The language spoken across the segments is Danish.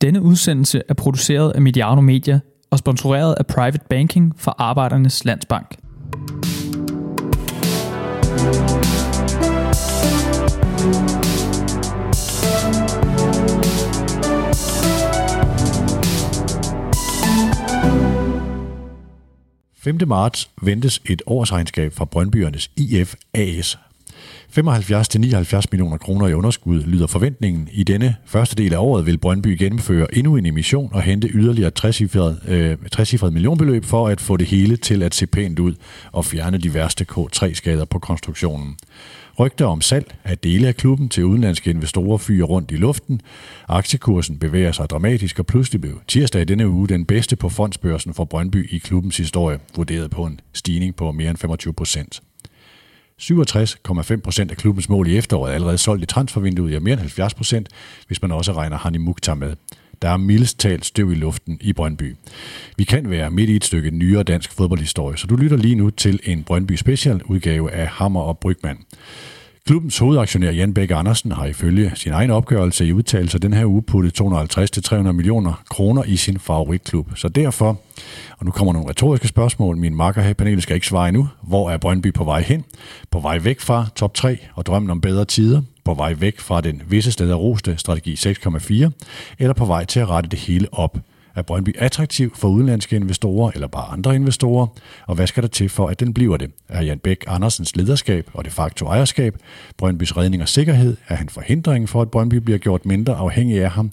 Denne udsendelse er produceret af Mediano Media og sponsoreret af Private Banking for Arbejdernes Landsbank. – 5. marts ventes et årsregnskab fra Brøndbyernes IF AS 75-79 millioner kroner i underskud lyder forventningen. I denne første del af året vil Brøndby gennemføre endnu en emission og hente yderligere 60-cifret øh, millionbeløb for at få det hele til at se pænt ud og fjerne de værste K3-skader på konstruktionen. Rygter om salg af dele af klubben til udenlandske investorer fyrer rundt i luften. Aktiekursen bevæger sig dramatisk, og pludselig blev tirsdag i denne uge den bedste på fondsbørsen for Brøndby i klubbens historie, vurderet på en stigning på mere end 25 procent. 67,5 procent af klubbens mål i efteråret er allerede solgt i transfervinduet, ja mere end 70 procent, hvis man også regner Hani Mukhtar med. Der er mildest talt støv i luften i Brøndby. Vi kan være midt i et stykke nyere dansk fodboldhistorie, så du lytter lige nu til en Brøndby Special udgave af Hammer og Brygman. Klubbens hovedaktionær Jan Bæk Andersen har ifølge sin egen opgørelse i udtalelser den her uge puttet 250-300 millioner kroner i sin favoritklub. Så derfor, og nu kommer nogle retoriske spørgsmål, min makker her i panelet skal ikke svare endnu. Hvor er Brøndby på vej hen? På vej væk fra top 3 og drømmen om bedre tider? På vej væk fra den visse steder roste strategi 6,4? Eller på vej til at rette det hele op? Er Brøndby attraktiv for udenlandske investorer eller bare andre investorer? Og hvad skal der til for, at den bliver det? Er Jan Bæk Andersens lederskab og de facto ejerskab? Brøndbys redning og sikkerhed? Er han forhindringen for, at Brøndby bliver gjort mindre afhængig af ham?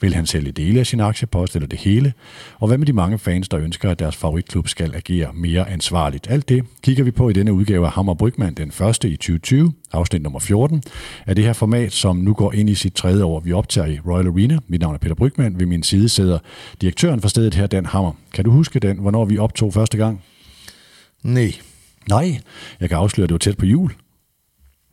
Vil han sælge dele af sin aktiepost eller det hele? Og hvad med de mange fans, der ønsker, at deres favoritklub skal agere mere ansvarligt? Alt det kigger vi på i denne udgave af Hammer Brygman, den første i 2020, afsnit nummer 14, af det her format, som nu går ind i sit tredje år. Vi optager i Royal Arena. Mit navn er Peter Brygman. Ved min side sidder direktøren for stedet her, Dan Hammer. Kan du huske den, hvornår vi optog første gang? Nej. Nej, jeg kan afsløre, at det var tæt på jul.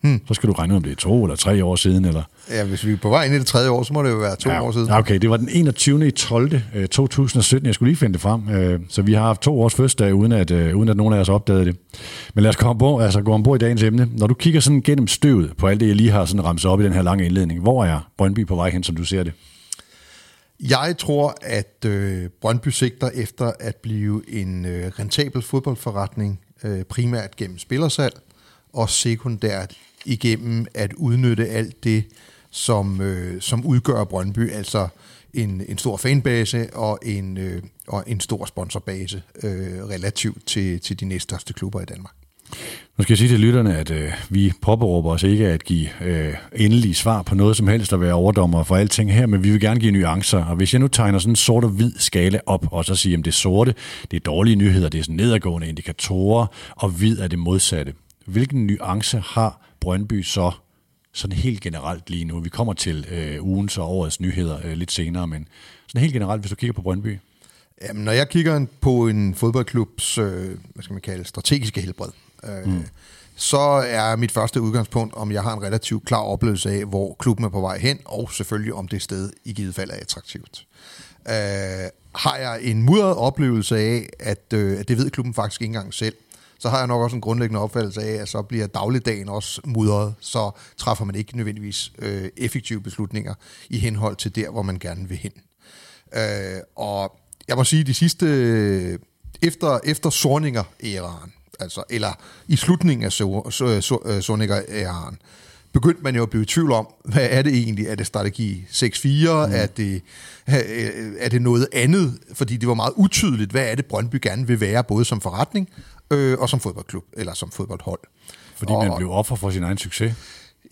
Hmm. Så skal du regne om det er to eller tre år siden, eller... Ja, hvis vi er på vej ind i det tredje år, så må det jo være to ja, år siden. Okay, det var den 21. i 12. 2017. Jeg skulle lige finde det frem. Øh, så vi har haft to års fødselsdag, uden at, øh, uden at nogen af os opdagede det. Men lad os komme ombord, altså gå ombord i dagens emne. Når du kigger sådan gennem støvet på alt det, jeg lige har sådan ramset op i den her lange indledning, hvor er Brøndby på vej hen, som du ser det? Jeg tror, at øh, Brøndby sigter efter at blive en øh, rentabel fodboldforretning, øh, primært gennem spillersalg, og sekundært igennem at udnytte alt det, som, øh, som udgør Brøndby, altså en, en stor fanbase og en, øh, og en stor sponsorbase øh, relativt til, til de næststørste klubber i Danmark. Nu skal jeg sige til lytterne, at øh, vi påberåber os ikke at give øh, endelige svar på noget som helst og være overdommer for alting her, men vi vil gerne give nuancer. Og hvis jeg nu tegner sådan en sort og hvid skala op, og så siger, at det er sorte, det er dårlige nyheder, det er sådan nedadgående indikatorer, og hvid er det modsatte. Hvilken nuance har Brøndby så sådan helt generelt lige nu? Vi kommer til øh, ugens og årets nyheder øh, lidt senere, men sådan helt generelt, hvis du kigger på Brøndby? Jamen, når jeg kigger på en fodboldklubs, øh, hvad skal man kalde, strategiske helbred, øh, mm. så er mit første udgangspunkt, om jeg har en relativt klar oplevelse af, hvor klubben er på vej hen, og selvfølgelig om det sted i givet fald er attraktivt. Øh, har jeg en mudret oplevelse af, at, øh, at det ved klubben faktisk ikke engang selv, så har jeg nok også en grundlæggende opfattelse af, at så bliver dagligdagen også mudret, så træffer man ikke nødvendigvis øh, effektive beslutninger i henhold til der, hvor man gerne vil hen. Øh, og jeg må sige, de sidste, efter, efter Sorninger-æraen, altså, eller i slutningen af Sorninger-æraen, begyndte man jo at blive i tvivl om, hvad er det egentlig? Er det strategi 6-4? Mm. Er, det, er det noget andet? Fordi det var meget utydeligt, hvad er det Brøndby gerne vil være, både som forretning øh, og som fodboldklub, eller som fodboldhold. Fordi og, man blev offer for sin egen succes?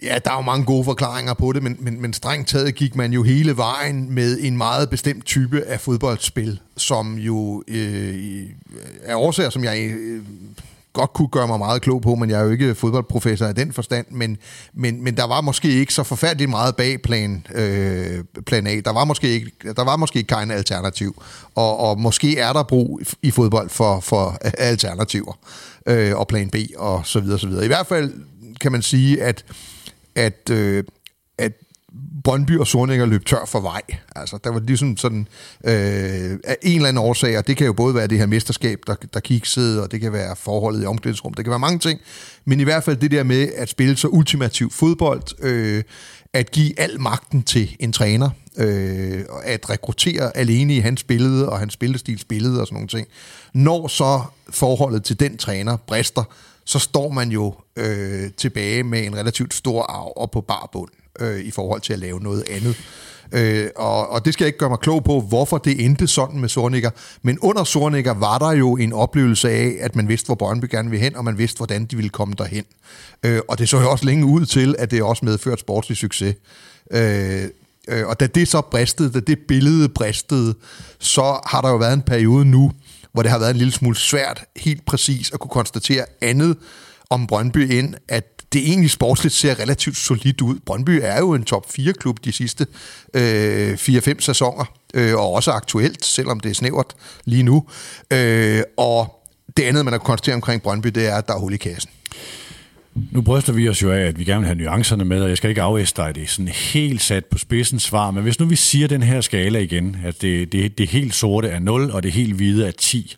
Ja, der er jo mange gode forklaringer på det, men, men, men strengt taget gik man jo hele vejen med en meget bestemt type af fodboldspil, som jo øh, er årsager, som jeg øh, godt kunne gøre mig meget klog på, men jeg er jo ikke fodboldprofessor i den forstand, men, men, men der var måske ikke så forfærdeligt meget bag plan, øh, plan A. Der var måske ikke, der var måske ikke kein alternativ, og, og måske er der brug i fodbold for, for alternativer, øh, og plan B og så videre, så videre. I hvert fald kan man sige, at, at, øh, Brøndby og Sorninger løb tør for vej. Altså, der var ligesom sådan, øh, af en eller anden årsag, og det kan jo både være det her mesterskab, der, der kiksede, og det kan være forholdet i omklædningsrum, det kan være mange ting, men i hvert fald det der med at spille så ultimativ fodbold, øh, at give al magten til en træner, øh, at rekruttere alene i hans billede og hans spillestils billede og sådan nogle ting. Når så forholdet til den træner brister, så står man jo øh, tilbage med en relativt stor arv og på barbund øh, i forhold til at lave noget andet. Øh, og, og det skal jeg ikke gøre mig klog på, hvorfor det endte sådan med Sornikker. Men under Sornikker var der jo en oplevelse af, at man vidste, hvor Brøndby gerne ville hen, og man vidste, hvordan de ville komme derhen. Øh, og det så jo også længe ud til, at det også medførte sportslig succes. Øh, øh, og da det så bristede, da det billede bristede, så har der jo været en periode nu, hvor det har været en lille smule svært helt præcis at kunne konstatere andet om Brøndby ind, at det egentlig sportsligt ser relativt solidt ud. Brøndby er jo en top 4-klub de sidste øh, 4-5 sæsoner, øh, og også aktuelt, selvom det er snævert lige nu. Øh, og det andet, man har konstateret omkring Brøndby, det er, at der er hul i kassen. Nu bryster vi os jo af, at vi gerne vil have nuancerne med, og jeg skal ikke afæste dig det sådan helt sat på spidsen svar, men hvis nu vi siger den her skala igen, at det, det, det helt sorte er 0, og det helt hvide er 10,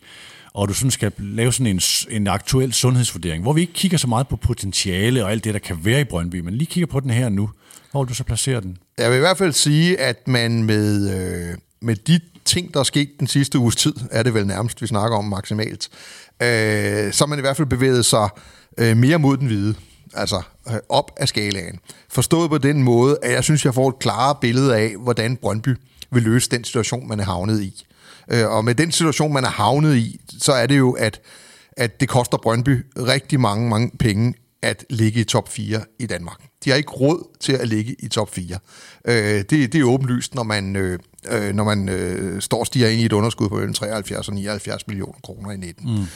og du sådan skal lave sådan en, en aktuel sundhedsvurdering, hvor vi ikke kigger så meget på potentiale og alt det, der kan være i Brøndby, men lige kigger på den her nu. Hvor du så placerer den? Jeg vil i hvert fald sige, at man med, øh, med de ting, der er sket den sidste uges tid, er det vel nærmest, vi snakker om maksimalt, øh, så man i hvert fald bevæget sig øh, mere mod den hvide, altså øh, op af skalaen. Forstået på den måde, at jeg synes, jeg får et klare billede af, hvordan Brøndby vil løse den situation, man er havnet i. Øh, og med den situation, man er havnet i, så er det jo, at, at det koster Brøndby rigtig mange, mange penge at ligge i top 4 i Danmark. De har ikke råd til at ligge i top 4. Øh, det, det er åbenlyst, når man, øh, øh, når man øh, står og stiger ind i et underskud på mellem 73 og 79 millioner kroner i 19. Mm.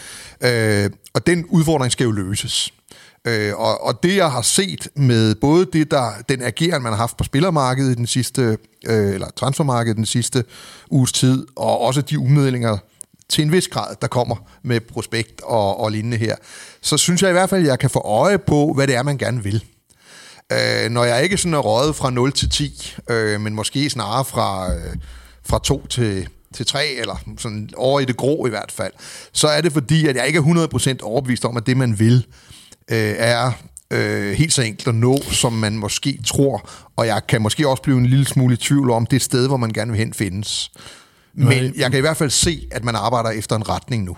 Øh, og den udfordring skal jo løses. Øh, og, og det jeg har set med både det der den ageren man har haft på spillermarkedet i den sidste øh, eller transfermarkedet den sidste uges tid og også de umiddelninger til en vis grad, der kommer med prospekt og, og lignende her, så synes jeg i hvert fald, at jeg kan få øje på, hvad det er, man gerne vil. Øh, når jeg ikke sådan er røget fra 0 til 10, øh, men måske snarere fra, øh, fra 2 til, til 3, eller sådan over i det grå i hvert fald, så er det fordi, at jeg ikke er 100% overbevist om, at det, man vil, øh, er øh, helt så enkelt at nå, som man måske tror. Og jeg kan måske også blive en lille smule i tvivl om, det sted, hvor man gerne vil hen findes. Men jeg kan i hvert fald se, at man arbejder efter en retning nu.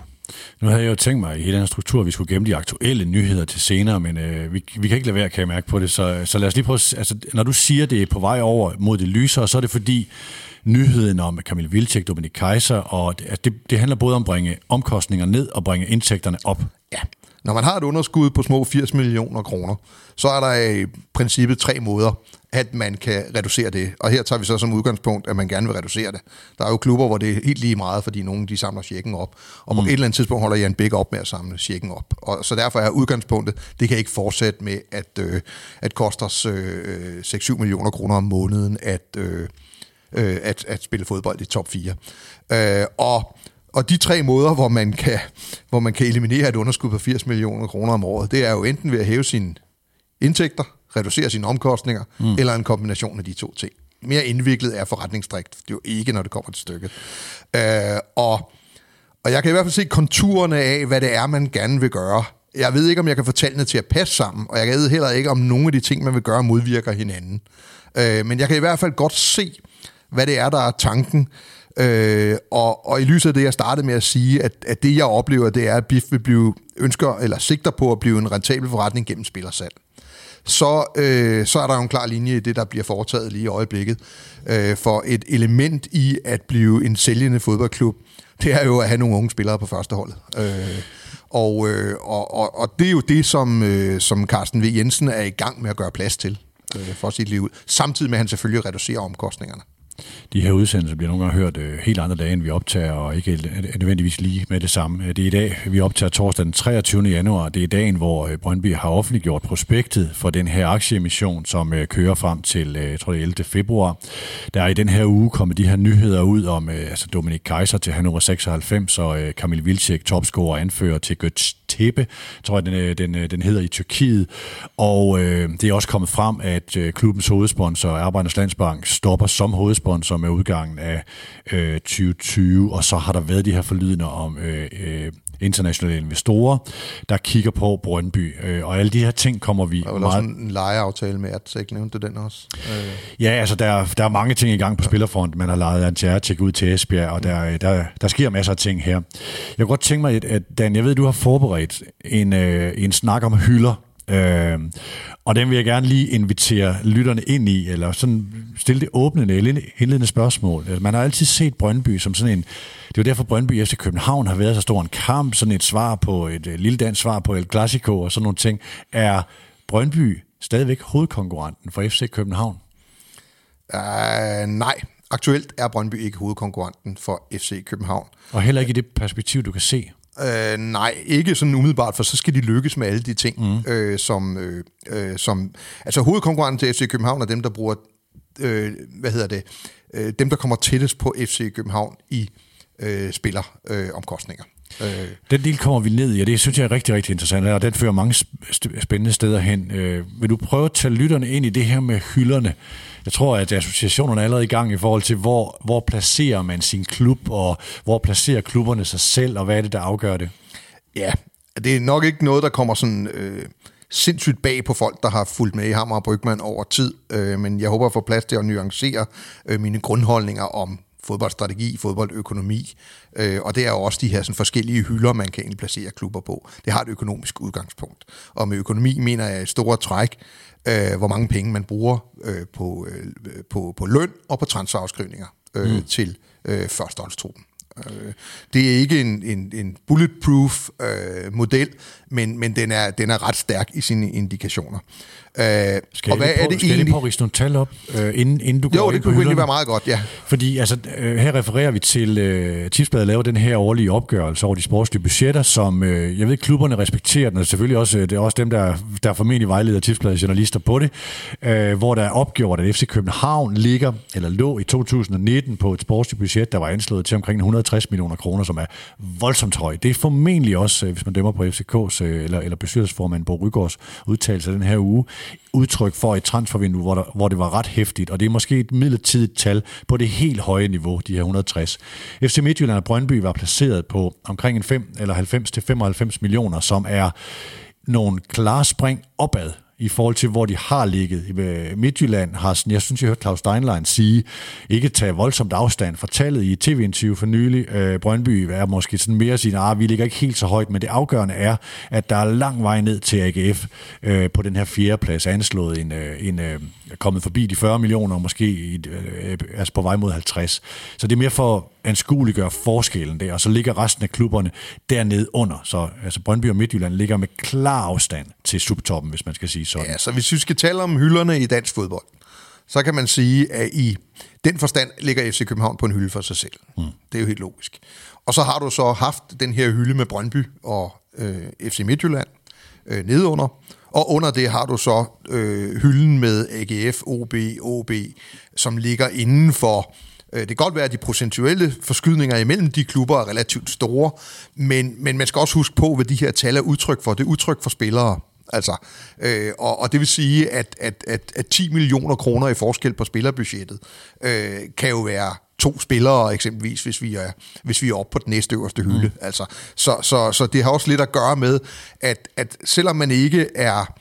Nu havde jeg jo tænkt mig i hele den struktur, at vi skulle gemme de aktuelle nyheder til senere, men øh, vi, vi kan ikke lade være, kan jeg mærke på det. Så, så lad os lige prøve, altså, når du siger, det er på vej over mod det lysere, så er det fordi nyheden om Kamil Vilcek, Dominik Kaiser, og det, det, det handler både om at bringe omkostninger ned og bringe indtægterne op. Ja, når man har et underskud på små 80 millioner kroner, så er der i princippet tre måder, at man kan reducere det. Og her tager vi så som udgangspunkt, at man gerne vil reducere det. Der er jo klubber, hvor det er helt lige meget, fordi nogen de samler checken op. Og på mm. et eller andet tidspunkt holder Jan Bæk op med at samle checken op. Og så derfor er udgangspunktet, det kan ikke fortsætte med, at, øh, at koster øh, 6-7 millioner kroner om måneden at, øh, øh, at, at spille fodbold i top 4. Øh, og og de tre måder, hvor man kan, hvor man kan eliminere et underskud på 80 millioner kroner om året, det er jo enten ved at hæve sine indtægter, reducere sine omkostninger, mm. eller en kombination af de to ting. Mere indviklet er forretningsdrift det er jo ikke, når det kommer til stykket. Øh, og, og jeg kan i hvert fald se konturerne af, hvad det er, man gerne vil gøre. Jeg ved ikke, om jeg kan få tallene til at passe sammen, og jeg ved heller ikke, om nogle af de ting, man vil gøre, modvirker hinanden. Øh, men jeg kan i hvert fald godt se, hvad det er, der er tanken. Øh, og, og i lyset af det, jeg startede med at sige, at, at det, jeg oplever, det er, at BIF vil blive, ønsker eller sigter på at blive en rentabel forretning gennem spillersalg. Så, øh, så er der jo en klar linje i det, der bliver foretaget lige i øjeblikket. Øh, for et element i at blive en sælgende fodboldklub, det er jo at have nogle unge spillere på første hold. Øh, og, øh, og, og, og det er jo det, som, øh, som Carsten V. Jensen er i gang med at gøre plads til øh, for sit liv, samtidig med at han selvfølgelig reducerer omkostningerne de her udsendelser bliver nogle gange hørt øh, helt andre dage, end vi optager, og ikke øh, nødvendigvis lige med det samme. Det er i dag, vi optager torsdag den 23. januar. Det er dagen, hvor øh, Brøndby har offentliggjort prospektet for den her aktieemission, som øh, kører frem til, øh, tror det 11. februar. Der er i den her uge kommet de her nyheder ud om øh, altså Dominik Kaiser til Hannover 96, og øh, Kamil Vilcek, topscorer og anfører til Götz Tepe, tror jeg, den, øh, den, øh, den hedder i Tyrkiet. Og øh, det er også kommet frem, at øh, klubbens hovedsponsor, Arbejdernes Landsbank, stopper som hovedsponsor med udgangen af øh, 2020, og så har der været de her forlydende om øh, øh, internationale investorer, der kigger på Brøndby. Øh, og alle de her ting kommer vi Der er vel også en, lejeaftale med Atsek, nævnte den også. Øh, Ja, altså der, der er mange ting i gang på spillerfront. Man har lejet Antjertik ud til Esbjerg, og der, der, der sker masser af ting her. Jeg kunne godt tænke mig, at- at Dan, jeg ved, du har forberedt en, øh, en snak om hylder. Øh, og den vil jeg gerne lige invitere lytterne ind i, eller sådan stille det åbnende eller indledende spørgsmål. Altså, Man har altid set Brøndby som sådan en... Det er jo derfor, Brøndby FC København har været så stor en kamp, sådan et svar på, et øh, lille dansk svar på El Clasico og sådan nogle ting. Er Brøndby stadigvæk hovedkonkurrenten for FC København? uh, nej, aktuelt er Brøndby ikke hovedkonkurrenten for FC København. Og heller ikke i det perspektiv, du kan se. Øh, nej, ikke sådan umiddelbart, for så skal de lykkes med alle de ting, mm. øh, som, øh, øh, som... Altså hovedkonkurrenten til FC København er dem, der bruger... Øh, hvad hedder det? Øh, dem, der kommer tættest på FC København i øh, spilleromkostninger. Øh, omkostninger. øh, Den del kommer vi ned i, og det synes jeg er rigtig, rigtig interessant, og den fører mange sp- spændende steder hen. Øh, vil du prøve at tage lytterne ind i det her med hylderne? Jeg tror, at associationerne er allerede i gang i forhold til, hvor, hvor placerer man sin klub, og hvor placerer klubberne sig selv, og hvad er det, der afgør det? Ja, det er nok ikke noget, der kommer sådan øh, sindssygt bag på folk, der har fulgt med i Hammer og Brygman over tid, øh, men jeg håber at få plads til at nuancere øh, mine grundholdninger om fodboldstrategi, fodboldøkonomi, øh, og det er jo også de her sådan, forskellige hylder, man kan placere klubber på. Det har et økonomisk udgangspunkt. Og med økonomi mener jeg et stort træk, øh, hvor mange penge man bruger øh, på, øh, på, på løn og på transferafskrivninger øh, mm. til øh, førsteholdstruppen. Øh, Det er ikke en, en, en bulletproof øh, model, men, men den, er, den er ret stærk i sine indikationer. Øh, Skal og hvad jeg lige er på, det skal jeg lige egentlig? på at riste nogle tal op, øh, inden, inden du går Jo, det på kunne egentlig være meget godt, ja. Fordi altså, øh, her refererer vi til, øh, Tipsbladet laver den her årlige opgørelse over de sportslige budgetter, som øh, jeg ved, klubberne respekterer den, og selvfølgelig også, øh, det er også dem, der, der formentlig vejleder Tipsbladet journalister på det, øh, hvor der er opgjort, at FC København ligger, eller lå i 2019 på et sportsligt budget, der var anslået til omkring 160 millioner kroner, som er voldsomt højt. Det er formentlig også, øh, hvis man dømmer på FCK's øh, eller, eller bestyrelsesformand Bo Rygårds udtalelse den her uge, udtryk for et transfervindue, hvor, der, hvor det var ret hæftigt, og det er måske et midlertidigt tal på det helt høje niveau, de her 160. FC Midtjylland og Brøndby var placeret på omkring en 5 eller 90 til 95 millioner, som er nogle klare spring opad i forhold til, hvor de har ligget. I øh, Midtjylland har, sådan- jeg synes, jeg hørte Claus Steinlein sige, ikke tage voldsomt afstand fra tallet i tv-interview for nylig. Øh, Brøndby er måske sådan mere sin, at vi ligger ikke helt så højt, men det afgørende er, at der er lang vej ned til AGF øh, på den her fjerde plads, anslået en, øh, en øh, kommet forbi de 40 millioner, måske øh, altså på vej mod 50. Så det er mere for at anskueliggøre forskellen der, og så ligger resten af klubberne dernede under. Så altså Brøndby og Midtjylland ligger med klar afstand til subtoppen, hvis man skal sige sådan. Ja, så hvis vi skal tale om hylderne i dansk fodbold, så kan man sige, at i den forstand ligger FC København på en hylde for sig selv. Mm. Det er jo helt logisk. Og så har du så haft den her hylde med Brøndby og øh, FC Midtjylland øh, nedunder, og under det har du så øh, hylden med AGF, OB, OB, som ligger inden for Det kan godt være, at de procentuelle forskydninger imellem de klubber er relativt store, men, men man skal også huske på, hvad de her tal er udtryk for. Det er udtryk for spillere. Altså, øh, og, og det vil sige, at, at, at, at 10 millioner kroner i forskel på spillerbudgettet øh, kan jo være to spillere eksempelvis, hvis vi er, hvis vi er oppe på den næste øverste hylde. Mm. Altså, så, så, så det har også lidt at gøre med, at, at selvom man ikke er,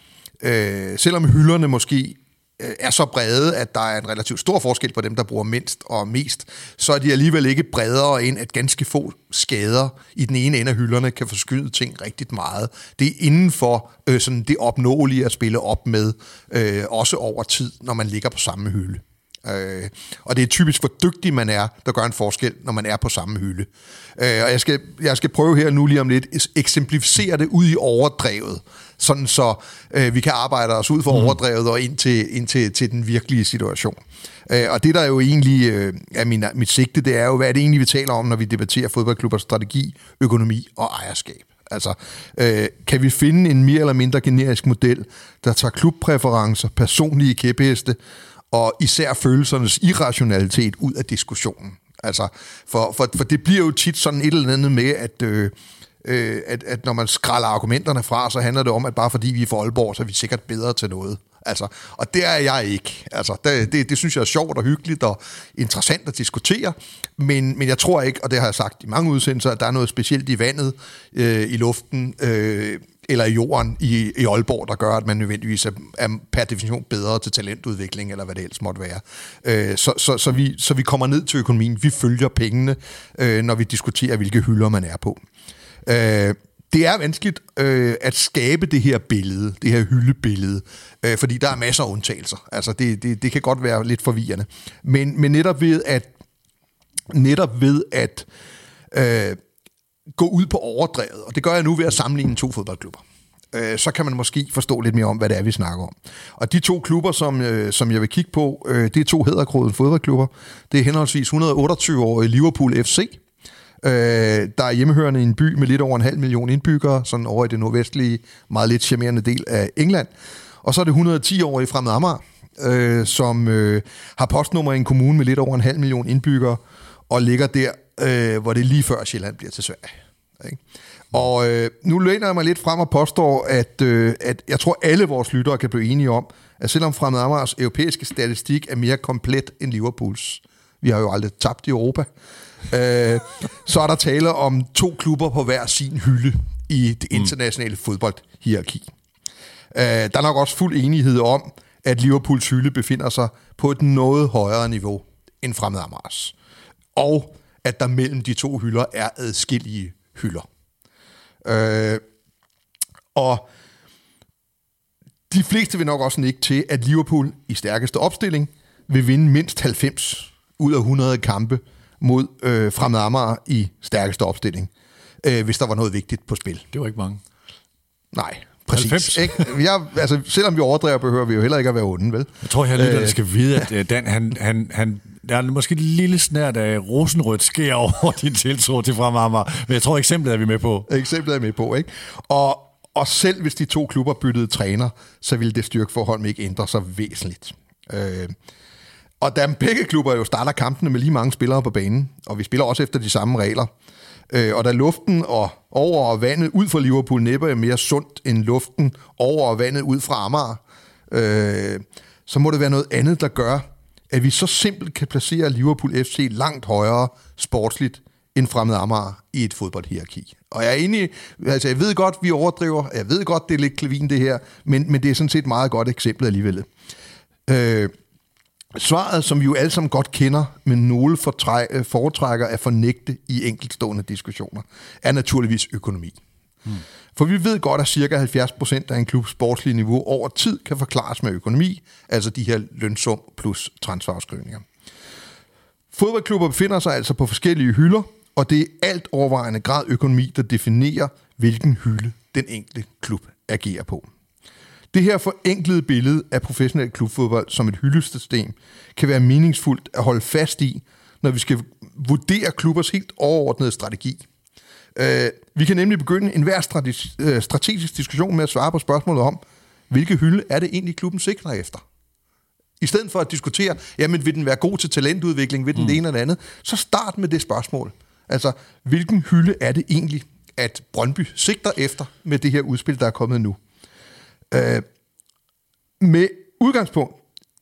øh, selvom hylderne måske øh, Øh, er så brede, at der er en relativt stor forskel på dem, der bruger mindst og mest, så er de alligevel ikke bredere end, at ganske få skader i den ene ende af hylderne kan forskyde ting rigtig meget. Det er inden for øh, sådan det opnåelige at spille op med, øh, også over tid, når man ligger på samme hylde. Øh, og det er typisk, hvor dygtig man er, der gør en forskel, når man er på samme hylde. Øh, og jeg skal, jeg skal prøve her nu lige om lidt eksemplificere det ud i overdrevet, sådan så øh, vi kan arbejde os ud for mm. overdrevet og ind til, ind til, til den virkelige situation. Øh, og det, der jo egentlig øh, er min, mit sigte, det er jo, hvad er det egentlig, vi taler om, når vi debatterer fodboldklubbers strategi, økonomi og ejerskab. Altså, øh, kan vi finde en mere eller mindre generisk model, der tager klubpræferencer, personlige kæpheste og især følelsernes irrationalitet ud af diskussionen. Altså, for, for, for det bliver jo tit sådan et eller andet med, at, øh, øh, at, at når man skralder argumenterne fra, så handler det om, at bare fordi vi er for Aalborg, så er vi sikkert bedre til noget. Altså, og det er jeg ikke. Altså, det, det, det synes jeg er sjovt og hyggeligt og interessant at diskutere, men, men jeg tror ikke, og det har jeg sagt i mange udsendelser, at der er noget specielt i vandet, øh, i luften, øh, eller i jorden i, i Aalborg, der gør, at man nødvendigvis er, er per definition bedre til talentudvikling, eller hvad det ellers måtte være. Øh, så, så, så, vi, så vi kommer ned til økonomien. Vi følger pengene, øh, når vi diskuterer, hvilke hylder man er på. Øh, Øh, det er vanskeligt øh, at skabe det her billede, det her hyldebillede, øh, fordi der er masser af undtagelser. Altså det, det, det kan godt være lidt forvirrende. Men, men netop ved at netop ved at øh, gå ud på overdrevet, og det gør jeg nu ved at sammenligne to fodboldklubber. Øh, så kan man måske forstå lidt mere om, hvad det er, vi snakker om. Og de to klubber, som, øh, som jeg vil kigge på, øh, det er to hedderkrodede fodboldklubber. Det er henholdsvis 128-årige Liverpool FC, Øh, der er hjemmehørende i en by med lidt over en halv million indbyggere, sådan over i det nordvestlige, meget lidt charmerende del af England. Og så er det 110-årige Fremad Amager, øh, som øh, har postnummer i en kommune med lidt over en halv million indbyggere, og ligger der, øh, hvor det er lige før Sjælland bliver til Sverige. Ikke? Og øh, nu læner jeg mig lidt frem og påstår, at, øh, at jeg tror, alle vores lyttere kan blive enige om, at selvom Fremad Amagers europæiske statistik er mere komplet end Liverpools, vi har jo aldrig tabt i Europa, øh, så er der tale om to klubber på hver sin hylde i det internationale mm. fodboldhierarki. Øh, der er nok også fuld enighed om, at Liverpools hylde befinder sig på et noget højere niveau end Fremad Amars. Og at der mellem de to hylder er adskillige hylder. Øh, og de fleste vil nok også ikke til, at Liverpool i stærkeste opstilling vil vinde mindst 90 ud af 100 kampe mod øh, Fremad Amager i stærkeste opstilling, øh, hvis der var noget vigtigt på spil. Det var ikke mange. Nej, præcis. Ikke? Jeg, altså, selvom vi overdriver, behøver vi jo heller ikke at være onde, vel? Jeg tror, jeg lytter, øh, skal vide, at øh, Dan, han, han, han, der er måske et lille snært af rosenrødt sker over din tiltro til Fremad Amager, men jeg tror, eksemplet er vi med på. Eksemplet er med på, ikke? Og, og selv hvis de to klubber byttede træner, så ville det styrkeforhold ikke ændre sig væsentligt. Øh, og da begge klubber jo starter kampene med lige mange spillere på banen, og vi spiller også efter de samme regler, øh, og da luften og over og vandet ud fra Liverpool næppe er mere sundt end luften over og vandet ud fra Amager, øh, så må det være noget andet, der gør, at vi så simpelt kan placere Liverpool FC langt højere sportsligt end fremmed Amager i et fodboldhierarki. Og jeg er enig, altså jeg ved godt, vi overdriver, jeg ved godt, det er lidt klevin det her, men, men det er sådan set et meget godt eksempel alligevel. Øh, Svaret, som vi jo alle sammen godt kender, men nogle øh, foretrækker at fornægte i enkeltstående diskussioner, er naturligvis økonomi. Hmm. For vi ved godt, at cirka 70% af en klubs sportslige niveau over tid kan forklares med økonomi, altså de her lønsum plus transferafskrivninger. Fodboldklubber befinder sig altså på forskellige hylder, og det er alt overvejende grad økonomi, der definerer, hvilken hylde den enkelte klub agerer på. Det her forenklede billede af professionel klubfodbold som et hyldesystem kan være meningsfuldt at holde fast i, når vi skal vurdere klubbers helt overordnede strategi. Uh, vi kan nemlig begynde en hver øh, strategisk diskussion med at svare på spørgsmålet om, hvilke hylde er det egentlig, klubben sigter efter? I stedet for at diskutere, jamen vil den være god til talentudvikling, vil den mm. det ene eller andet, så start med det spørgsmål. Altså, hvilken hylde er det egentlig, at Brøndby sigter efter med det her udspil, der er kommet nu? Øh, med udgangspunkt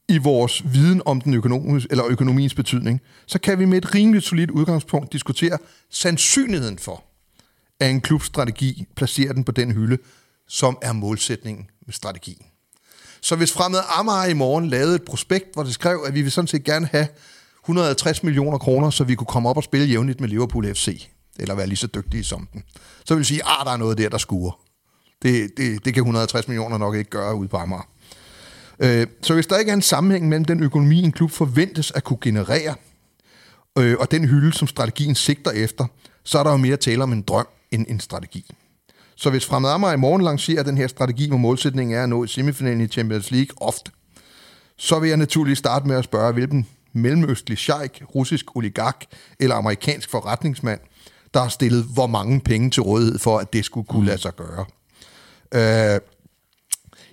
i vores viden om den økonomiske, eller økonomiens betydning, så kan vi med et rimeligt solidt udgangspunkt diskutere sandsynligheden for, at en klubstrategi placerer den på den hylde, som er målsætningen med strategien. Så hvis Fremad Amager i morgen lavede et prospekt, hvor det skrev, at vi vil sådan set gerne have 150 millioner kroner, så vi kunne komme op og spille jævnligt med Liverpool FC, eller være lige så dygtige som den, så vil vi sige, at der er noget der, der skuer. Det, det, det kan 150 millioner nok ikke gøre ude på Amager. Øh, så hvis der ikke er en sammenhæng mellem den økonomi, en klub forventes at kunne generere, øh, og den hylde, som strategien sigter efter, så er der jo mere tale om en drøm end en strategi. Så hvis Fremad Amager i morgen lancerer den her strategi, hvor målsætningen er at nå i semifinalen i Champions League ofte, så vil jeg naturligvis starte med at spørge, hvilken mellemøstlig sheik, russisk oligark eller amerikansk forretningsmand, der har stillet hvor mange penge til rådighed for, at det skulle kunne lade sig gøre. Øh,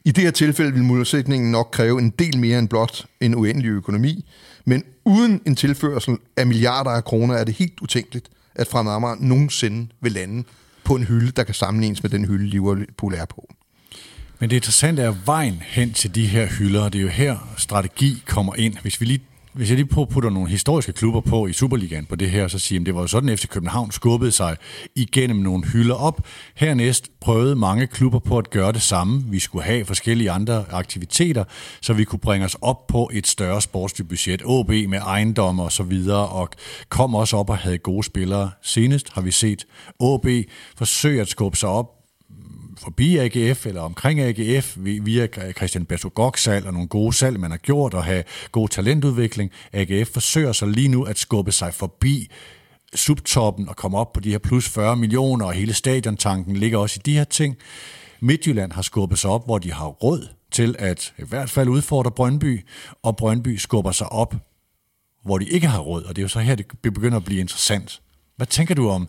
I det her tilfælde vil modsætningen nok kræve en del mere end blot en uendelig økonomi, men uden en tilførsel af milliarder af kroner er det helt utænkeligt, at Fremad Amager nogensinde vil lande på en hylde, der kan sammenlignes med den hylde, Liverpool er på. Men det interessante er vejen hen til de her hylder, og det er jo her strategi kommer ind. Hvis vi lige hvis jeg lige putter nogle historiske klubber på i Superligaen på det her, så siger jeg, at det var jo sådan, efter FC København skubbede sig igennem nogle hylder op. Hernæst prøvede mange klubber på at gøre det samme. Vi skulle have forskellige andre aktiviteter, så vi kunne bringe os op på et større sportsligt budget. OB med ejendom og så videre, og kom også op og havde gode spillere. Senest har vi set OB forsøge at skubbe sig op forbi AGF eller omkring AGF via Christian Bertogok salg og nogle gode salg, man har gjort og have god talentudvikling. AGF forsøger så lige nu at skubbe sig forbi subtoppen og komme op på de her plus 40 millioner, og hele stadiontanken ligger også i de her ting. Midtjylland har skubbet sig op, hvor de har råd til at i hvert fald udfordre Brøndby, og Brøndby skubber sig op, hvor de ikke har råd, og det er jo så her, det begynder at blive interessant. Hvad tænker du om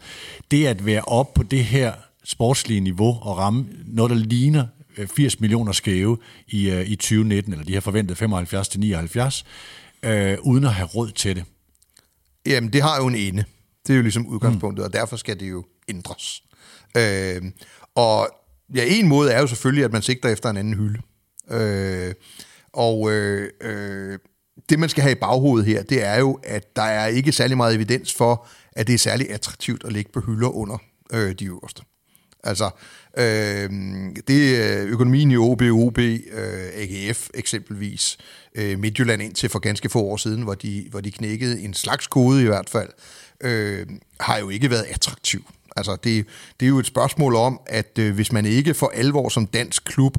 det at være op på det her sportslige niveau og ramme noget, der ligner 80 øh, millioner skæve i, øh, i 2019, eller de har forventet 75 til 79, øh, uden at have råd til det? Jamen, det har jo en ende. Det er jo ligesom udgangspunktet, mm. og derfor skal det jo ændres. Øh, og ja, en måde er jo selvfølgelig, at man sigter efter en anden hylde. Øh, og øh, øh, det, man skal have i baghovedet her, det er jo, at der er ikke særlig meget evidens for, at det er særlig attraktivt at ligge på hylder under øh, de øverste. Altså, øh, det er økonomien i OB, OB, øh, AGF eksempelvis, øh, Midtjylland indtil for ganske få år siden, hvor de, hvor de knækkede en slags kode i hvert fald, øh, har jo ikke været attraktiv. Altså, det, det er jo et spørgsmål om, at øh, hvis man ikke for alvor som dansk klub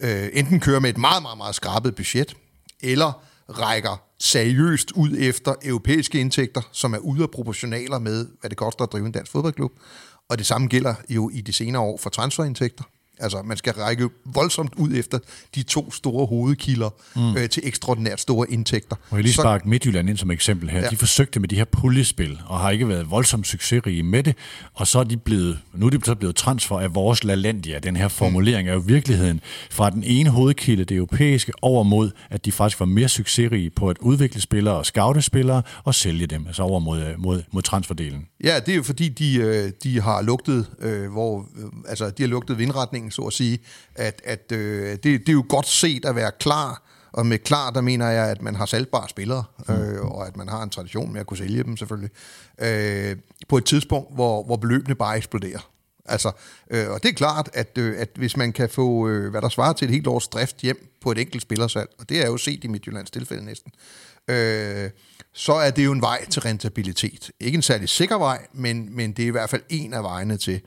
øh, enten kører med et meget, meget, meget skrabet budget, eller rækker seriøst ud efter europæiske indtægter, som er ude af proportionaler med, hvad det koster at drive en dansk fodboldklub, og det samme gælder jo i de senere år for transferindtægter. Altså, man skal række voldsomt ud efter de to store hovedkilder mm. øh, til ekstraordinært store indtægter. Og jeg lige sparke Midtjylland ind som eksempel her. Ja. De forsøgte med de her puljespil, og har ikke været voldsomt succesrige med det, og så er de blevet, nu er de så blevet transfer af vores LaLandia. Den her formulering mm. er jo virkeligheden fra den ene hovedkilde, det europæiske, over mod, at de faktisk var mere succesrige på at udvikle spillere og scoute spillere og sælge dem, altså over mod, øh, mod, mod transferdelen. Ja, det er jo fordi, de, øh, de har lugtet, øh, hvor, altså, de har lugtet vindretningen så at sige, at, at øh, det, det er jo godt set at være klar, og med klar, der mener jeg, at man har salgbare spillere, mm. øh, og at man har en tradition med at kunne sælge dem selvfølgelig, øh, på et tidspunkt, hvor, hvor beløbene bare eksploderer. Altså, øh, og det er klart, at, øh, at hvis man kan få, øh, hvad der svarer til et helt års drift hjem på et enkelt spillersalg, og det er jo set i Midtjyllands tilfælde næsten, øh, så er det jo en vej til rentabilitet. Ikke en særlig sikker vej, men, men det er i hvert fald en af vejene til.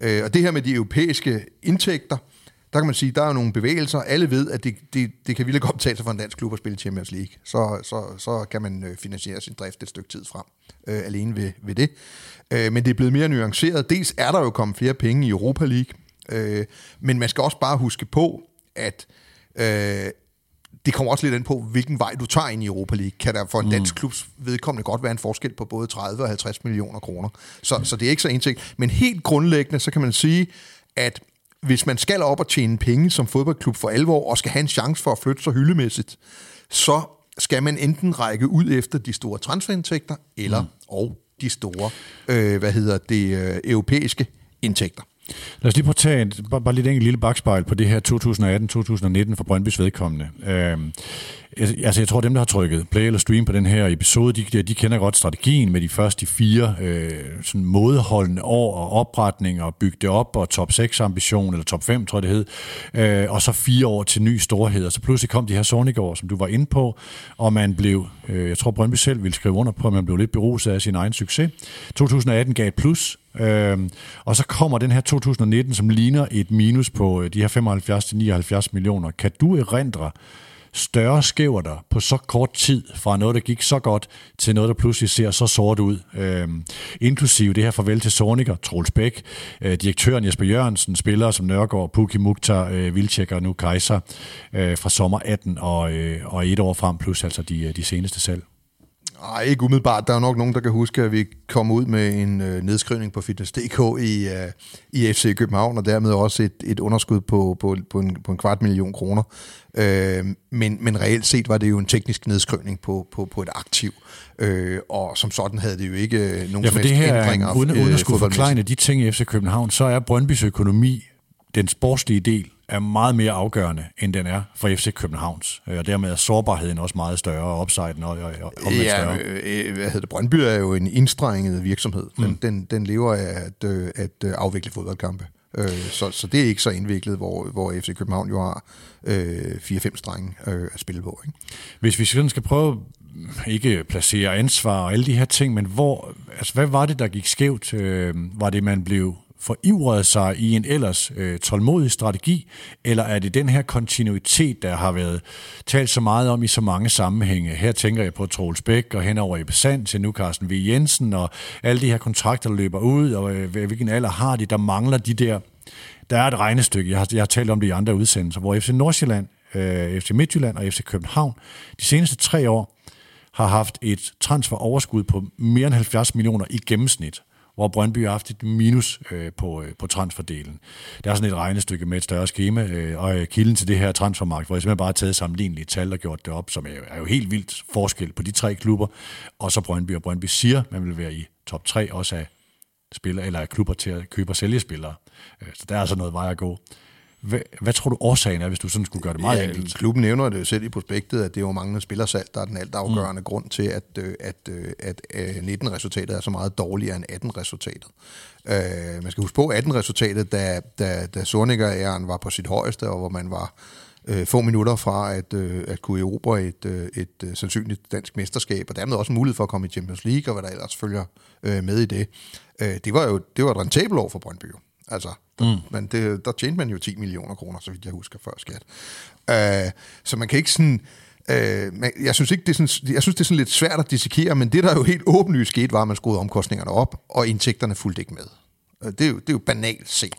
Øh, og det her med de europæiske indtægter, der kan man sige, der er jo nogle bevægelser. Alle ved, at det, det, det kan vildt godt betale sig for en dansk klub at spille Champions League. Så, så, så kan man øh, finansiere sin drift et stykke tid frem, øh, alene ved, ved det. Øh, men det er blevet mere nuanceret. Dels er der jo kommet flere penge i Europa League, øh, men man skal også bare huske på, at øh, det kommer også lidt ind på, hvilken vej du tager ind i Europa League. Kan der for en dansk mm. klubs vedkommende godt være en forskel på både 30 og 50 millioner kroner. Så, så det er ikke så indsigt. Men helt grundlæggende, så kan man sige, at hvis man skal op og tjene penge som fodboldklub for alvor, og skal have en chance for at flytte sig hyldemæssigt, så skal man enten række ud efter de store transferindtægter, eller mm. og de store, øh, hvad hedder det, øh, europæiske indtægter. Lad os lige prøve at tage en, bare, bare lidt enkelt lille bagspejl på det her 2018-2019 for Brøndbys vedkommende. Øh, altså jeg tror, dem, der har trykket play eller stream på den her episode, de, de kender godt strategien med de første fire øh, sådan modholdende år og opretning og bygge det op og top 6 ambition, eller top 5, tror jeg det hed, øh, og så fire år til ny storhed. Og så pludselig kom de her Sornigård, som du var inde på, og man blev, øh, jeg tror Brøndby selv ville skrive under på, at man blev lidt beruset af sin egen succes. 2018 gav et plus, Øhm, og så kommer den her 2019, som ligner et minus på øh, de her 75-79 millioner. Kan du erindre større skæver der på så kort tid, fra noget, der gik så godt, til noget, der pludselig ser så sort ud. Øhm, inklusive det her farvel til Sorniker, Troels Bæk, øh, direktøren Jesper Jørgensen, spillere som Nørgaard, Puki Mukhtar, øh, Vilcek og nu Kaiser øh, fra sommer 18 og, øh, og et år frem, plus altså de, øh, de seneste salg. Nej, ikke umiddelbart. Der er nok nogen, der kan huske, at vi kom ud med en øh, nedskrivning på Fitness.dk i, øh, i FC København, og dermed også et, et underskud på, på, på, en, på en kvart million kroner. Øh, men, men reelt set var det jo en teknisk nedskrivning på, på, på et aktiv, øh, og som sådan havde det jo ikke øh, nogen ja, for det her, ændringer. Uden, uden at øh, skulle forklare de ting i FC København, så er Brøndbys økonomi den sportslige del er meget mere afgørende, end den er for FC Københavns. Øh, og dermed er sårbarheden også meget større, og upsiden og, og, og ja, større. Øh, hvad hedder det? Brøndby er jo en indstrenget virksomhed. Den, mm. den, den lever af at, øh, at afvikle fodboldkampe. Så, så det er ikke så indviklet, hvor, hvor FC København jo har øh, 4-5 strenge øh, at spille på. Ikke? Hvis vi sådan skal prøve ikke placere ansvar og alle de her ting, men hvor, altså, hvad var det, der gik skævt? Øh, var det, man blev forivrede sig i en ellers øh, tålmodig strategi, eller er det den her kontinuitet, der har været talt så meget om i så mange sammenhænge? Her tænker jeg på Troels Bæk og henover i Besand til nu Carsten V. Jensen, og alle de her kontrakter, der løber ud, og øh, hvilken alder har de? Der mangler de der... Der er et regnestykke, jeg har, jeg har talt om det i andre udsendelser, hvor FC Nordsjælland, øh, FC Midtjylland og FC København de seneste tre år har haft et transferoverskud på mere end 70 millioner i gennemsnit hvor Brøndby har haft et minus øh, på, øh, på transferdelen. Der er sådan et regnestykke med et større schema, øh, og øh, kilden til det her transfermarked, hvor jeg simpelthen bare har taget sammenlignelige tal og gjort det op, som er, er jo helt vildt forskel på de tre klubber, og så Brøndby, og Brøndby siger, man vil være i top 3 også af spiller, eller af klubber til at købe og sælge spillere. Øh, så der er altså noget vej at gå. Hvad, hvad tror du årsagen er, hvis du sådan skulle gøre det meget ja, enkelt? Klubben nævner det jo selv i prospektet, at det er jo manglende spillersalg, der er den alt afgørende mm. grund til, at, øh, at, øh, at, at 19-resultatet er så meget dårligere end 18-resultatet. Uh, man skal huske på 18-resultatet, da, da, da Sorniger-æren var på sit højeste, og hvor man var uh, få minutter fra at, uh, at kunne erobre et, uh, et uh, sandsynligt dansk mesterskab, og dermed også mulighed for at komme i Champions League, og hvad der ellers følger uh, med i det. Uh, det var jo det var et rentabelt år for Brøndby. Altså, der, mm. men det, der tjente man jo 10 millioner kroner, så vidt jeg husker, før skat. Uh, så man kan ikke sådan... Uh, jeg, synes ikke, det er sådan, jeg synes, det er sådan lidt svært at dissekere, men det, der jo helt åbenlyst skete, var, at man skruede omkostningerne op, og indtægterne fulgte ikke med. Øh, det er, jo, det er jo banalt set.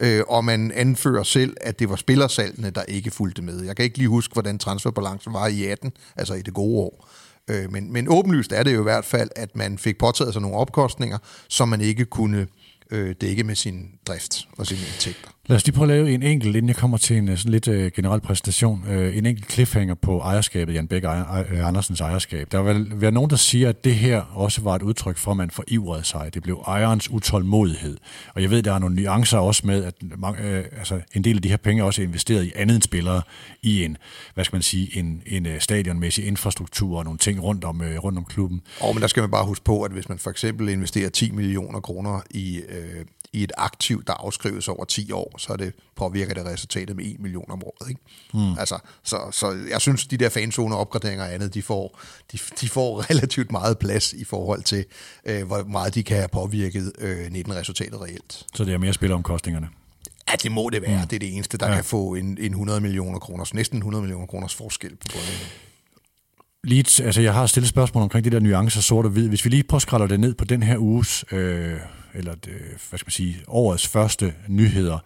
Ja. Uh, og man anfører selv, at det var spillersalgene, der ikke fulgte med. Jeg kan ikke lige huske, hvordan transferbalancen var i 18, altså i det gode år. Uh, men, men åbenlyst er det jo i hvert fald, at man fik påtaget sig nogle opkostninger, som man ikke kunne øh, øh, dække med sin drift og sine indtægter. Lad os lige prøve at lave en enkelt, inden jeg kommer til en øh, sådan lidt øh, generel præsentation, Øh, en enkelt cliffhanger på ejerskabet, Jan Bæk uh, Andersens ejerskab. Der vil være nogen, der siger, at det her også var et udtryk for, at man forivrede sig. Det blev ejerens utålmodighed. Og jeg ved, der er nogle nuancer også med, at mange, øh, altså en del af de her penge er også investeret i andet end spillere, i en, hvad skal man sige, en, en uh, stadionmæssig infrastruktur og nogle ting rundt om, øh, rundt om klubben. Og men der skal man bare huske på, at hvis man for eksempel investerer 10 millioner kroner i øh, i et aktiv, der afskrives over 10 år, så er det, påvirker det resultatet med 1 million om året. Ikke? Mm. Altså, så, så jeg synes, de der fanzone opgraderinger og andet, de får, de, de får relativt meget plads i forhold til, øh, hvor meget de kan have påvirket øh, 19-resultatet reelt. Så det er mere spilomkostningerne? Ja, det må det være. Mm. Det er det eneste, der ja. kan få en, en 100 millioner kroner, næsten 100 millioner kroners forskel på bunden. Lige, altså jeg har stillet spørgsmål omkring de der nuancer sort og hvid. Hvis vi lige prøver det ned på den her uges øh, eller det, hvad skal man sige, årets første nyheder.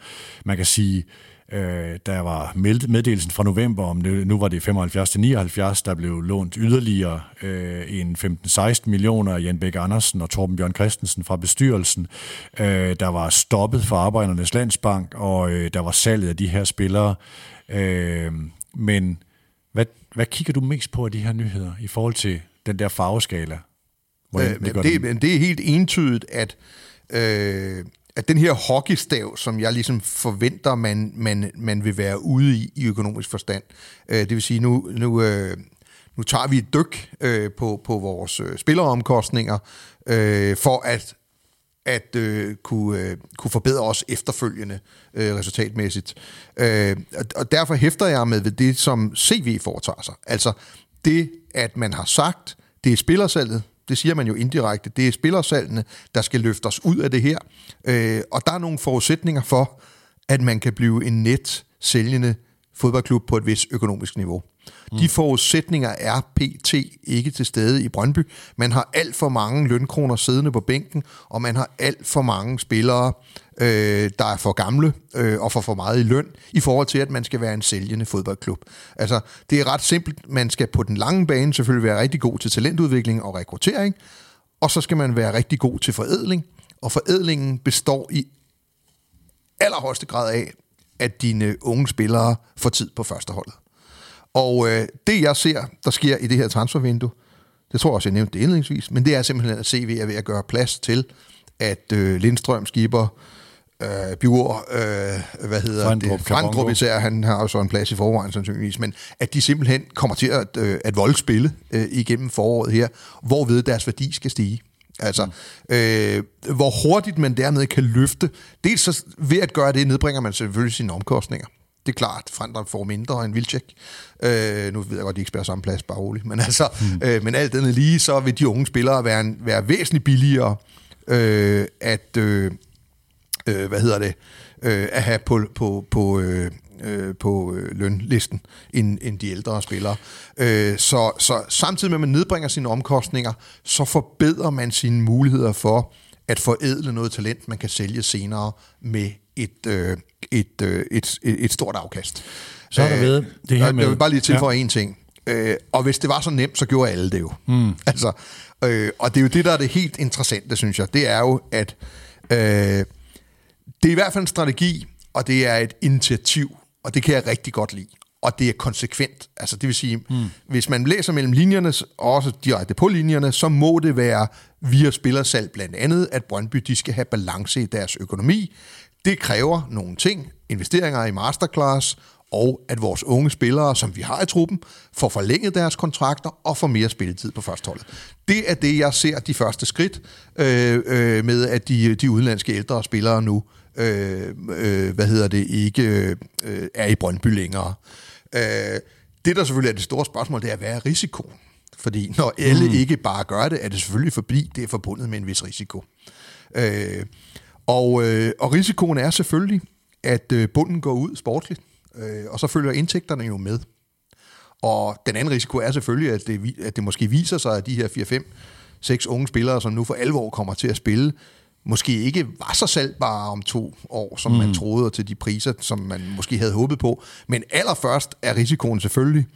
Man kan sige, øh, der var meddelelsen fra november om, nu var det 75 til 79, der blev lånt yderligere øh, en 15-16 millioner af Jan Bæk Andersen og Torben Bjørn Christensen fra bestyrelsen. Øh, der var stoppet for Arbejdernes Landsbank, og øh, der var salget af de her spillere. Øh, men hvad, hvad kigger du mest på af de her nyheder i forhold til den der farveskala? Øh, det, det, det er helt entydigt, at øh, at den her hockeystav, som jeg ligesom forventer, man, man, man vil være ude i i økonomisk forstand, øh, det vil sige, nu, nu, øh, nu tager vi et dyk øh, på, på vores øh, spilleromkostninger, øh, for at at øh, kunne, øh, kunne forbedre os efterfølgende øh, resultatmæssigt. Øh, og derfor hæfter jeg med ved det, som CV foretager sig. Altså det, at man har sagt, det er spillersalget, det siger man jo indirekte, det er spillersalgene, der skal løfte os ud af det her. Øh, og der er nogle forudsætninger for, at man kan blive en net sælgende fodboldklub på et vis økonomisk niveau. Mm. De forudsætninger er pt. ikke til stede i Brøndby. Man har alt for mange lønkroner siddende på bænken, og man har alt for mange spillere, øh, der er for gamle øh, og får for meget i løn, i forhold til, at man skal være en sælgende fodboldklub. Altså, det er ret simpelt. Man skal på den lange bane selvfølgelig være rigtig god til talentudvikling og rekruttering, og så skal man være rigtig god til forædling, og forædlingen består i allerhøjeste grad af, at dine unge spillere får tid på førsteholdet. Og øh, det, jeg ser, der sker i det her transfervindue, det tror jeg også, jeg nævnte det indledningsvis, men det er simpelthen, at CV er ved at gøre plads til, at øh, Lindstrøm, Skipper, øh, Bjur, øh, hvad hedder Frendrup, det, Frandrup især, han har jo så en plads i forvejen sandsynligvis, men at de simpelthen kommer til at, øh, at volde spille øh, igennem foråret her, hvorved deres værdi skal stige. Altså, øh, hvor hurtigt man dermed kan løfte. Dels så ved at gøre det, nedbringer man selvfølgelig sine omkostninger. Det er klart, Frandrup får mindre end Vilcek. Øh, nu ved jeg godt, at de ikke spiller samme plads, bare roligt. Men, altså, mm. øh, men alt andet lige, så vil de unge spillere være, en, være væsentligt billigere øh, at, øh, øh, hvad hedder det, øh, at have på, på, på, øh, øh, på øh, lønlisten end, end de ældre spillere. Øh, så, så samtidig med, at man nedbringer sine omkostninger, så forbedrer man sine muligheder for at forædle noget talent, man kan sælge senere med et, øh, et, øh, et, et, et stort afkast. Så er der ved det her med- Jeg vil bare lige tilføje ja. en ting. Øh, og hvis det var så nemt, så gjorde alle det jo. Mm. Altså, øh, og det er jo det, der er det helt interessante, synes jeg. Det er jo, at øh, det er i hvert fald en strategi, og det er et initiativ, og det kan jeg rigtig godt lide. Og det er konsekvent. Altså det vil sige, mm. hvis man læser mellem linjerne, og også direkte på linjerne, så må det være via spillersalg blandt andet, at Brøndby de skal have balance i deres økonomi. Det kræver nogle ting, investeringer i masterclass, og at vores unge spillere, som vi har i truppen, får forlænget deres kontrakter og får mere spilletid på førsteholdet. Det er det, jeg ser de første skridt øh, øh, med, at de, de udenlandske ældre spillere nu øh, øh, hvad hedder det, ikke øh, er i Brøndby længere. Øh, det, der selvfølgelig er det store spørgsmål, det er, hvad er risikoen? Fordi når alle mm. ikke bare gør det, er det selvfølgelig forbi, det er forbundet med en vis risiko. Øh, og, øh, og risikoen er selvfølgelig, at øh, bunden går ud sportligt, øh, og så følger indtægterne jo med. Og den anden risiko er selvfølgelig, at det, at det måske viser sig, at de her 4-5, 6 unge spillere, som nu for alvor kommer til at spille, måske ikke var så salgbare om to år, som mm. man troede, og til de priser, som man måske havde håbet på. Men allerførst er risikoen selvfølgelig,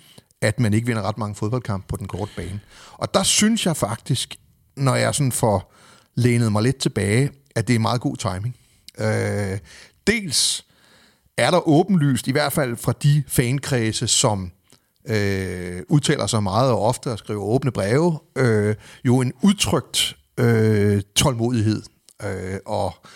at man ikke vinder ret mange fodboldkampe på den korte bane. Og der synes jeg faktisk, når jeg sådan får lænet mig lidt tilbage, at det er meget god timing. Øh, dels er der åbenlyst, i hvert fald fra de fankredse, som øh, udtaler sig meget og ofte og skriver åbne breve, øh, jo en udtrykt øh, tålmodighed. Øh, og øh,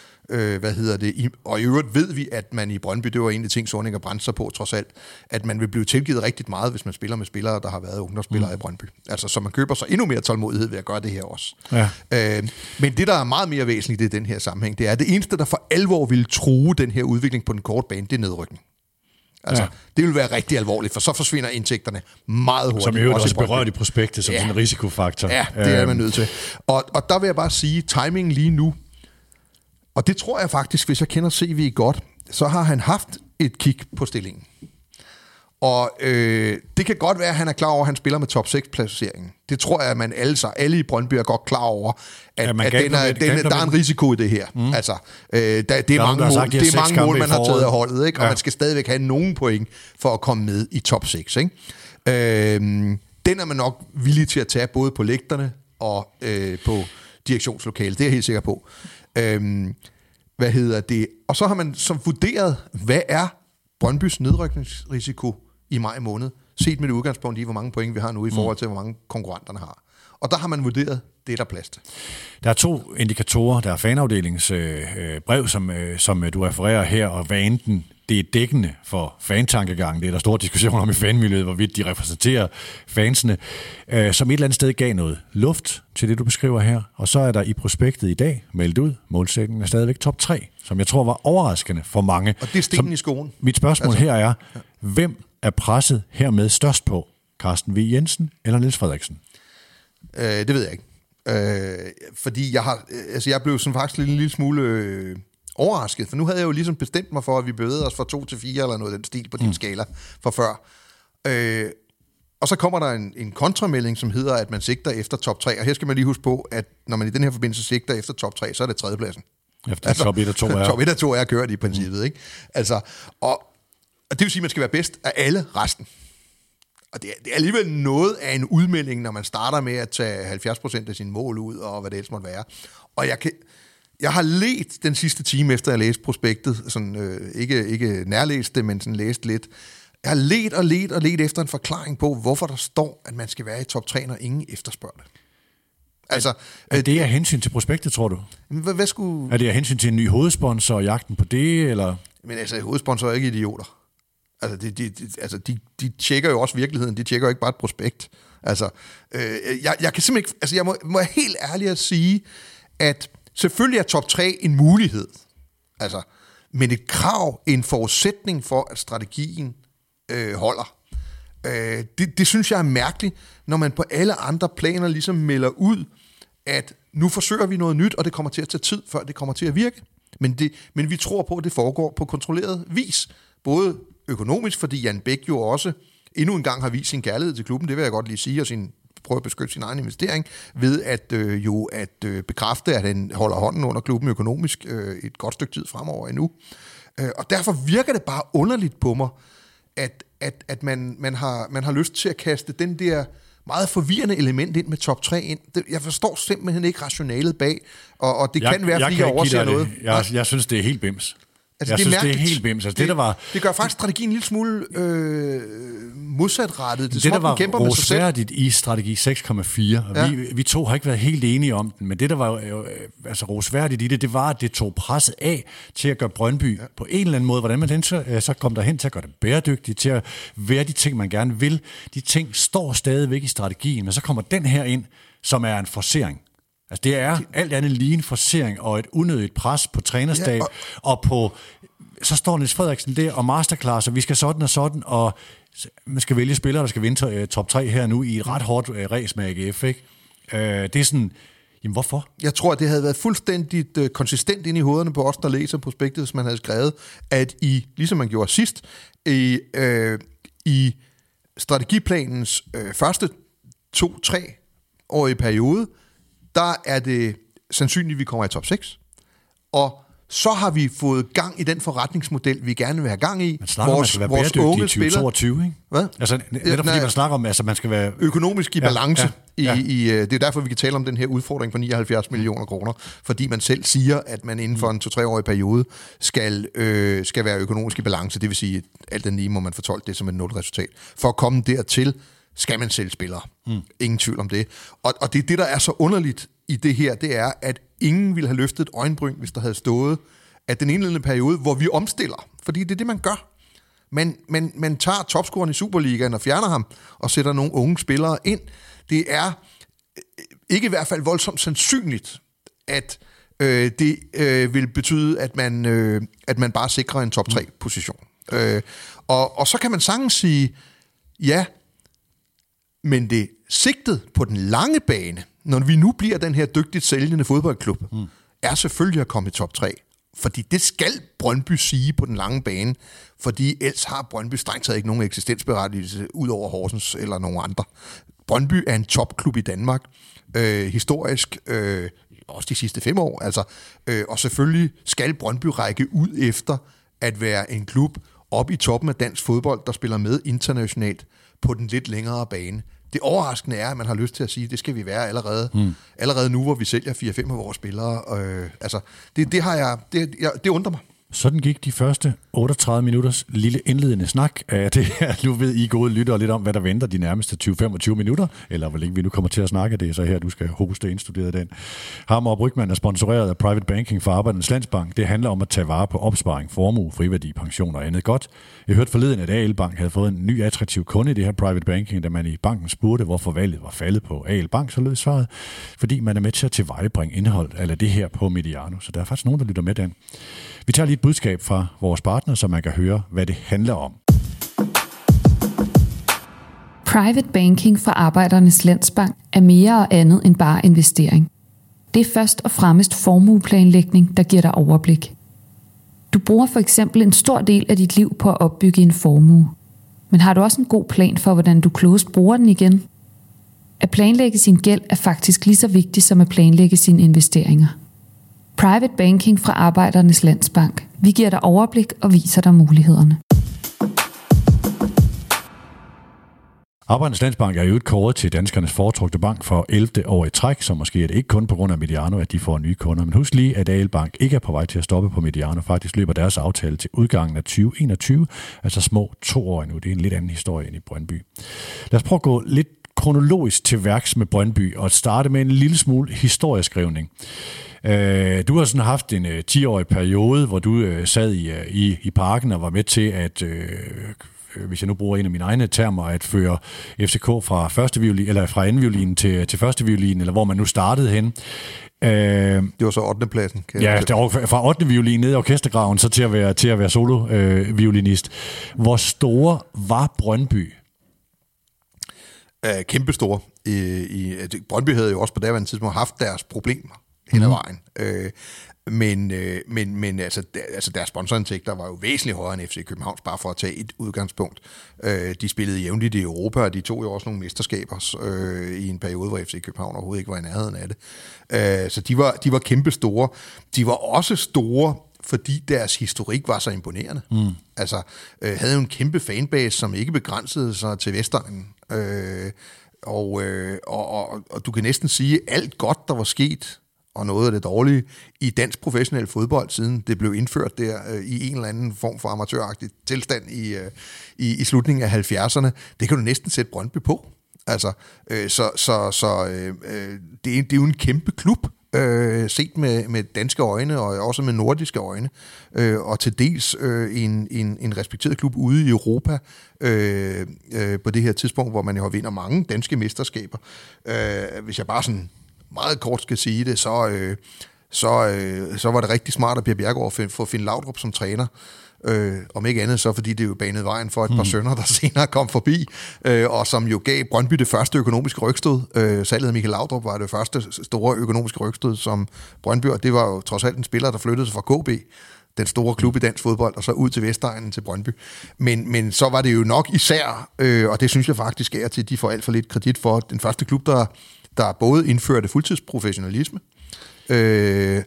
hvad hedder det? I, og i øvrigt ved vi, at man i Brøndby, det var en af de ting, Sorning og brændte sig på trods alt, at man vil blive tilgivet rigtig meget, hvis man spiller med spillere, der har været ungdomsspillere mm. i Brøndby. Altså, så man køber sig endnu mere tålmodighed ved at gøre det her også. Ja. Øh, men det, der er meget mere væsentligt i den her sammenhæng, det er, at det eneste, der for alvor vil true den her udvikling på den korte bane, det er nedrykning. Altså, Ja. det vil være rigtig alvorligt, for så forsvinder indtægterne meget hurtigt. Som i øvrigt også Brøndby. berørt i prospektet som Ja. en risikofaktor. Ja, det er Øhm, man nødt til. Og, og der vil jeg bare sige, timingen lige nu, og det tror jeg faktisk, hvis jeg kender CV godt, så har han haft et kig på stillingen. Og øh, det kan godt være, at han er klar over, at han spiller med top 6 placeringen. Det tror jeg, at man alle, så alle i Brøndby er godt klar over, at, Ja, at den er, den, er, der er en risiko i det her. Mm. Altså, øh, der, det er mange mål, sagt, de det er mange mål man har taget af holdet, ikke? og Ja. man skal stadigvæk have nogen point for at komme med i top 6. Ikke? Øh, den er man nok villig til at tage både på lægterne og øh, på direktionslokalet. Det er jeg helt sikker på. Øh, hvad hedder det? Og så har man så vurderet, hvad er Brøndbys nedrykningsrisiko i maj måned, set med det udgangspunkt i, hvor mange point vi har nu i forhold til, hvor mange konkurrenterne har. Og der har man vurderet, det er der plads til. Der er to indikatorer. Der er fanafdelingens øh, øh, brev, som, øh, som øh, du refererer her, og hvad enten det er dækkende for fantankegangen. Det er der store diskussioner om i fanmiljøet, hvorvidt de repræsenterer fansene, øh, som et eller andet sted gav noget luft til det, du beskriver her. Og så er der i prospektet i dag meldt ud, målsætningen er stadigvæk top 3, som jeg tror var overraskende for mange. Og det er stenen Som- i skoen. Mit spørgsmål altså, her er, hvem er presset hermed størst på? Carsten V. Jensen eller Niels Frederiksen? Øh, det ved jeg ikke. Øh, fordi jeg har, øh, altså jeg blev sådan faktisk en lille smule øh, overrasket, for nu havde jeg jo ligesom bestemt mig for, at vi bevægede os fra 2 til 4 eller noget af den stil på din mm. skala fra før. Øh, og så kommer der en, en kontramelding, som hedder, at man sigter efter top 3, og her skal man lige huske på, at når man i den her forbindelse sigter efter top 3, så er det tredjepladsen. Efter altså, top 1 og 2 er... top 1 og 2 er kørt i princippet, mm. ikke? Altså, og, og det vil sige, at man skal være bedst af alle resten. Og det er, det er alligevel noget af en udmelding, når man starter med at tage 70% af sine mål ud, og hvad det ellers måtte være. Og jeg kan... Jeg har let den sidste time, efter jeg læste prospektet, sådan, øh, ikke, ikke nærlæst det, men sådan læst lidt. Jeg har let og let og let efter en forklaring på, hvorfor der står, at man skal være i top 3, når ingen efterspørger det. Altså, Er det af hensyn til prospektet, tror du? hvad, hvad skulle... Er det af hensyn til en ny hovedsponsor og jagten på det, eller? Men altså, hovedsponsorer er ikke idioter. Altså, de, de, de, altså de, de tjekker jo også virkeligheden. De tjekker jo ikke bare et prospekt. Altså, øh, jeg, jeg kan simpelthen ikke... Altså, jeg må, må helt ærligt at sige, at selvfølgelig er top 3 en mulighed. Altså, men et krav, en forudsætning for, at strategien øh, holder. Øh, det, det synes jeg er mærkeligt, når man på alle andre planer ligesom melder ud, at nu forsøger vi noget nyt, og det kommer til at tage tid, før det kommer til at virke. Men, det, men vi tror på, at det foregår på kontrolleret vis. Både økonomisk, fordi Jan Bæk jo også endnu en gang har vist sin kærlighed til klubben, det vil jeg godt lige sige, og sin, prøve at beskytte sin egen investering, ved at øh, jo at øh, bekræfte, at han holder hånden under klubben økonomisk øh, et godt stykke tid fremover endnu. Øh, og derfor virker det bare underligt på mig, at, at, at man, man, har, man har lyst til at kaste den der meget forvirrende element ind med top 3 ind. Det, jeg forstår simpelthen ikke rationalet bag, og, og det jeg, kan være, fordi jeg, jeg overser noget. Jeg, jeg synes, det er helt bims. Altså, jeg det er synes, det er mærkeligt. helt bims. Altså, det, det, der var, det gør faktisk strategien en lille smule øh, modsatrettet. Det, det, der var kæmper med sig selv. i strategi 6,4, ja. Vi, vi to har ikke været helt enige om den, men det, der var øh, altså rosværdigt i det, det var, at det tog presset af til at gøre Brøndby ja. på en eller anden måde, hvordan man den så, øh, så kom derhen til at gøre det bæredygtigt, til at være de ting, man gerne vil. De ting står stadigvæk i strategien, men så kommer den her ind, som er en forsering. Altså det er alt andet lige en forsering og et unødigt pres på trænerstab ja, og... og på så står Niels Frederiksen der og masterclass, og vi skal sådan og sådan, og man skal vælge spillere, der skal vinde to- top 3 her nu i et ret hårdt øh, race med AGF. Ikke? Øh, det er sådan, jamen hvorfor? Jeg tror, at det havde været fuldstændigt øh, konsistent ind i hovederne på os, der læser prospektet, hvis man havde skrevet, at i, ligesom man gjorde sidst, i, øh, i strategiplanens øh, første to-tre årige periode, der er det sandsynligt, at vi kommer i top 6. Og så har vi fået gang i den forretningsmodel, vi gerne vil have gang i. Man snakker om, at man skal være bæredygtig i 2022, ikke? Hvad? Altså netop Ja, fordi man snakker om, at altså, man skal være... økonomisk i Ja, balance. ja, ja. I, i, øh, det er derfor, vi kan tale om den her udfordring på 79 millioner kroner, fordi man selv siger, at man inden for en to-treårig periode skal, øh, skal være økonomisk i balance. Det vil sige, at alt den lige må man fortolke det som et nul-resultat. For at komme dertil, skal man sælge spillere. Mm. Ingen tvivl om det. Og, og det er det, der er så underligt i det her, det er, at ingen ville have løftet et øjenbryn, hvis der havde stået, at den indledende periode, hvor vi omstiller, fordi det er det, man gør. Man, man, man tager topscoren i Superligaen og fjerner ham, og sætter nogle unge spillere ind. Det er øh, ikke i hvert fald voldsomt sandsynligt, at øh, det øh, vil betyde, at man, øh, at man bare sikrer en top 3-position. Øh, og, og så kan man sagtens sige, ja, men det sigtet på den lange bane, når vi nu bliver den her dygtigt sælgende fodboldklub, mm. er selvfølgelig at komme i top 3. Fordi det skal Brøndby sige på den lange bane, fordi ellers har Brøndby strengt taget ikke nogen eksistensberettigelse ud over Horsens eller nogen andre. Brøndby er en topklub i Danmark, øh, historisk, øh, også de sidste fem år, altså, øh, og selvfølgelig skal Brøndby række ud efter at være en klub op i toppen af dansk fodbold, der spiller med internationalt på den lidt længere bane. Det overraskende er, at man har lyst til at sige, at det skal vi være allerede, mm. allerede nu, hvor vi sælger 4-5 af vores spillere. Øh, altså, det, det, har jeg, det, jeg, det undrer mig. Sådan gik de første 38 minutters lille indledende snak af det her. Nu ved I gode lytter lidt om, hvad der venter de nærmeste 20-25 minutter, eller hvor længe vi nu kommer til at snakke. Det er så her, du skal hoste indstuderet den. Hammer og Brygman er sponsoreret af Private Banking for Arbejdernes Landsbank. Det handler om at tage vare på opsparing, formue, friværdi, pension og andet godt. Jeg hørte forleden, at AL Bank havde fået en ny attraktiv kunde i det her Private Banking, da man i banken spurgte, hvorfor valget var faldet på AL Bank, så lød svaret, fordi man er med til at tilvejebringe indhold af det her på Mediano. Så der er faktisk nogen, der lytter med den. Vi tager lige et budskab fra vores partner, så man kan høre, hvad det handler om. Private banking fra Arbejdernes Landsbank er mere og andet end bare investering. Det er først og fremmest formueplanlægning, der giver dig overblik. Du bruger for eksempel en stor del af dit liv på at opbygge en formue. Men har du også en god plan for, hvordan du klogest bruger den igen? At planlægge sin gæld er faktisk lige så vigtigt som at planlægge sine investeringer. Private banking fra Arbejdernes Landsbank. Vi giver dig overblik og viser dig mulighederne. Arbejdernes Landsbank er jo et kåret til danskernes foretrukne bank for 11. år i træk, så måske er det ikke kun på grund af Mediano, at de får nye kunder. Men husk lige, at AL Bank ikke er på vej til at stoppe på Mediano. Faktisk løber deres aftale til udgangen af 2021, altså små to år endnu. Det er en lidt anden historie end i Brøndby. Lad os prøve at gå lidt kronologisk til værks med Brøndby og starte med en lille smule historieskrivning. Øh, du har sådan haft en øh, 10-årig periode, hvor du øh, sad i, øh, i, i parken og var med til at, øh, hvis jeg nu bruger en af mine egne termer, at føre FCK fra første violin, eller fra anden violin til, til første violin, eller hvor man nu startede hen. Øh, det var så 8. pladsen. Kan ja, det var fra 8. violin ned i orkestergraven, så til at være, til at være solo-violinist. Øh, Hvor store var Brøndby? Uh, kæmpe store. I, i, Brøndby havde jo også på daværende tidspunkt haft deres problemer hen ad mhm. vejen. Øh, men, øh, men, men altså, der, altså deres sponsorindtægter var jo væsentligt højere end FC Københavns, bare for at tage et udgangspunkt. Øh, de spillede jævnligt i Europa, og de tog jo også nogle mesterskaber øh, i en periode, hvor FC København overhovedet ikke var i nærheden af det. Øh, så de var, de var kæmpe store. De var også store fordi deres historik var så imponerende. Mm. Altså, øh, havde jo en kæmpe fanbase, som ikke begrænsede sig til Vestegnen. Øh, og, øh, og, og, og du kan næsten sige, at alt godt, der var sket og noget af det dårlige i dansk professionel fodbold, siden det blev indført der øh, i en eller anden form for amatøragtig tilstand i, øh, i, i slutningen af 70'erne. Det kan du næsten sætte Brøndby på. Altså, øh, så så, så øh, øh det, er, det er jo en kæmpe klub, øh, set med, med danske øjne og også med nordiske øjne, øh, og til dels øh, en, en, en respekteret klub ude i Europa øh, øh, på det her tidspunkt, hvor man jo vinder mange danske mesterskaber. Øh, hvis jeg bare sådan meget kort skal sige det, så, øh, så, øh, så var det rigtig smart at Pierre Bjergård få Finn Laudrup som træner. Øh, om ikke andet så, fordi det jo banede vejen for et par mm. sønner, der senere kom forbi, øh, og som jo gav Brøndby det første økonomiske rygstød. Øh, salget af Michael Laudrup var det første store økonomiske rygstød som Brøndby, og det var jo trods alt en spiller, der flyttede sig fra KB, den store klub i dansk fodbold, og så ud til Vestegnen til Brøndby. Men, men så var det jo nok især, øh, og det synes jeg faktisk er til, at de får alt for lidt kredit for, den første klub, der der både indførte fuldtidsprofessionalisme, øh,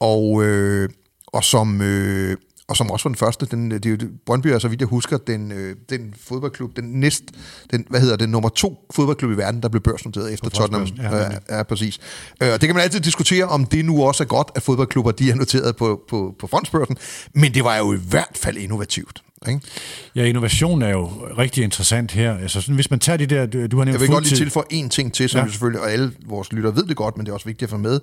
og, øh, og som... Øh, og som også var den første, den, det er Brøndby er, så vidt jeg husker, den, øh, den fodboldklub, den næst, den, hvad hedder det, nummer to fodboldklub i verden, der blev børsnoteret efter Tottenham. Ja, ja, ja, præcis. Øh, og det kan man altid diskutere, om det nu også er godt, at fodboldklubber, de er noteret på, på, på fondsbørsen, men det var jo i hvert fald innovativt. Ikke? Ja, innovation er jo rigtig interessant her. Altså, sådan, hvis man tager de der, du, har nævnt Jeg vil godt lige tilføje en ting til, som ja. selvfølgelig, og alle vores lytter ved det godt, men det er også vigtigt at få med.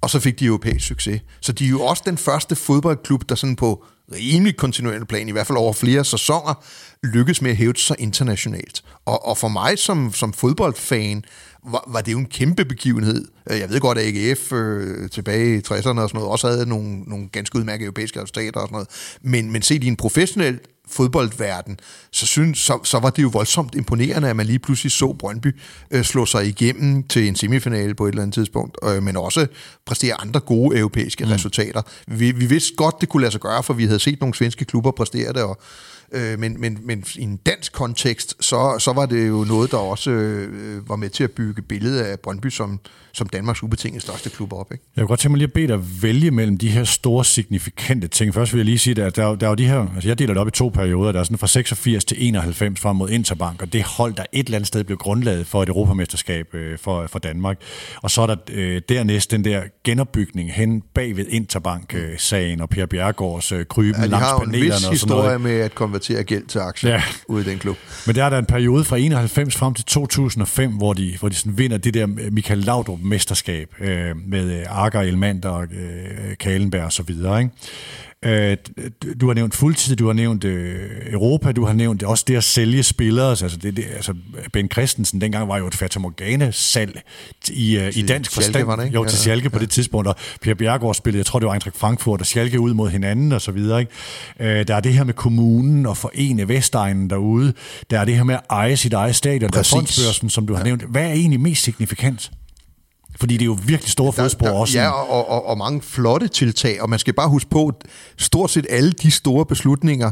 Og så fik de europæisk succes. Så de er jo også den første fodboldklub, der sådan på rimelig kontinuerende plan, i hvert fald over flere sæsoner, lykkes med at hæve sig internationalt. Og, og for mig som, som fodboldfan, var, var det jo en kæmpe begivenhed. Øh, jeg ved godt, at AGF øh, tilbage i 60'erne og sådan noget, også havde nogle, nogle ganske udmærkede europæiske resultater og sådan noget. Men, men set i en professionel fodboldverden, så, synes, så, så var det jo voldsomt imponerende, at man lige pludselig så Brøndby øh, slå sig igennem til en semifinale på et eller andet tidspunkt, øh, men også præstere andre gode europæiske mm. resultater. Vi, vi vidste godt, det kunne lade sig gøre, for vi havde set nogle svenske klubber præstere det, og, Øh, men, men, men i en dansk kontekst, så, så var det jo noget, der også øh, var med til at bygge billedet af Brøndby som, som Danmarks ubetinget største klub op. Ikke? Jeg kunne godt tænke mig lige at bede dig vælge mellem de her store, signifikante ting. Først vil jeg lige sige, at der, der er jo de her, altså jeg deler det op i to perioder, der er sådan fra 86 til 91 frem mod Interbank, og det hold, der et eller andet sted blev grundlaget for et europamesterskab øh, for, for Danmark. Og så er der øh, dernæst den der genopbygning hen bag ved Interbank-sagen og Per Bjergårds øh, kryben ja, langs panelerne. En vis historie med at konvertere gæld til aktier ja. ude i den klub. Men der er der en periode fra 91 frem til 2005, hvor de, hvor de sådan vinder det der Michael Laudrup mesterskab øh, med øh, Arger, Elmander, øh, Kalenberg og så videre. Ikke? Øh, du har nævnt fuldtid, du har nævnt øh, Europa, du har nævnt også det at sælge spillere. Altså, det, det, altså Ben Christensen dengang var jo et Fata Morgana-salg i, øh, i dansk Schalke, forstand. Var det, ikke? Jo, til Schalke ja. på det tidspunkt. Og Pierre Bjergård spillede, jeg tror det var Eintracht Frankfurt, og Schalke ud mod hinanden og så videre. Ikke? Øh, der er det her med kommunen og forene Vestegnen derude. Der er det her med at eje sit eget stadion. Der er fondsbørsen, som du har ja. nævnt. Hvad er egentlig mest signifikant? Fordi det er jo virkelig store fodspor også. Ja, og, og, og mange flotte tiltag, og man skal bare huske på, at stort set alle de store beslutninger,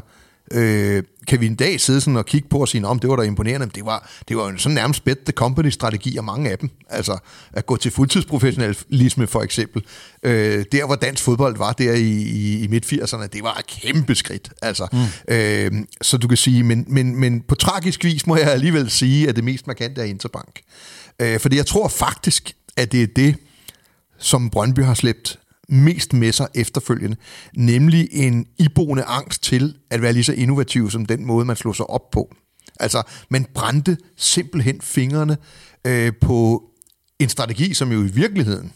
øh, kan vi en dag sidde sådan og kigge på og sige, om det var da imponerende, men det var, det var jo sådan nærmest bet the company-strategi af mange af dem. Altså at gå til fuldtidsprofessionalisme for eksempel. Øh, der hvor dansk fodbold var der i, i, i midt-80'erne, det var et kæmpe skridt. Altså, mm. øh, så du kan sige, men, men, men på tragisk vis må jeg alligevel sige, at det mest markante er Interbank. Øh, fordi jeg tror faktisk, at det er det, som Brøndby har slæbt mest med sig efterfølgende, nemlig en iboende angst til at være lige så innovativ som den måde, man slog sig op på. Altså, man brændte simpelthen fingrene øh, på en strategi, som jo i virkeligheden,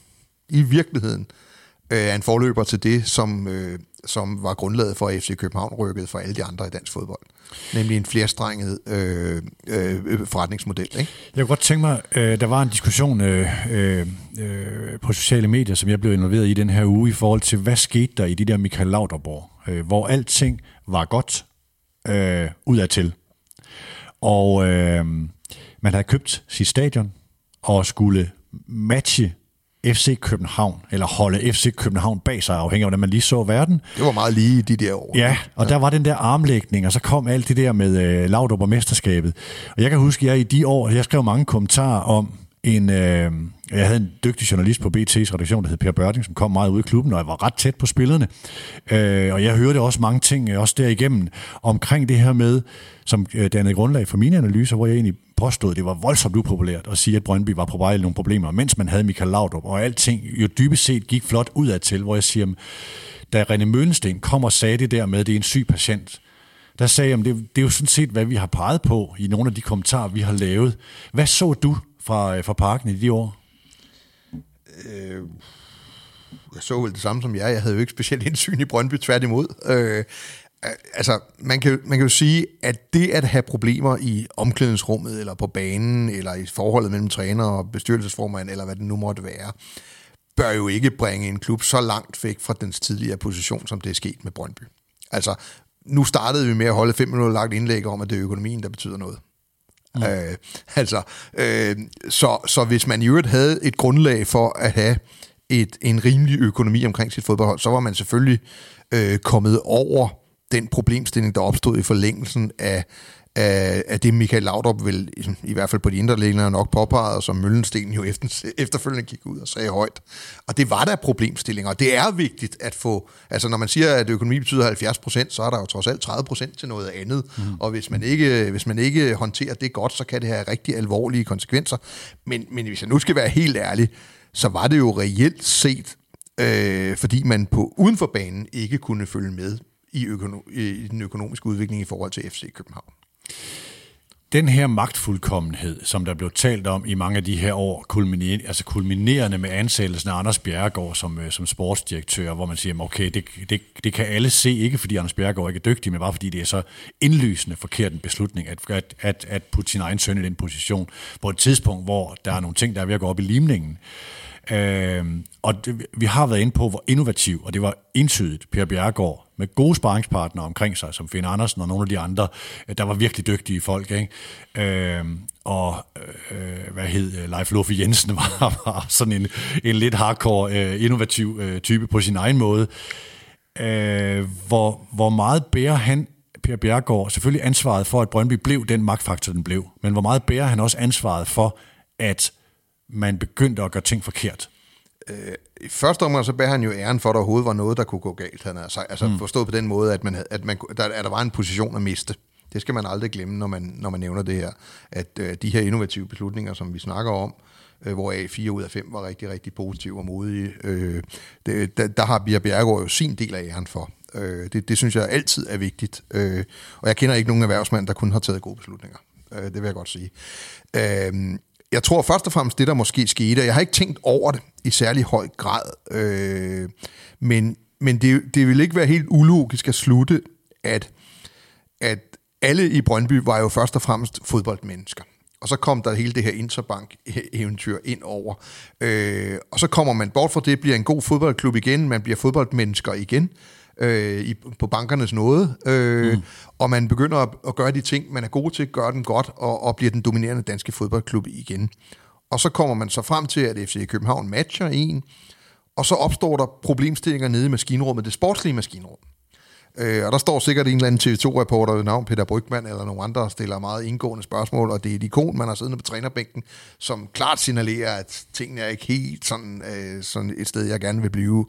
i virkeligheden, øh, Øh, er en forløber til det, som, øh, som var grundlaget for, at FC København rykkede for alle de andre i dansk fodbold. Nemlig en flerstrenget øh, øh, forretningsmodel. Ikke? Jeg kunne godt tænke mig, øh, der var en diskussion øh, øh, øh på sociale medier, som jeg blev involveret i den her uge, i forhold til, hvad skete der i de der Michael Lauderborg, øh, hvor alting var godt øh, udadtil. Og øh, man havde købt sit stadion og skulle matche FC København, eller holde FC København bag sig, afhængig af, hvordan man lige så verden. Det var meget lige i de der år. Ja, og ja. der var den der armlægning, og så kom alt det der med øh, Laudrup og mesterskabet. Og jeg kan huske, at jeg i de år, jeg skrev mange kommentarer om en... Øh, jeg havde en dygtig journalist på BT's redaktion, der hed Per Børding, som kom meget ud i klubben, og jeg var ret tæt på spillerne. Øh, og jeg hørte også mange ting, øh, også derigennem, omkring det her med, som øh, dannede grundlag for mine analyser, hvor jeg egentlig påstod, at det var voldsomt upopulært at sige, at Brøndby var på vej i nogle problemer, mens man havde Michael Laudrup, og alting jo dybest set gik flot udad til, hvor jeg siger, da René Møllensten kom og sagde det der med, at det er en syg patient, der sagde jeg, det, det er jo sådan set, hvad vi har peget på i nogle af de kommentarer, vi har lavet. Hvad så du fra, øh, fra parken i de år? Øh, jeg så vel det samme som jeg. Jeg havde jo ikke specielt indsyn i Brøndby, tværtimod. Øh, altså, man kan, man kan jo sige, at det at have problemer i omklædningsrummet, eller på banen, eller i forholdet mellem træner og bestyrelsesformand, eller hvad det nu måtte være, bør jo ikke bringe en klub så langt væk fra dens tidligere position, som det er sket med Brøndby. Altså, nu startede vi med at holde fem minutter lagt indlæg om, at det er økonomien, der betyder noget. Mm. Øh, altså, øh, så, så hvis man i øvrigt havde et grundlag for at have et, en rimelig økonomi omkring sit fodboldhold, så var man selvfølgelig øh, kommet over den problemstilling, der opstod i forlængelsen af, af, af det Michael Laudrup vil, i hvert fald på de indre længere nok påpeget, og som Møllensten jo efter, efterfølgende gik ud og sagde højt. Og det var der problemstillinger, og det er vigtigt at få, altså når man siger, at økonomi betyder 70 procent, så er der jo trods alt 30 procent til noget andet, mm. og hvis man, ikke, hvis man ikke håndterer det godt, så kan det have rigtig alvorlige konsekvenser. Men, men hvis jeg nu skal være helt ærlig, så var det jo reelt set, øh, fordi man på uden for banen ikke kunne følge med i, økono- i den økonomiske udvikling i forhold til FC København. Den her magtfuldkommenhed, som der blev talt om i mange af de her år, kulminer, altså kulminerende med ansættelsen af Anders Bjerregaard som, øh, som sportsdirektør, hvor man siger, okay, det, det, det kan alle se, ikke fordi Anders Bjerregaard ikke er dygtig, men bare fordi det er så indlysende forkert en beslutning, at, at, at, at putte sin egen søn i den position på et tidspunkt, hvor der er nogle ting, der er ved at gå op i limningen. Øh, og det, vi har været inde på, hvor innovativ, og det var entydigt, Per Bjerregaard, med gode sparringspartnere omkring sig, som Finn Andersen og nogle af de andre, øh, der var virkelig dygtige folk. Ikke? Øh, og øh, hvad hed øh, Leif Luffe Jensen var, var sådan en, en lidt hardcore, øh, innovativ øh, type på sin egen måde. Øh, hvor, hvor meget bærer han Per Bjergård selvfølgelig ansvaret for, at Brøndby blev den magtfaktor, den blev, men hvor meget bærer han også ansvaret for, at man begyndte at gøre ting forkert? Øh, I første omgang så bærer han jo æren for, at der overhovedet var noget, der kunne gå galt. Han er, altså mm. forstået på den måde, at, man, havde, at, man, der, at der var en position at miste. Det skal man aldrig glemme, når man, når man nævner det her. At øh, de her innovative beslutninger, som vi snakker om, øh, hvor A 4 ud af 5 var rigtig, rigtig positive og modige, øh, det, der, der har Bia Bjergård jo sin del af æren for. Øh, det, det synes jeg altid er vigtigt. Øh, og jeg kender ikke nogen erhvervsmand, der kun har taget gode beslutninger. Øh, det vil jeg godt sige. Øh, jeg tror først og fremmest, det der måske skete, jeg har ikke tænkt over det i særlig høj grad, øh, men, men det, det vil ikke være helt ulogisk at slutte, at, at alle i Brøndby var jo først og fremmest fodboldmennesker. Og så kom der hele det her Interbank-eventyr ind over. Øh, og så kommer man bort fra det, bliver en god fodboldklub igen, man bliver fodboldmennesker igen øh, i, på bankernes nåde, øh, mm. og man begynder at, at gøre de ting, man er god til, gøre dem godt, og, og bliver den dominerende danske fodboldklub igen. Og så kommer man så frem til, at FC København matcher en, og så opstår der problemstillinger nede i maskinrummet, det sportslige maskinrum. Øh, og der står sikkert en eller anden TV2-reporter ved navn Peter Brygman eller nogle andre, der stiller meget indgående spørgsmål, og det er et ikon, man har siddende på trænerbænken, som klart signalerer, at tingene er ikke helt sådan, øh, sådan et sted, jeg gerne vil blive.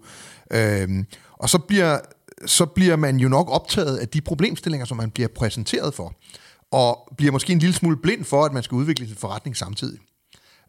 Øh, og så bliver så bliver man jo nok optaget af de problemstillinger, som man bliver præsenteret for, og bliver måske en lille smule blind for, at man skal udvikle sin forretning samtidig.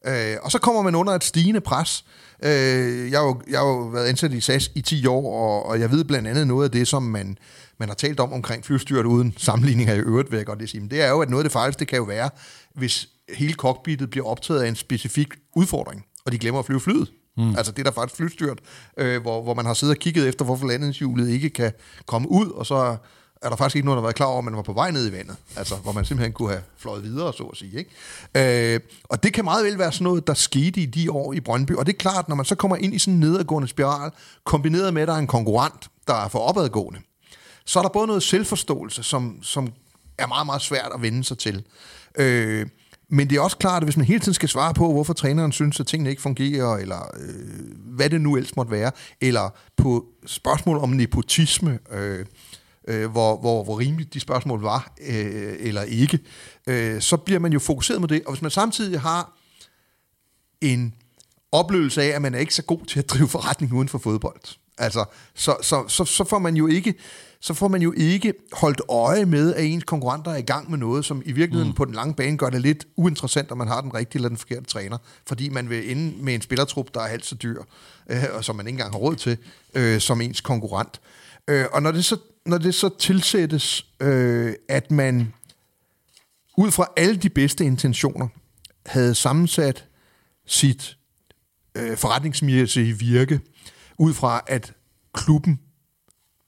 Øh, og så kommer man under et stigende pres. Øh, jeg, har jo, jeg har jo været ansat i SAS i 10 år, og, og jeg ved blandt andet noget af det, som man, man har talt om omkring flystyret uden sammenligning af i øvrigt, vil jeg godt lige sige. Men det er jo, at noget af det farligste kan jo være, hvis hele cockpittet bliver optaget af en specifik udfordring, og de glemmer at flyve flyet. Mm. Altså det der faktisk flystyrt, øh, hvor, hvor man har siddet og kigget efter, hvorfor landingshjulet ikke kan komme ud, og så er der faktisk ikke nogen, der har været klar over, at man var på vej ned i vandet. Altså, hvor man simpelthen kunne have fløjet videre, så at sige. Ikke? Øh, og det kan meget vel være sådan noget, der skete i de år i Brøndby. Og det er klart, når man så kommer ind i sådan en nedadgående spiral, kombineret med, at der er en konkurrent, der er for opadgående, så er der både noget selvforståelse, som, som er meget, meget svært at vende sig til. Øh, men det er også klart, at hvis man hele tiden skal svare på, hvorfor træneren synes, at tingene ikke fungerer, eller øh, hvad det nu ellers måtte være, eller på spørgsmål om nepotisme, øh, øh, hvor, hvor, hvor rimeligt de spørgsmål var, øh, eller ikke, øh, så bliver man jo fokuseret på det. Og hvis man samtidig har en oplevelse af, at man er ikke så god til at drive forretning uden for fodbold, altså, så, så, så, så får man jo ikke så får man jo ikke holdt øje med, at ens konkurrenter er i gang med noget, som i virkeligheden mm. på den lange bane gør det lidt uinteressant, om man har den rigtige eller den forkerte træner, fordi man vil ende med en spillertrup, der er halvt så dyr, øh, og som man ikke engang har råd til, øh, som ens konkurrent. Øh, og når det så, når det så tilsættes, øh, at man ud fra alle de bedste intentioner havde sammensat sit øh, forretningsmæssige virke, ud fra at klubben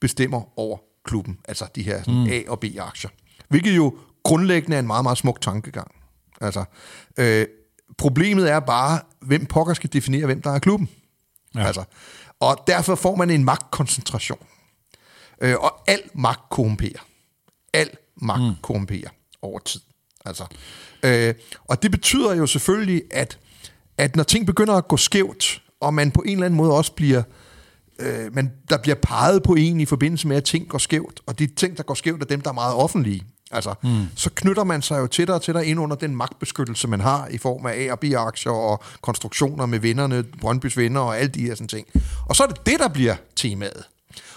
bestemmer over klubben, altså de her sådan, mm. A- og B-aktier. Hvilket jo grundlæggende er en meget, meget smuk tankegang. Altså, øh, problemet er bare, hvem pokker skal definere, hvem der er klubben. Ja. Altså, og derfor får man en magtkoncentration. Øh, og al magt korrumperer. Al magt mm. korrumperer over tid. Altså, øh, og det betyder jo selvfølgelig, at, at når ting begynder at gå skævt, og man på en eller anden måde også bliver øh, men der bliver peget på en i forbindelse med, at ting går skævt, og de ting, der går skævt, er dem, der er meget offentlige. Altså, mm. så knytter man sig jo tættere og tættere ind under den magtbeskyttelse, man har i form af A- og B-aktier og konstruktioner med vinderne, Brøndbys venner og alle de her sådan ting. Og så er det det, der bliver temaet.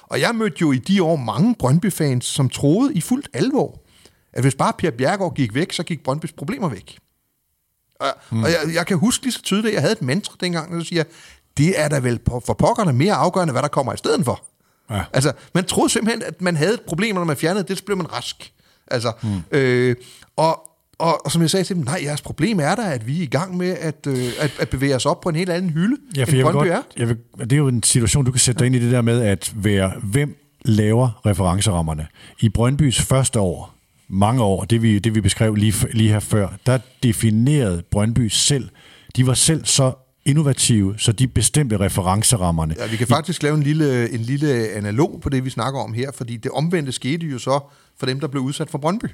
Og jeg mødte jo i de år mange Brøndby-fans, som troede i fuldt alvor, at hvis bare Per Bjergård gik væk, så gik Brøndbys problemer væk. Og, mm. og jeg, jeg kan huske lige så tydeligt, at jeg havde et mantra dengang, der siger, det er da vel for pokkerne mere afgørende, hvad der kommer i stedet for. Ja. Altså, man troede simpelthen, at man havde et problem, når man fjernede det, så blev man rask. Altså, mm. øh, og, og, og som jeg sagde til dem, nej, jeres problem er da, at vi er i gang med at, øh, at, at bevæge os op på en helt anden hylde, ja, for end Brøndby er. Jeg vil, det er jo en situation, du kan sætte dig ind i det der med at være, hvem laver referencerammerne. I Brøndbys første år, mange år, det vi, det vi beskrev lige, lige her før, der definerede Brøndby selv, de var selv så innovative, så de bestemte referencerammerne. Ja, vi kan faktisk lave en lille, en lille analog på det, vi snakker om her, fordi det omvendte skete jo så for dem, der blev udsat for Brøndby.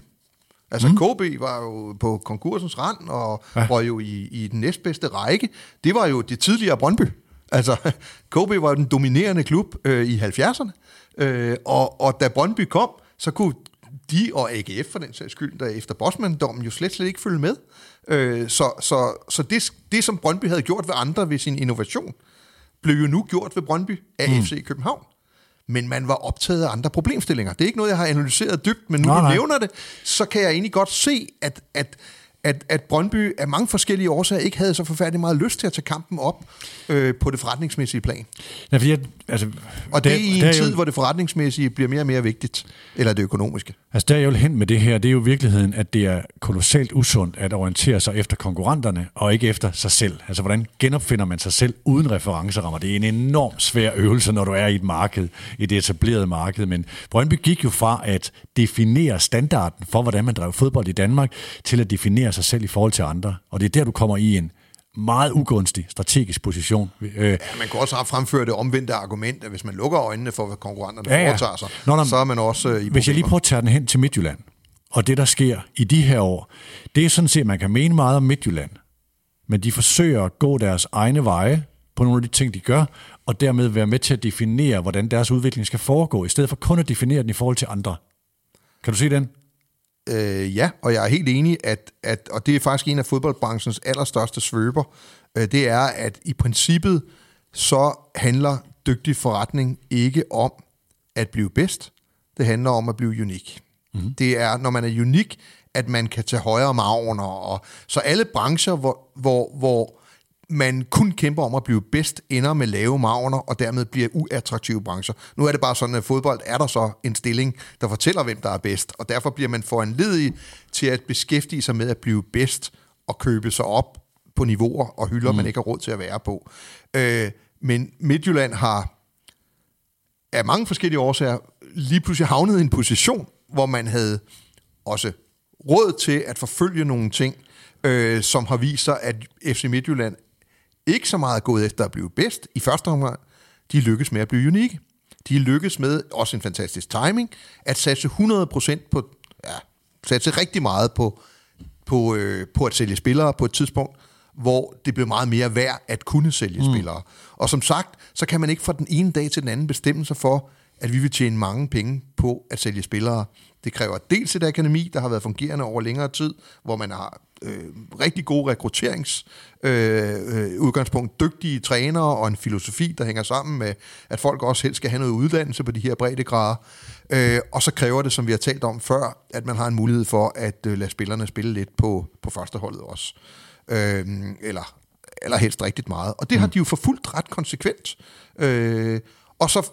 Altså mm. KB var jo på konkursens rand, og ja. var jo i, i den næstbedste række. Det var jo det tidligere Brøndby. Altså, KB var den dominerende klub øh, i 70'erne, øh, og, og da Brøndby kom, så kunne de og AGF for den sags skyld, der efter Bosman-dommen jo slet, slet ikke følge med. Øh, så så, så det, det, som Brøndby havde gjort ved andre ved sin innovation, blev jo nu gjort ved Brøndby af mm. FC København. Men man var optaget af andre problemstillinger. Det er ikke noget, jeg har analyseret dybt, men nu du nævner det, så kan jeg egentlig godt se, at, at at, at Brøndby af mange forskellige årsager ikke havde så forfærdeligt meget lyst til at tage kampen op øh, på det forretningsmæssige plan. Ja, fordi jeg, altså, og det er i en der tid, jo, hvor det forretningsmæssige bliver mere og mere vigtigt, eller det økonomiske. Altså der er jo hen med det her, det er jo virkeligheden, at det er kolossalt usundt at orientere sig efter konkurrenterne, og ikke efter sig selv. Altså hvordan genopfinder man sig selv uden referencerammer? Det er en enorm svær øvelse, når du er i et marked, i det etablerede marked. Men Brøndby gik jo fra at definere standarden for, hvordan man drev fodbold i Danmark, til at definere definere sig selv i forhold til andre. Og det er der, du kommer i en meget ugunstig strategisk position. Øh, ja, man kan også have fremført det omvendte argument, at hvis man lukker øjnene for, hvad konkurrenterne ja, ja. foretager sig, nå, nå, så er man også øh, i Hvis jeg lige prøver at tage den hen til Midtjylland, og det, der sker i de her år, det er sådan set, man kan mene meget om Midtjylland, men de forsøger at gå deres egne veje på nogle af de ting, de gør, og dermed være med til at definere, hvordan deres udvikling skal foregå, i stedet for kun at definere den i forhold til andre. Kan du se den? Øh, ja, og jeg er helt enig, at, at, og det er faktisk en af fodboldbranchens allerstørste svøber, øh, det er, at i princippet så handler dygtig forretning ikke om at blive bedst, det handler om at blive unik. Mm-hmm. Det er, når man er unik, at man kan tage højere marginer. Og, så alle brancher, hvor, hvor, hvor man kun kæmper om at blive bedst, ender med lave marginer, og dermed bliver uattraktive brancher. Nu er det bare sådan, at fodbold er der så en stilling, der fortæller, hvem der er bedst, og derfor bliver man foranledig til at beskæftige sig med at blive bedst og købe sig op på niveauer og hylder, mm. man ikke har råd til at være på. Øh, men Midtjylland har af mange forskellige årsager lige pludselig havnet i en position, hvor man havde også råd til at forfølge nogle ting, øh, som har vist sig, at FC Midtjylland ikke så meget gået efter at blive bedst i første omgang. De lykkes med at blive unikke. De lykkes med, også en fantastisk timing, at satse 100% på, ja, satse rigtig meget på, på, øh, på at sælge spillere på et tidspunkt, hvor det blev meget mere værd at kunne sælge mm. spillere. Og som sagt, så kan man ikke fra den ene dag til den anden bestemme sig for, at vi vil tjene mange penge på at sælge spillere. Det kræver dels et akademi, der har været fungerende over længere tid, hvor man har øh, rigtig gode rekrutterings øh, øh, udgangspunkt, dygtige trænere og en filosofi, der hænger sammen med, at folk også helst skal have noget uddannelse på de her breddegrader. Øh, og så kræver det, som vi har talt om før, at man har en mulighed for at øh, lade spillerne spille lidt på, på førsteholdet også. Øh, eller, eller helst rigtigt meget. Og det mm. har de jo forfulgt ret konsekvent. Øh, og så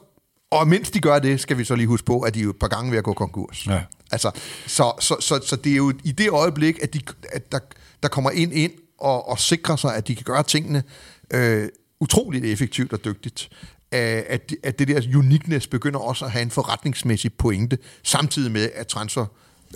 og mens de gør det, skal vi så lige huske på, at de jo et par gange ved at gå konkurs. Ja. Altså, så, så, så, så det er jo i det øjeblik, at, de, at der, der kommer ind ind og, og sikrer sig, at de kan gøre tingene øh, utroligt effektivt og dygtigt, øh, at, at det der uniqueness begynder også at have en forretningsmæssig pointe, samtidig med, at transfer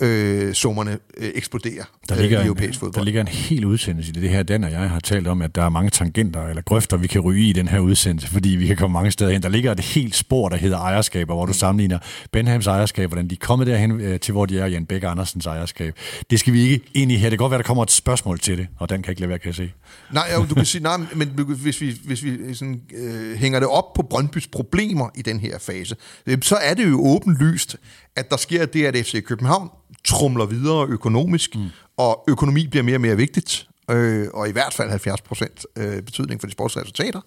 øh, summerne øh, eksploderer der ligger øh, i europæisk fodbold. Der ligger en hel udsendelse i det her. Dan og jeg har talt om, at der er mange tangenter eller grøfter, vi kan ryge i den her udsendelse, fordi vi kan komme mange steder hen. Der ligger et helt spor, der hedder ejerskaber, hvor du sammenligner Benhams ejerskab, hvordan de er kommet derhen øh, til, hvor de er, Jan Bæk Andersens ejerskab. Det skal vi ikke ind i her. Det kan godt være, der kommer et spørgsmål til det, og den kan ikke lade være, kan jeg se. Nej, jo, du kan sige, nej, men hvis vi, hvis vi sådan, øh, hænger det op på Brøndbys problemer i den her fase, øh, så er det jo åbenlyst, at der sker det, at FC København trumler videre økonomisk, mm. og økonomi bliver mere og mere vigtigt, øh, og i hvert fald 70 procent øh, betydning for de sportsresultater.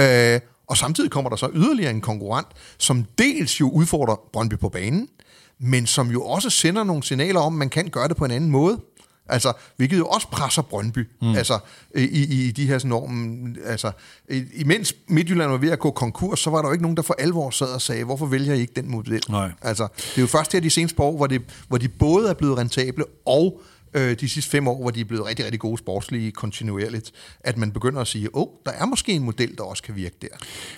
Øh, og samtidig kommer der så yderligere en konkurrent, som dels jo udfordrer Brøndby på banen, men som jo også sender nogle signaler om, at man kan gøre det på en anden måde. Altså, hvilket jo også presser Brøndby. Mm. Altså, i, i de her sådan normen, altså, imens Midtjylland var ved at gå konkurs, så var der jo ikke nogen, der for alvor sad og sagde, hvorfor vælger I ikke den model? Nej. Altså, det er jo først her de seneste år, hvor, det, hvor de både er blevet rentable og øh, de sidste fem år, hvor de er blevet rigtig, rigtig gode sportslige kontinuerligt, at man begynder at sige, åh, oh, der er måske en model, der også kan virke der.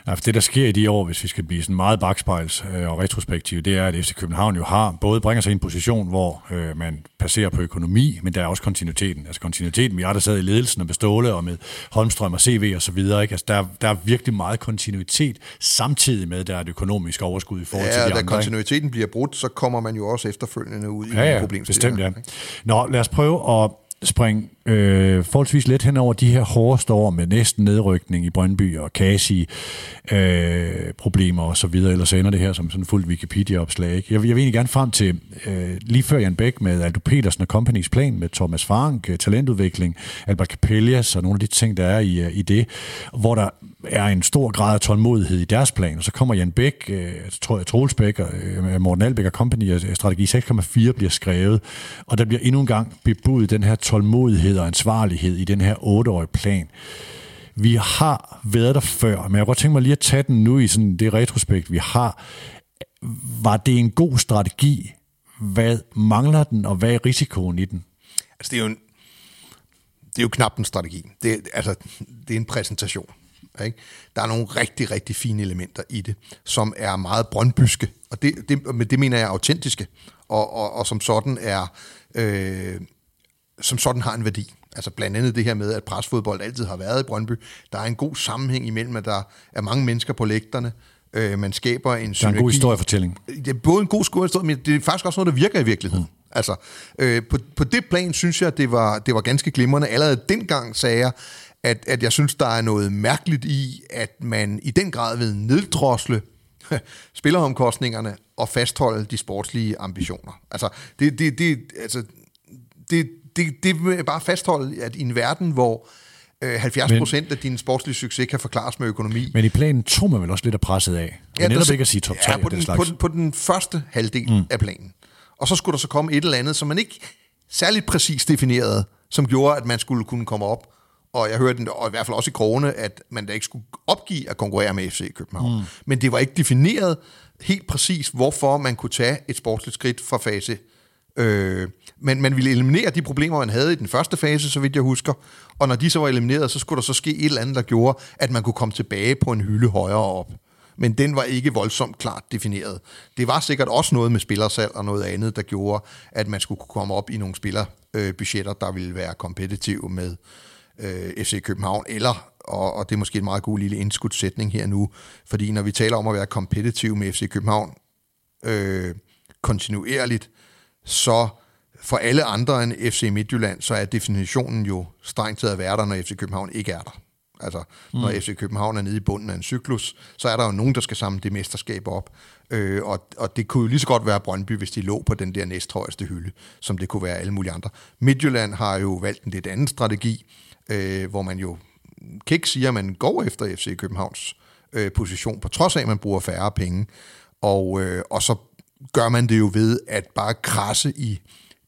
Ja, for det, der sker i de år, hvis vi skal blive sådan meget bagspejls øh, og retrospektiv, det er, at FC København jo har både bringer sig i en position, hvor øh, man passerer på økonomi, men der er også kontinuiteten. Altså kontinuiteten, vi har der sad i ledelsen og med Ståle og med Holmstrøm og CV og så videre. Ikke? Altså, der, der er virkelig meget kontinuitet, samtidig med, at der er et økonomisk overskud i forhold ja, til de andre. Ja, kontinuiteten bliver brudt, så kommer man jo også efterfølgende ud i ja, ja, problemstillinger. bestemt, ja. Nå, lad os prøve at springe øh, forholdsvis let hen over de her hårde år med næsten nedrykning i Brøndby og Kasi øh, problemer og så videre, ellers ender det her som sådan en fuldt Wikipedia-opslag. Ikke? Jeg, jeg vil egentlig gerne frem til øh, lige før Jan Bæk med Aldo Petersen og Companies plan med Thomas Frank, øh, talentudvikling, Albert Capellas og nogle af de ting, der er i, øh, i det, hvor der er en stor grad af tålmodighed i deres plan, og så kommer Jan Bæk, øh, Troels Bæk og øh, Morten Albæk og Company, og strategi 6,4 bliver skrevet, og der bliver endnu en gang bebudt den her tålmodighed og ansvarlighed i den her otteårige plan. Vi har været der før, men jeg kunne godt tænke mig lige at tage den nu i sådan det retrospekt, vi har. Var det en god strategi? Hvad mangler den, og hvad er risikoen i den? Altså, det er jo, en, det er jo knap en strategi. Det, altså, det er en præsentation. Ikke? Der er nogle rigtig, rigtig fine elementer i det, som er meget brøndbyske, og det, det, men det mener jeg er autentiske, og, og, og som sådan er øh, som sådan har en værdi. Altså blandt andet det her med, at presfodbold altid har været i Brøndby. Der er en god sammenhæng imellem, at der er mange mennesker på lægterne. Øh, man skaber en synergi. Der er en god historiefortælling. Det er både en god historie, men det er faktisk også noget, der virker i virkeligheden. Mm. Altså, øh, på, på det plan synes jeg, det var, det var ganske glimrende. Allerede dengang sagde jeg, at, at jeg synes, der er noget mærkeligt i, at man i den grad vil neddrosle spilleromkostningerne og fastholde de sportslige ambitioner. Altså, det, det, det, altså, det, det, det vil jeg bare fastholde, at i en verden, hvor øh, 70 procent af din sportslige succes kan forklares med økonomi. Men i planen tog man vel også lidt af presset af? Ja, netop ikke at sige top 3 ja, på, den, den på, den, på den første halvdel mm. af planen. Og så skulle der så komme et eller andet, som man ikke særligt præcis defineret, som gjorde, at man skulle kunne komme op. Og jeg hørte, og i hvert fald også i krone, at man da ikke skulle opgive at konkurrere med FC København. Mm. Men det var ikke defineret helt præcis, hvorfor man kunne tage et sportsligt skridt fra fase Øh, men man ville eliminere de problemer, man havde i den første fase, så vidt jeg husker. Og når de så var elimineret, så skulle der så ske et eller andet, der gjorde, at man kunne komme tilbage på en hylde højere op. Men den var ikke voldsomt klart defineret. Det var sikkert også noget med spillersalg og noget andet, der gjorde, at man skulle kunne komme op i nogle spillerbudgetter, der ville være kompetitive med øh, FC København, eller og, og det er måske en meget god lille indskudsætning her nu, fordi når vi taler om at være kompetitiv med FC København øh, kontinuerligt, så for alle andre end FC Midtjylland, så er definitionen jo strengt til at være der, når FC København ikke er der. Altså, mm. når FC København er nede i bunden af en cyklus, så er der jo nogen, der skal samle det mesterskab op. Øh, og, og det kunne jo lige så godt være Brøndby, hvis de lå på den der næsthøjeste hylde, som det kunne være alle mulige andre. Midtjylland har jo valgt en lidt anden strategi, øh, hvor man jo kan ikke sige, at man går efter FC Københavns øh, position, på trods af, at man bruger færre penge. Og, øh, og så gør man det jo ved at bare krasse i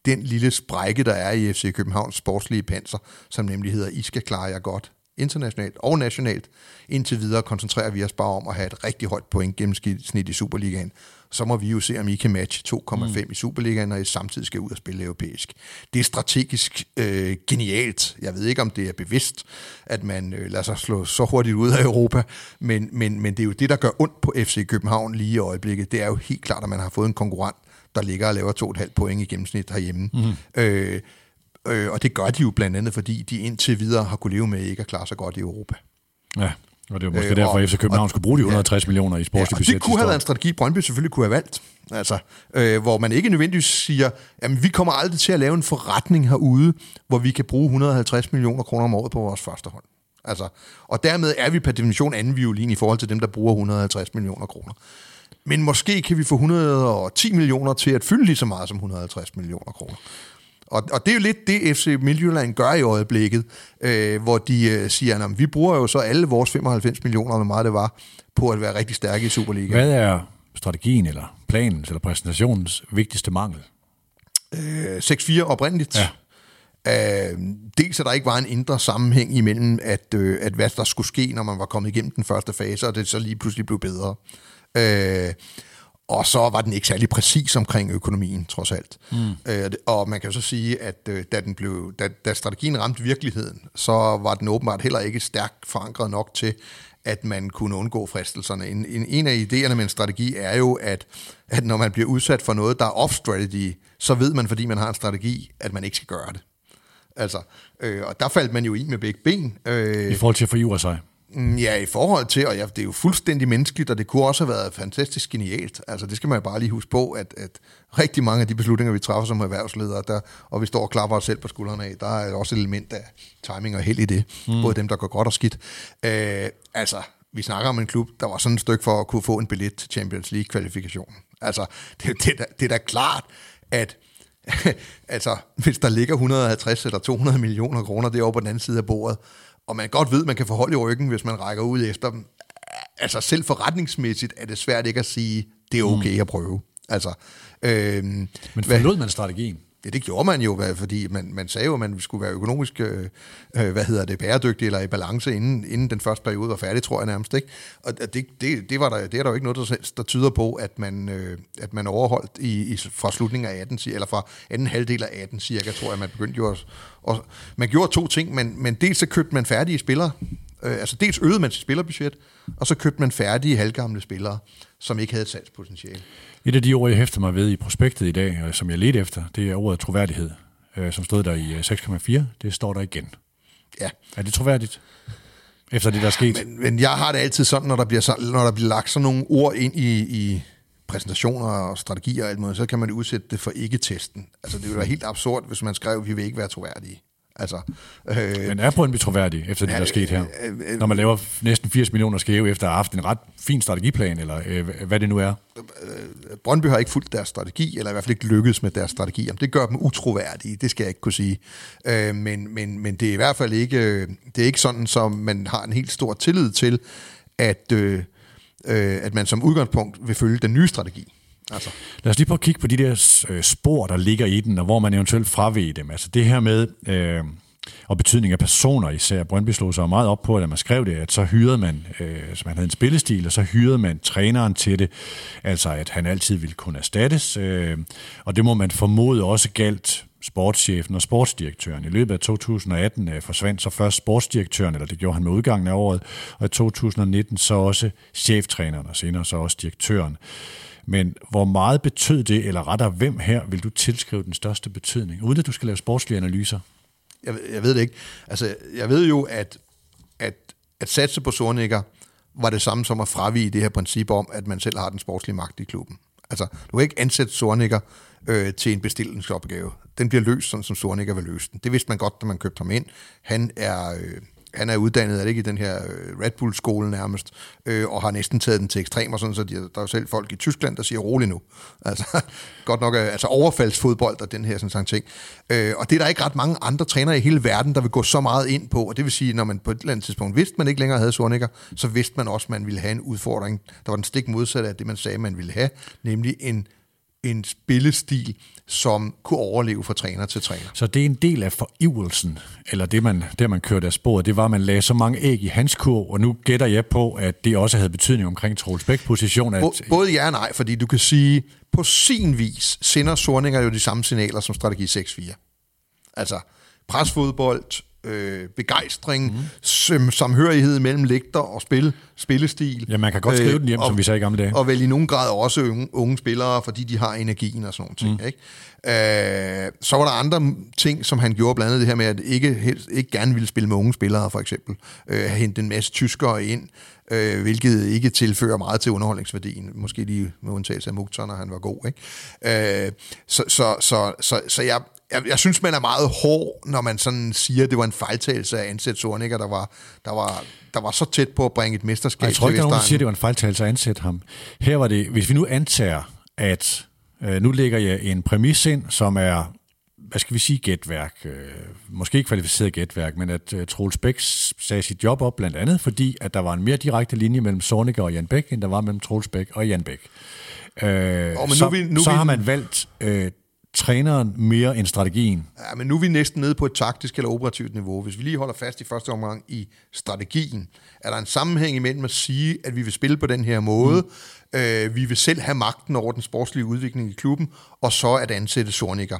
den lille sprække, der er i FC Københavns sportslige panser, som nemlig hedder, I skal klare jer godt internationalt og nationalt. Indtil videre koncentrerer vi os bare om at have et rigtig højt point gennemsnit i Superligaen. Så må vi jo se, om I kan matche 2,5 mm. i Superligaen, når I samtidig skal ud og spille europæisk. Det er strategisk øh, genialt. Jeg ved ikke, om det er bevidst, at man øh, lader sig slå så hurtigt ud af Europa, men, men, men det er jo det, der gør ondt på FC København lige i øjeblikket. Det er jo helt klart, at man har fået en konkurrent, der ligger og laver 2,5 point i gennemsnit herhjemme. Mm. Øh, Øh, og det gør de jo blandt andet, fordi de indtil videre har kunne leve med ikke at klare sig godt i Europa. Ja, og det var måske øh, derfor, at FC København og, skulle bruge de 160 ja, millioner i sportslig ja, budget. det kunne have været en strategi, Brøndby selvfølgelig kunne have valgt. Altså, øh, hvor man ikke nødvendigvis siger, at vi kommer aldrig til at lave en forretning herude, hvor vi kan bruge 150 millioner kroner om året på vores første hold. Altså, og dermed er vi per definition anden violin i forhold til dem, der bruger 150 millioner kroner. Men måske kan vi få 110 millioner til at fylde lige så meget som 150 millioner kroner. Og, og det er jo lidt det, FC Midtjylland gør i øjeblikket, øh, hvor de øh, siger, at vi bruger jo så alle vores 95 millioner, hvor meget det var, på at være rigtig stærke i Superliga. Hvad er strategien eller planen eller præsentationens vigtigste mangel? Øh, 6-4 oprindeligt. Ja. Uh, dels at der ikke var en indre sammenhæng imellem, at, uh, at hvad der skulle ske, når man var kommet igennem den første fase, og det så lige pludselig blev bedre. Uh, og så var den ikke særlig præcis omkring økonomien, trods alt. Mm. Øh, og man kan så sige, at øh, da, den blev, da, da strategien ramte virkeligheden, så var den åbenbart heller ikke stærkt forankret nok til, at man kunne undgå fristelserne. En, en, en af idéerne med en strategi er jo, at, at når man bliver udsat for noget, der er off-strategy, så ved man, fordi man har en strategi, at man ikke skal gøre det. Altså, øh, og der faldt man jo i med begge ben. Øh, I forhold til at forjure sig. Mm, ja, i forhold til, og ja, det er jo fuldstændig menneskeligt, og det kunne også have været fantastisk genialt. Altså, det skal man jo bare lige huske på, at, at rigtig mange af de beslutninger, vi træffer som erhvervsledere, der, og vi står og klapper os selv på skuldrene af, der er også et element af timing og held i det. Mm. Både dem, der går godt og skidt. Øh, altså, vi snakker om en klub, der var sådan et stykke for at kunne få en billet til Champions League-kvalifikationen. Altså, det, det, det, det er da klart, at altså, hvis der ligger 150 eller 200 millioner kroner derovre på den anden side af bordet, og man godt ved, at man kan få hold i ryggen, hvis man rækker ud efter dem. Altså selv forretningsmæssigt er det svært ikke at sige, det er okay mm. at prøve. Altså, øhm, Men forlod man strategien? Ja, det gjorde man jo, fordi man, man sagde jo, at man skulle være økonomisk øh, øh, hvad hedder det, bæredygtig eller i balance, inden, inden den første periode var færdig, tror jeg nærmest. Ikke? Og det, det, det, var der, det er der jo ikke noget, der, der tyder på, at man, øh, at man overholdt i, i, fra slutningen af 18, eller fra anden halvdel af 18 cirka, tror jeg, man begyndte jo at... Og, man gjorde to ting, men, men dels så købte man færdige spillere, øh, altså dels øgede man sit spillerbudget, og så købte man færdige halvgamle spillere, som ikke havde et salgspotentiale. Et af de ord, jeg hæfter mig ved i prospektet i dag, som jeg ledte efter, det er ordet troværdighed, øh, som stod der i 6,4. Øh, det står der igen. Ja. Er det troværdigt? Efter det, der er sket? Men, men jeg har det altid sådan, når der bliver, når der bliver lagt sådan nogle ord ind i, i præsentationer og strategier og alt muligt, så kan man udsætte det for ikke-testen. Altså, det ville være helt absurd, hvis man skrev, at vi vil ikke være troværdige. Altså, øh, Men er Brøndby troværdig efter det, der er sket her? Øh, øh, Når man laver næsten 80 millioner skæve efter at have haft en ret fin strategiplan, eller øh, hvad det nu er? Øh, Brøndby har ikke fulgt deres strategi, eller i hvert fald ikke lykkedes med deres strategi. Det gør dem utroværdige, det skal jeg ikke kunne sige. Øh, men, men, men det er i hvert fald ikke, det er ikke sådan, som man har en helt stor tillid til, at, øh, øh, at man som udgangspunkt vil følge den nye strategi. Altså. Lad os lige prøve at kigge på de der øh, spor, der ligger i den, og hvor man eventuelt fraviger dem. Altså det her med, øh, og betydning af personer især. Brøndby slog sig meget op på, at man skrev det, at så hyrede man, øh, så man havde en spillestil, og så hyrede man træneren til det, altså at han altid ville kunne erstattes, øh, og det må man formode også galt sportschefen og sportsdirektøren. I løbet af 2018 øh, forsvandt så først sportsdirektøren, eller det gjorde han med udgangen af året, og i 2019 så også cheftræneren, og senere så også direktøren. Men hvor meget betød det, eller rettere, hvem her vil du tilskrive den største betydning, uden at du skal lave sportslige analyser? Jeg, jeg ved det ikke. Altså, jeg ved jo, at, at, at satse på Sornikker var det samme som at fravige det her princip om, at man selv har den sportslige magt i klubben. Altså, du kan ikke ansætte Sornikker øh, til en bestillingsopgave. Den bliver løst, sådan som Sornikker vil løse den. Det vidste man godt, da man købte ham ind. Han er... Øh, han er uddannet, er det ikke i den her øh, Red Bull-skole nærmest, øh, og har næsten taget den til ekstremer, sådan så de, der er jo selv folk i Tyskland, der siger rolig nu. Altså, godt nok, øh, altså overfaldsfodbold og den her sådan, sådan ting. Øh, og det er der ikke ret mange andre trænere i hele verden, der vil gå så meget ind på, og det vil sige, når man på et eller andet tidspunkt vidste, man ikke længere havde Sornikker, så vidste man også, at man ville have en udfordring, der var den stik modsatte af det, man sagde, man ville have, nemlig en en spillestil, som kunne overleve fra træner til træner. Så det er en del af forivelsen, eller det man, det man kørte af sporet, det var, at man lagde så mange æg i hans kurv, og nu gætter jeg på, at det også havde betydning omkring Troels Bæk position. At... Både ja og nej, fordi du kan sige, på sin vis sender Sorninger jo de samme signaler som strategi 6-4. Altså presfodbold, øh, begejstring, mm. samhørighed mellem lægter og spil, spillestil. Ja, man kan godt skrive øh, den hjem, og, som vi sagde i gamle dage. Og vel i nogen grad også unge, unge spillere, fordi de har energien og sådan nogle ting. Mm. Ikke? Øh, så var der andre ting, som han gjorde, blandt andet det her med, at ikke, helst, ikke gerne ville spille med unge spillere, for eksempel. Øh, hente en masse tyskere ind, øh, hvilket ikke tilfører meget til underholdningsværdien. Måske lige med undtagelse af når han var god. Ikke? Øh, så, så, så, så, så jeg, jeg, jeg synes, man er meget hård, når man sådan siger, at det var en fejltagelse af ansæt Sornikker, der var, der, var, der var så tæt på at bringe et mesterskab Jeg tror ikke, der er nogen, der siger, at det var en fejltagelse at ansætte ham. Her var det, hvis vi nu antager, at øh, nu lægger jeg en præmis ind, som er, hvad skal vi sige, gætværk. Øh, måske ikke kvalificeret gætværk, men at øh, Troels Bæk sagde sit job op, blandt andet fordi, at der var en mere direkte linje mellem Sornikker og Jan Bæk, end der var mellem Troels Bæk og Jan Bæk. Øh, oh, men så, nu vi, nu så vi... har man valgt øh, træneren mere end strategien. Ja, men nu er vi næsten nede på et taktisk eller operativt niveau. Hvis vi lige holder fast i første omgang i strategien, er der en sammenhæng imellem at sige, at vi vil spille på den her måde, mm. øh, vi vil selv have magten over den sportslige udvikling i klubben, og så at ansætte Sornikker.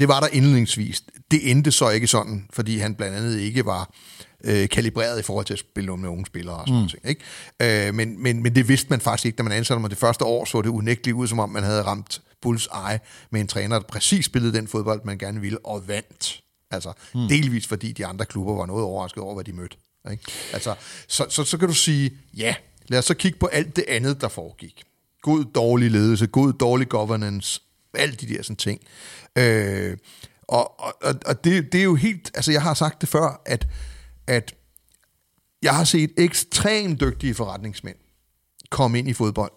Det var der indledningsvis. Det endte så ikke sådan, fordi han blandt andet ikke var øh, kalibreret i forhold til at spille med unge spillere og sådan mm. ting. Ikke? Øh, men, men, men det vidste man faktisk ikke, da man ansatte mig. Det første år så det unægteligt ud, som om man havde ramt Bulls eye med en træner, der præcis spillede den fodbold, man gerne ville, og vandt. Altså, mm. delvis fordi de andre klubber var noget overrasket over, hvad de mødte. Ikke? Altså, så, så, så kan du sige, ja, lad os så kigge på alt det andet, der foregik. God, dårlig ledelse, god, dårlig governance, alt de der sådan ting. Øh, og og, og det, det er jo helt, altså jeg har sagt det før, at, at jeg har set ekstremt dygtige forretningsmænd komme ind i fodbold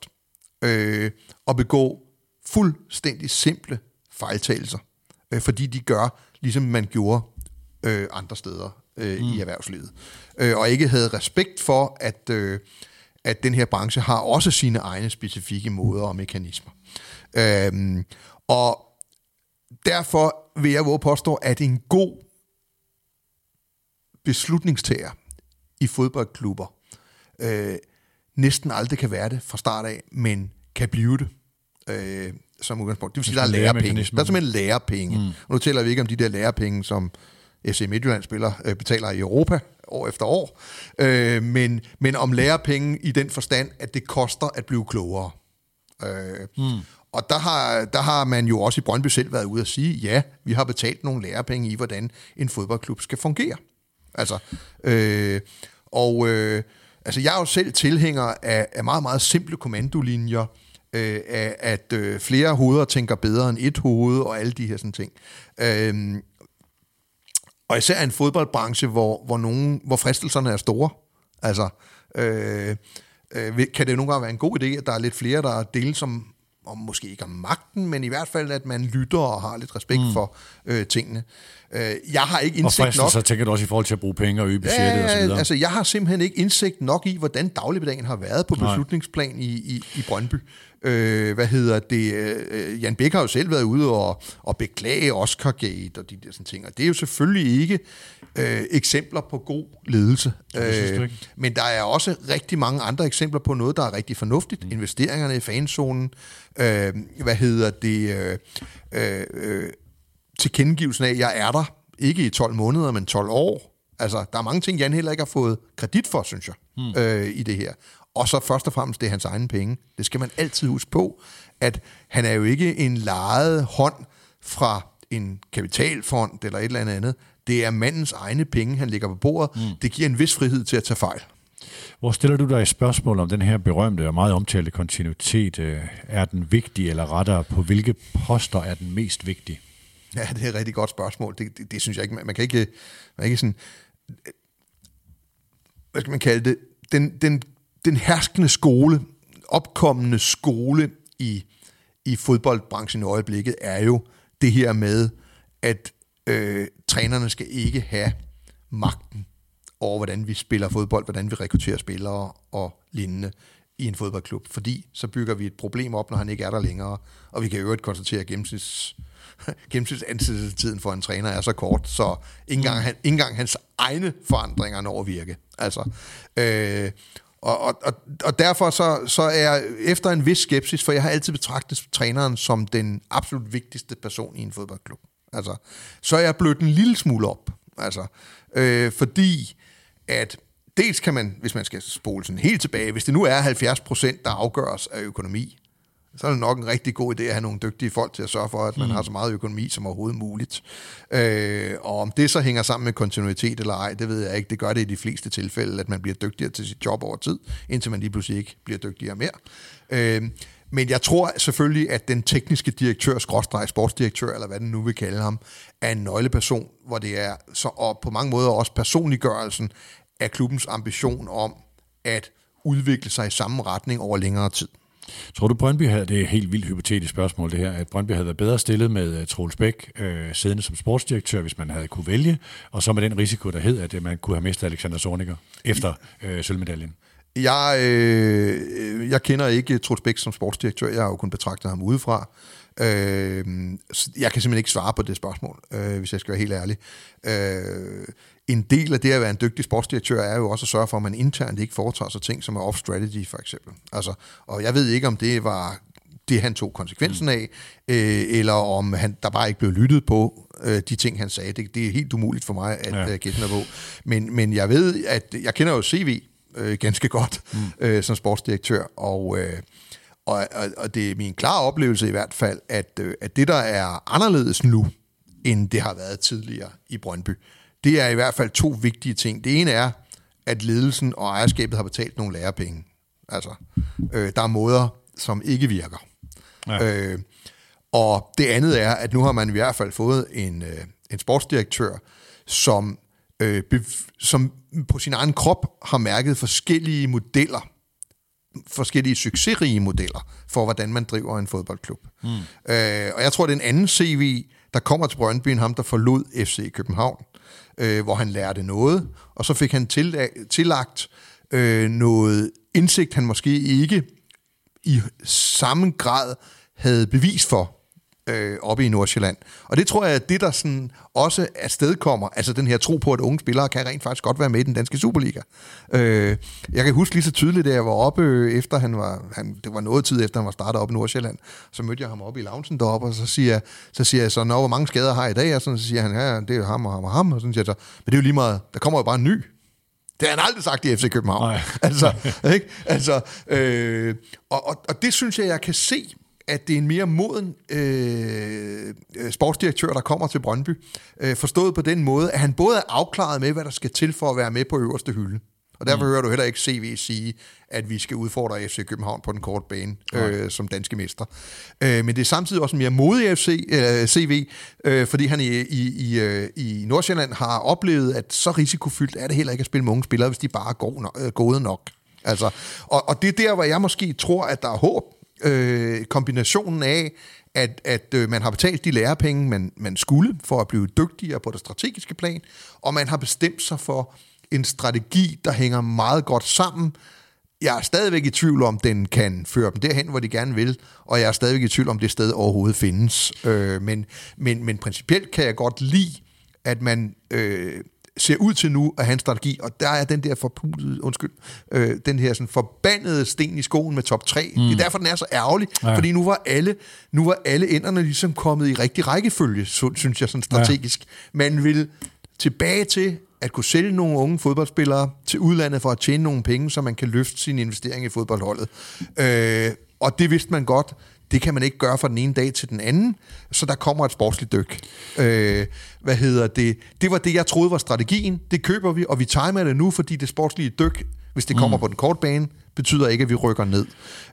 øh, og begå fuldstændig simple fejltagelser, øh, fordi de gør, ligesom man gjorde øh, andre steder øh, mm. i erhvervslivet. Øh, og ikke havde respekt for, at, øh, at den her branche har også sine egne specifikke måder og mekanismer. Øh, og derfor vil jeg våge påstå, at en god beslutningstager i fodboldklubber øh, næsten aldrig kan være det fra start af, men kan blive det øh, som udgangspunkt. Det vil sige, der er lærepenge. Der er simpelthen lærepenge. Mm. Og nu taler vi ikke om de der lærepenge, som FC Midtjylland spiller, øh, betaler i Europa år efter år, øh, men, men om lærepenge i den forstand, at det koster at blive klogere. Øh, mm. Og der har, der har man jo også i Brøndby selv været ude at sige, ja, vi har betalt nogle lærepenge i, hvordan en fodboldklub skal fungere. Altså, øh, og øh, altså, jeg er jo selv tilhænger af, af meget, meget simple kommandolinjer, øh, at øh, flere hoveder tænker bedre end et hoved, og alle de her sådan ting. Øh, og især en fodboldbranche, hvor, hvor, nogen, hvor fristelserne er store. Altså, øh, øh, kan det nogle gange være en god idé, at der er lidt flere, der deler som om måske ikke om magten, men i hvert fald, at man lytter og har lidt respekt mm. for øh, tingene. Øh, jeg har ikke indsigt og nok... så tænker du også i forhold til at bruge penge og øge budgettet Ja, og så ja, videre. altså jeg har simpelthen ikke indsigt nok i, hvordan dagligdagen har været på Nej. beslutningsplan i, i, i Brøndby. Øh, hvad hedder det? Øh, Jan Bæk har jo selv været ude og, og beklage Oscar-gate og de der sådan ting, og det er jo selvfølgelig ikke øh, eksempler på god ledelse. Ikke? men der er også rigtig mange andre eksempler på noget, der er rigtig fornuftigt. Mm. Investeringerne i fanzonen, øh, hvad hedder det, øh, øh, øh, tilkendegivelsen af, at jeg er der, ikke i 12 måneder, men 12 år. Altså, der er mange ting, Jan heller ikke har fået kredit for, synes jeg, mm. øh, i det her. Og så først og fremmest, det er hans egne penge. Det skal man altid huske på, at han er jo ikke en lejet hånd fra en kapitalfond eller et eller andet andet. Det er mandens egne penge, han lægger på bordet. Mm. Det giver en vis frihed til at tage fejl. Hvor stiller du dig et spørgsmål om den her berømte og meget omtalte kontinuitet? Øh, Er den vigtig, eller rettere på hvilke poster er den mest vigtig? Ja, det er et rigtig godt spørgsmål. Det, det, det synes jeg ikke. Man, man kan ikke, man kan ikke sådan... Hvad skal man kalde det? Den, den, den herskende skole, opkommende skole i, i fodboldbranchen i øjeblikket, er jo det her med, at øh, trænerne skal ikke have magten over, hvordan vi spiller fodbold, hvordan vi rekrutterer spillere og lignende i en fodboldklub. Fordi så bygger vi et problem op, når han ikke er der længere, og vi kan i øvrigt konstatere, at gennemsnits, gennemsnitsansættelsestiden for en træner er så kort, så ikke engang, han, ikke engang hans egne forandringer når at virke. Altså, øh, og, og, og, og derfor så, så er jeg efter en vis skepsis, for jeg har altid betragtet træneren som den absolut vigtigste person i en fodboldklub. Altså, så er jeg blødt en lille smule op. Altså, øh, fordi at dels kan man, hvis man skal spole sådan helt tilbage, hvis det nu er 70 procent, der afgøres af økonomi, så er det nok en rigtig god idé at have nogle dygtige folk til at sørge for, at man mm. har så meget økonomi som overhovedet muligt. Øh, og om det så hænger sammen med kontinuitet eller ej, det ved jeg ikke. Det gør det i de fleste tilfælde, at man bliver dygtigere til sit job over tid, indtil man lige pludselig ikke bliver dygtigere mere. Øh, men jeg tror selvfølgelig, at den tekniske direktør, skråstreg sportsdirektør, eller hvad den nu vil kalde ham, er en nøgleperson, hvor det er så, og på mange måder også personliggørelsen af klubbens ambition om at udvikle sig i samme retning over længere tid. Tror du, Brøndby havde, det er et helt vildt hypotetisk spørgsmål det her, at Brøndby havde været bedre stillet med uh, Troels Bæk øh, siddende som sportsdirektør, hvis man havde kunne vælge, og så med den risiko, der hed, at uh, man kunne have mistet Alexander Zorniger efter øh, sølvmedaljen? Jeg, øh, jeg kender ikke Troels Bæk som sportsdirektør, jeg har jo kun betragtet ham udefra. Øh, jeg kan simpelthen ikke svare på det spørgsmål, øh, hvis jeg skal være helt ærlig. Øh, en del af det at være en dygtig sportsdirektør er jo også at sørge for, at man internt ikke foretager sig ting, som er off-strategy for eksempel. Altså, og jeg ved ikke, om det var det, han tog konsekvensen af, øh, eller om han, der bare ikke blev lyttet på øh, de ting, han sagde. Det, det er helt umuligt for mig at Ja. ja. gætte mig på. Men, men jeg ved, at jeg kender jo CV øh, ganske godt mm. øh, som sportsdirektør, og, øh, og, og, og det er min klare oplevelse i hvert fald, at, øh, at det, der er anderledes nu, end det har været tidligere i Brøndby, det er i hvert fald to vigtige ting. Det ene er, at ledelsen og ejerskabet har betalt nogle lærepenge. Altså, øh, der er måder, som ikke virker. Ja. Øh, og det andet er, at nu har man i hvert fald fået en, øh, en sportsdirektør, som, øh, som på sin egen krop har mærket forskellige modeller, forskellige succesrige modeller for, hvordan man driver en fodboldklub. Mm. Øh, og jeg tror, det er en anden CV, der kommer til Brøndby, ham, der forlod FC København, øh, hvor han lærte noget, og så fik han til, tillagt øh, noget indsigt, han måske ikke i samme grad havde bevis for øh, oppe i Nordsjælland. Og det tror jeg, at det der sådan også afstedkommer, altså den her tro på, at unge spillere kan rent faktisk godt være med i den danske Superliga. Øh, jeg kan huske lige så tydeligt, da jeg var oppe, øh, efter han var, han, det var noget tid efter han var startet op i Nordsjælland, så mødte jeg ham oppe i loungen deroppe, og så siger, jeg- så siger jeg så, Nå, hvor mange skader har jeg i dag? Og sådan, så siger han, ja, det er ham og ham og ham, og sådan siger jeg så, men det er jo lige meget, der kommer jo bare en ny. Det har han aldrig sagt i FC København. Nej. altså, ikke? altså øh, og, og, og det synes jeg, jeg kan se, at det er en mere moden øh, øh, sportsdirektør, der kommer til Brøndby. Øh, forstået på den måde, at han både er afklaret med, hvad der skal til for at være med på øverste hylde. Og derfor mm. hører du heller ikke CV sige, at vi skal udfordre FC København på den korte bane øh, som danske mester. Øh, men det er samtidig også en mere modig FC, øh, CV, øh, fordi han i, i, i, øh, i Nordsjælland har oplevet, at så risikofyldt er det heller ikke at spille med unge spillere, hvis de bare er gode nok. Øh, gode nok. Altså, og, og det er der, hvor jeg måske tror, at der er håb Øh, kombinationen af, at, at øh, man har betalt de lærepenge, man, man skulle, for at blive dygtigere på det strategiske plan, og man har bestemt sig for en strategi, der hænger meget godt sammen. Jeg er stadigvæk i tvivl om, den kan føre dem derhen, hvor de gerne vil, og jeg er stadigvæk i tvivl om, det sted overhovedet findes. Øh, men, men, men principielt kan jeg godt lide, at man øh, ser ud til nu at en strategi, og der er den der forpulede, undskyld, øh, den her sådan forbandede sten i skoen med top 3. Mm. Det er derfor, den er så ærgerlig, ja. fordi nu var alle nu var alle enderne ligesom kommet i rigtig rækkefølge, synes jeg sådan strategisk. Ja. Man vil tilbage til at kunne sælge nogle unge fodboldspillere til udlandet for at tjene nogle penge, så man kan løfte sin investering i fodboldholdet. Øh, og det vidste man godt, det kan man ikke gøre fra den ene dag til den anden, så der kommer et sportsligt dyk. Øh, hvad hedder det? Det var det, jeg troede var strategien. Det køber vi, og vi timer det nu, fordi det sportslige dyk, hvis det kommer mm. på den korte bane, betyder ikke, at vi rykker ned.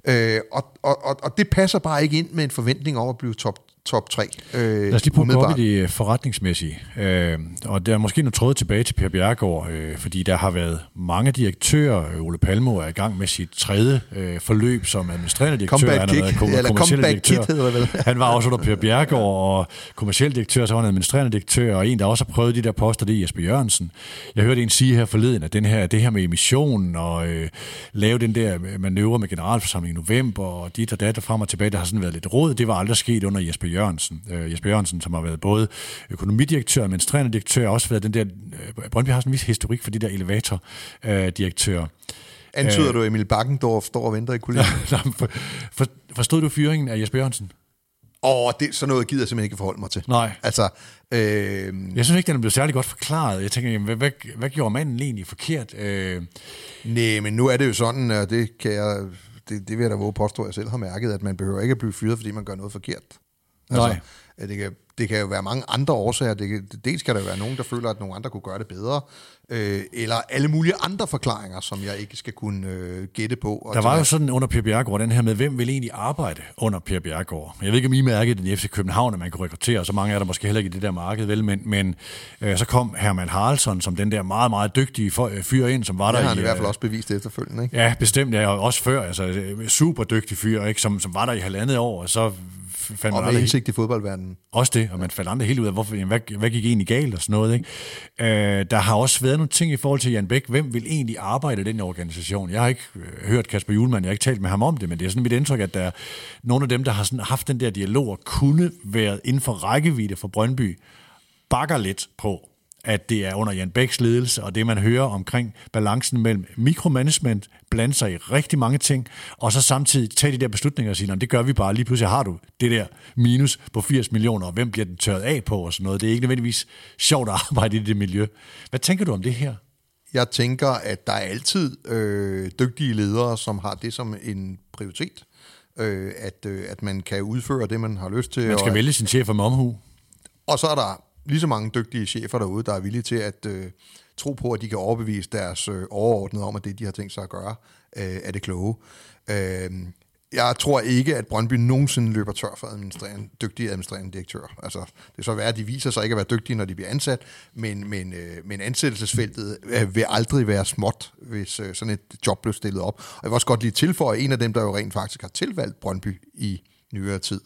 Øh, og, og, og, og det passer bare ikke ind med en forventning om at blive top top 3. Øh, Lad os lige prøve at i det forretningsmæssige. Øh, og der er måske noget tråd tilbage til Per Bjergård, øh, fordi der har været mange direktører. Ole Palmo er i gang med sit tredje øh, forløb som administrerende direktør. Comeback han har været kom- kommersiel direktør. Kit, vel. han var også under Per Bjergård og kommersiel direktør, så var han administrerende direktør, og en, der også har prøvet de der poster, det er Jesper Jørgensen. Jeg hørte en sige her forleden, at den her, det her med emissionen og øh, lave den der manøvre med generalforsamling i november og dit og dat og frem og tilbage, der har sådan været lidt råd. Det var aldrig sket under Jesper Jørgensen. Øh, Jesper Jørgensen, som har været både økonomidirektør og administrerende direktør, har også været den der... Øh, Brøndby har sådan en vis historik for de der elevatordirektører. Øh, Antyder øh, du, Emil Bakkendorf står og venter i kulissen? for, for, forstod du fyringen af Jesper Jørgensen? Åh, det, sådan noget gider jeg simpelthen ikke forholde mig til. Nej. Altså, øh... Jeg synes ikke, den er blevet særlig godt forklaret. Jeg tænker, jamen, hvad, hvad, hvad gjorde manden egentlig forkert? Øh... Nej, men nu er det jo sådan, og det kan jeg... Det, det vil jeg da våge påstå, at jeg selv har mærket, at man behøver ikke at blive fyret, fordi man gør noget forkert. Altså, Nej. Det kan, det kan jo være mange andre årsager. Det kan, dels kan der være nogen, der føler, at nogle andre kunne gøre det bedre, øh, eller alle mulige andre forklaringer, som jeg ikke skal kunne øh, gætte på. Der var jo sådan under Per Bjergård, den her med, hvem vil egentlig arbejde under Per Bjergård? Jeg ved ikke, om I mærkede den i FC København, at man kunne rekruttere, så mange er der måske heller ikke i det der marked, vel? Men, men øh, så kom Herman Haraldsson som den der meget, meget dygtige øh, fyr ind, som var det der har han i, i hvert fald også bevist efterfølgende, ikke? Ja, bestemt, ja, og også før, altså øh, super dygtig fyr, ikke? Som, som var der i halvandet år, og så fandt og man med indsigt i fodboldverdenen. Også det, og man faldt aldrig helt ud af, hvorfor, hvad, hvad gik egentlig galt og sådan noget. Ikke? Øh, der har også været nogle ting i forhold til Jan Bæk. Hvem vil egentlig arbejde i den organisation? Jeg har ikke øh, hørt Kasper Julemand, jeg har ikke talt med ham om det, men det er sådan mit indtryk, at der er nogle af dem, der har sådan haft den der dialog og kunne være inden for rækkevidde for Brøndby, bakker lidt på, at det er under Jan Bæks ledelse, og det man hører omkring balancen mellem mikromanagement, blande sig i rigtig mange ting, og så samtidig tage de der beslutninger og sige, det gør vi bare, lige pludselig har du det der minus på 80 millioner, og hvem bliver den tørret af på og sådan noget. Det er ikke nødvendigvis sjovt at arbejde i det miljø. Hvad tænker du om det her? Jeg tænker, at der er altid øh, dygtige ledere, som har det som en prioritet. Øh, at, øh, at man kan udføre det, man har lyst til. Man skal og, vælge sin chef om omhu. Og så er der lige så mange dygtige chefer derude, der er villige til at øh, tro på, at de kan overbevise deres øh, overordnede om, at det, de har tænkt sig at gøre, øh, er det kloge. Øh, jeg tror ikke, at Brøndby nogensinde løber tør for administrerende, dygtige administrerende direktør. Altså, det er så værd, at de viser sig ikke at være dygtige, når de bliver ansat, men, men, øh, men ansættelsesfeltet øh, vil aldrig være småt, hvis øh, sådan et job blev stillet op. Og jeg vil også godt lige tilføje, en af dem, der jo rent faktisk har tilvalgt Brøndby i nyere tid,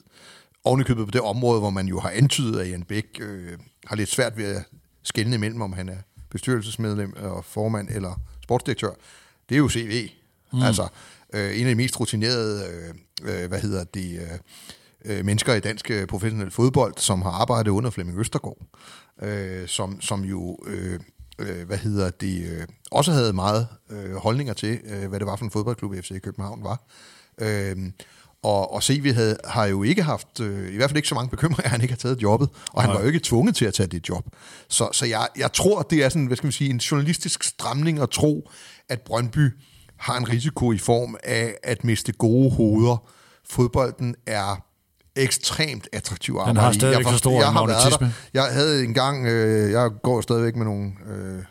ovenikøbet på det område, hvor man jo har antydet, at Jan Bæk øh, har lidt svært ved at skelne imellem, om han er bestyrelsesmedlem og formand eller sportsdirektør, det er jo CV. Mm. Altså, øh, en af de mest rutinerede, øh, øh hvad hedder det, øh, øh, mennesker i dansk øh, professionel fodbold, som har arbejdet under Flemming Østergaard, øh, som, som jo, øh, øh, hvad hedder det, øh, også havde meget øh, holdninger til, øh, hvad det var for en fodboldklub, FC København var. Øh, og, og CV havde, har jo ikke haft, øh, i hvert fald ikke så mange bekymringer, at han ikke har taget jobbet, og han Nej. var jo ikke tvunget til at tage det job. Så, så jeg, jeg tror, det er sådan, hvad skal vi sige, en journalistisk stramning at tro, at Brøndby har en risiko i form af at miste gode hoveder. Fodbolden er ekstremt attraktiv arbejde. Den har stadig ikke så stor jeg, har jeg havde engang, øh, jeg går stadigvæk med nogle øh,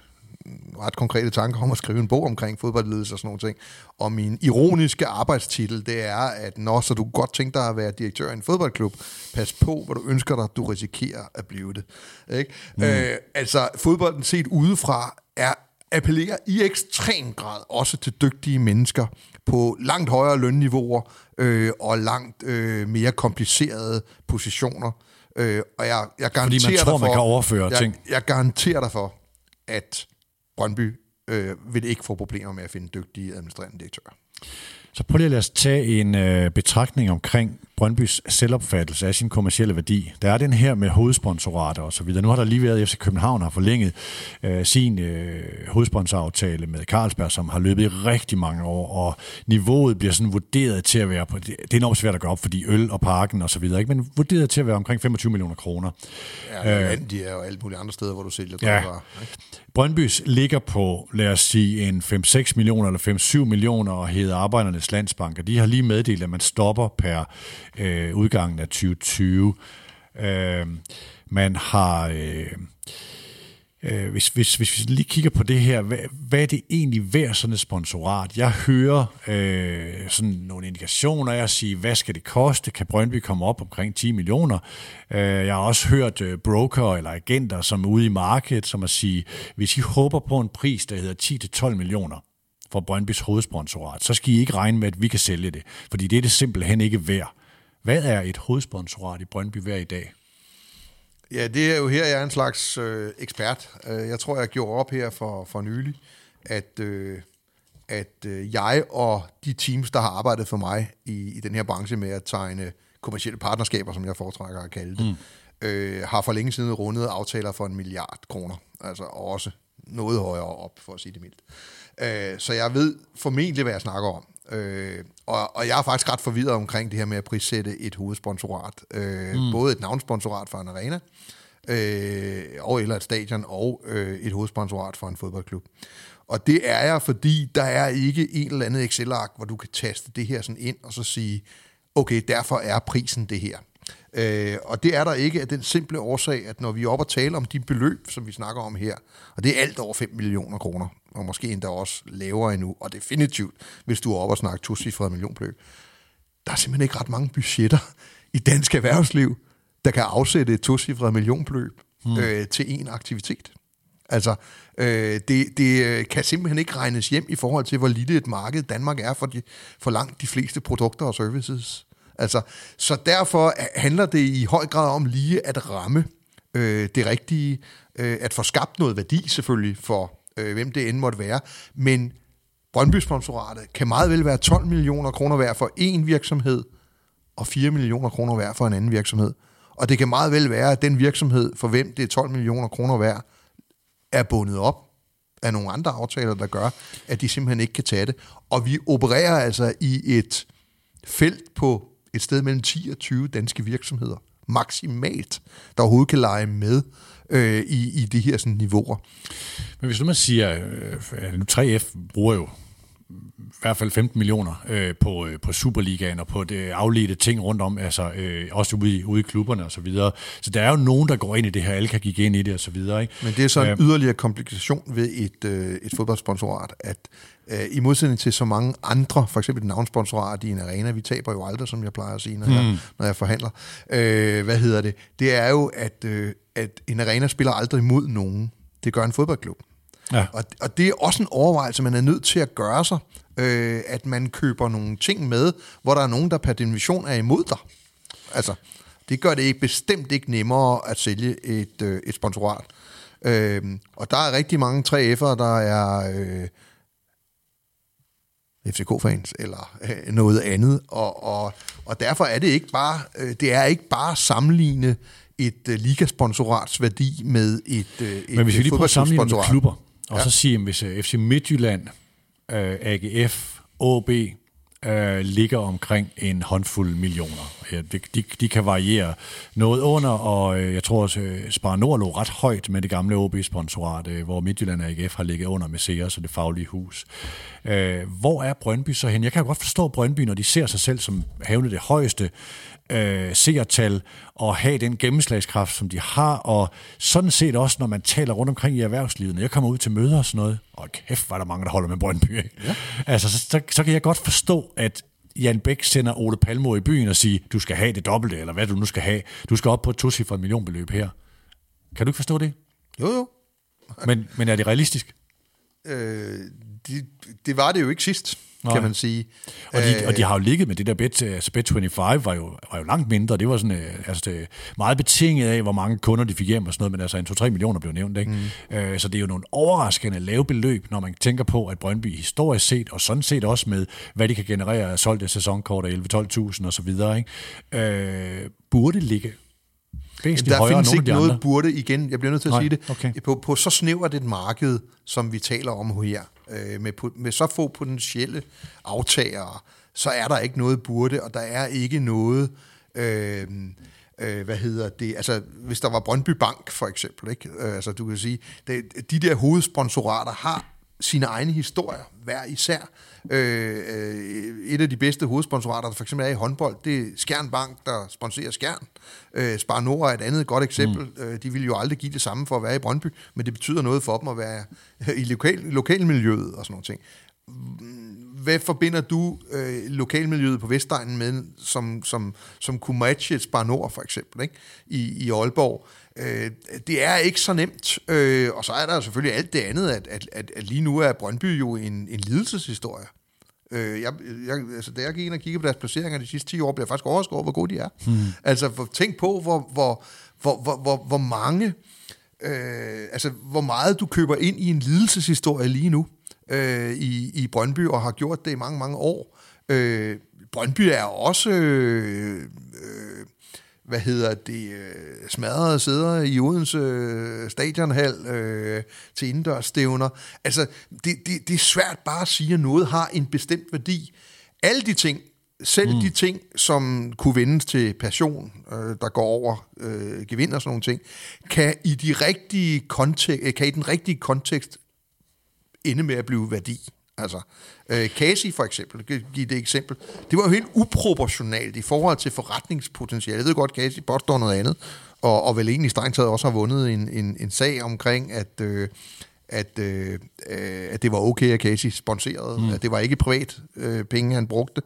ret konkrete tanker om at skrive en bog omkring fodboldledelse og sådan nogle ting. Og min ironiske arbejdstitel, det er, at når så du godt tænker dig at være direktør i en fodboldklub, pas på, hvad du ønsker dig, du risikerer at blive det. Ikke? Mm. Øh, altså, fodbolden set udefra er appellerer i ekstrem grad også til dygtige mennesker, på langt højere lønniveauer øh, og langt øh, mere komplicerede positioner. Øh, og jeg, jeg garanterer Fordi man tror, dig for, man kan overføre jeg, ting. Jeg garanterer dig for, at Brøndby øh, vil ikke få problemer med at finde dygtige administrerende direktører. Så prøv lige at lade os tage en øh, betragtning omkring Brøndbys selvopfattelse af sin kommercielle værdi. Der er den her med hovedsponsorater og så videre. Nu har der lige været, at FC København har forlænget øh, sin øh, hovedsponsoraftale med Carlsberg, som har løbet i rigtig mange år, og niveauet bliver sådan vurderet til at være på, det er enormt svært at gøre op, fordi øl og parken og så videre, ikke? men vurderet til at være omkring 25 millioner kroner. Ja, øh, de er jo alt muligt andre steder, hvor du sælger Ja. ikke? Brøndbys ligger på, lad os sige, en 5-6 millioner eller 5-7 millioner og hedder Arbejdernes Landsbank, og de har lige meddelt, at man stopper per øh, udgangen af 2020. Øh, man har... Øh, Øh, hvis, hvis, hvis vi lige kigger på det her, hvad, hvad er det egentlig værd sådan et sponsorat? Jeg hører øh, sådan nogle indikationer af at sige, hvad skal det koste? Kan Brøndby komme op omkring 10 millioner? Øh, jeg har også hørt øh, broker eller agenter, som er ude i markedet, som at sige, hvis I håber på en pris, der hedder 10-12 millioner for Brøndbys hovedsponsorat, så skal I ikke regne med, at vi kan sælge det, fordi det er det simpelthen ikke værd. Hvad er et hovedsponsorat i Brøndby værd i dag? Ja, det er jo her, jeg er en slags øh, ekspert. Øh, Jeg tror, jeg gjorde op her for, for nylig, at, øh, at øh, jeg og de teams, der har arbejdet for mig i, i den her branche med at tegne kommersielle partnerskaber, som jeg foretrækker at kalde det, mm. øh, har for længe siden rundet aftaler for en milliard kroner. Altså også noget højere op, for at sige det mildt. Øh, så jeg ved formentlig, hvad jeg snakker om. Øh, og, og jeg er faktisk ret forvirret omkring det her med at prissætte et hovedsponsorat. Øh, mm. Både et navnsponsorat for en arena, øh, og eller et stadion, og øh, et hovedsponsorat for en fodboldklub. Og det er jeg, fordi der er ikke en eller andet Excel-ark, hvor du kan taste det her sådan ind, og så sige, okay, derfor er prisen det her. Øh, og det er der ikke af den simple årsag, at når vi er oppe og tale om de beløb, som vi snakker om her, og det er alt over 5 millioner kroner, og måske endda også lavere endnu, og definitivt, hvis du er oppe og snakker tocifrede millionbeløb, der er simpelthen ikke ret mange budgetter i dansk erhvervsliv, der kan afsætte et tocifret millionbeløb hmm. øh, til en aktivitet. Altså, øh, det, det øh, kan simpelthen ikke regnes hjem i forhold til, hvor lille et marked Danmark er for, de, for langt de fleste produkter og services. Altså, så derfor handler det i høj grad om lige at ramme øh, det rigtige, øh, at få skabt noget værdi selvfølgelig for øh, hvem det end måtte være, men Brøndby-sponsoratet kan meget vel være 12 millioner kroner værd for én virksomhed, og 4 millioner kroner værd for en anden virksomhed. Og det kan meget vel være, at den virksomhed, for hvem det er 12 millioner kroner værd, er bundet op af nogle andre aftaler, der gør, at de simpelthen ikke kan tage det. Og vi opererer altså i et felt på et sted mellem 10 og 20 danske virksomheder, maksimalt, der overhovedet kan lege med øh, i, i de her sådan, niveauer. Men hvis nu man siger, øh, 3F bruger jo i hvert fald 15 millioner øh, på, øh, på Superligaen og på det afledte ting rundt om, altså øh, også ude i, ude i klubberne og så videre. Så der er jo nogen, der går ind i det her, alle kan gik ind i det og så videre. Ikke? Men det er så en Øh, yderligere komplikation ved et, øh, et fodboldsponsorat, at øh, i modsætning til så mange andre, for eksempel navnsponsorat i en arena, vi taber jo aldrig, som jeg plejer at sige, når, mm. jeg, når jeg forhandler. Øh, hvad hedder det? Det er jo, at, øh, at en arena spiller aldrig mod nogen. Det gør en fodboldklub. Ja. Og, og det er også en overvejelse, man er nødt til at gøre sig, øh, at man køber nogle ting med, hvor der er nogen, der per definition er imod dig. Altså, det gør det ikke, bestemt ikke nemmere at sælge et, øh, et sponsorat. Øh, og der er rigtig mange 3F'ere, der er øh, FCK-fans eller øh, noget andet, og, og, og derfor er det ikke bare, øh, det er ikke bare at sammenligne et øh, ligasponsorats værdi med et, øh, et Men hvis vi lige prøver at sammenligne med klubber, og Ja. så sige, at hvis øh, FC Midtjylland, øh, AGF, OB øh, ligger omkring en håndfuld millioner. Ja, de, de, kan variere noget under, og øh, jeg tror også, øh, Spar Nord lå ret højt med det gamle OB-sponsorat, øh, hvor Midtjylland og AGF har ligget under med Sears og det faglige hus. Øh, hvor er Brøndby så hen? Jeg kan godt forstå Brøndby, når de ser sig selv som havne det højeste øh, seertal og have den gennemslagskraft, som de har, og sådan set også, når man taler rundt omkring i erhvervslivet, når jeg kommer ud til møder og sådan noget, og kæft, var der mange, der holder med Brøndby, ikke? Ja. Altså, så, så, så kan jeg godt forstå, at Jan Bæk sender Ole Palmo i byen og siger, du skal have det dobbelte, eller hvad du nu skal have. Du skal op på et tocifret millionbeløb her. Kan du ikke forstå det? Jo, jo. Men, men er det realistisk? Øh, det, det var det jo ikke sidst. Nej. kan man sige. Og de, og de har jo ligget med det der bet, altså Bet25 var jo, var jo langt mindre. Det var sådan, øh, altså det, meget betinget af, hvor mange kunder de fik hjem og sådan noget, men altså en 2-3 millioner blev nævnt. Ikke? Mm. Øh, så det er jo nogle overraskende lave beløb, når man tænker på, at Brøndby historisk set, og sådan set også med, hvad de kan generere af solgte sæsonkort af 11-12.000 og så videre, ikke? Øh, burde ligge der findes ikke noget burde, igen, jeg bliver nødt til at Nej, sige det, okay. på, på så snævert et marked, som vi taler om her, øh, med, med så få potentielle aftagere, så er der ikke noget burde, og der er ikke noget... Øh, øh, hvad hedder det, altså hvis der var Brøndby Bank for eksempel, ikke? Øh, altså du kan sige, det, de der hovedsponsorater har sine egne historier, hver især. Øh, øh, et af de bedste hovedsponsorater, der for eksempel er i håndbold, det er Skjern Bank, der sponsorerer Skjern. Øh, Spar Nord er et andet godt eksempel. Mm. Øh, de vil jo aldrig give det samme for at være i Brøndby, men det betyder noget for dem at være i lokal, lokalmiljøet og sådan noget ting. Hvad forbinder du øh, lokalmiljøet på Vestegnen med, som, som, som kunne matche Spar Nord for eksempel, ikke? I, i Aalborg? Øh, det er ikke så nemt, øh, og så er der selvfølgelig alt det andet, at, at, at, at lige nu er Brøndby jo en, en lidelseshistorie. Øh, jeg, jeg, altså, da jeg gik ind og kiggede på deres placeringer de sidste 10 år, blev jeg faktisk overrasket over, hvor gode de er. Hmm. Altså, for, tænk på, hvor, hvor, hvor, hvor, hvor, hvor mange... Øh, altså, hvor meget du køber ind i en lidelseshistorie lige nu øh, i, i Brøndby, og har gjort det i mange, mange år. Øh, Brøndby er også... Øh, hvad hedder det, øh, smadrede sæder i Odense øh, stadionhal øh, til indendørsstævner. Altså, det, det, det er svært bare at sige, at noget har en bestemt værdi. Alle de ting, selv mm. de ting, som kunne vendes til passion, øh, der går over øh, gevind og sådan nogle ting, kan i, de rigtige kontek- kan i den rigtige kontekst ende med at blive værdi. Altså, øh, Casey for eksempel, kan give det eksempel, det var jo helt uproportionalt i forhold til forretningspotentiale. Jeg ved godt, Casey påstår noget andet, og, og vel egentlig strengt taget også har vundet en, en, en sag omkring, at, øh, at, øh, at det var okay, at Casey sponserede. Mm. At det var ikke privat øh, penge, han brugte,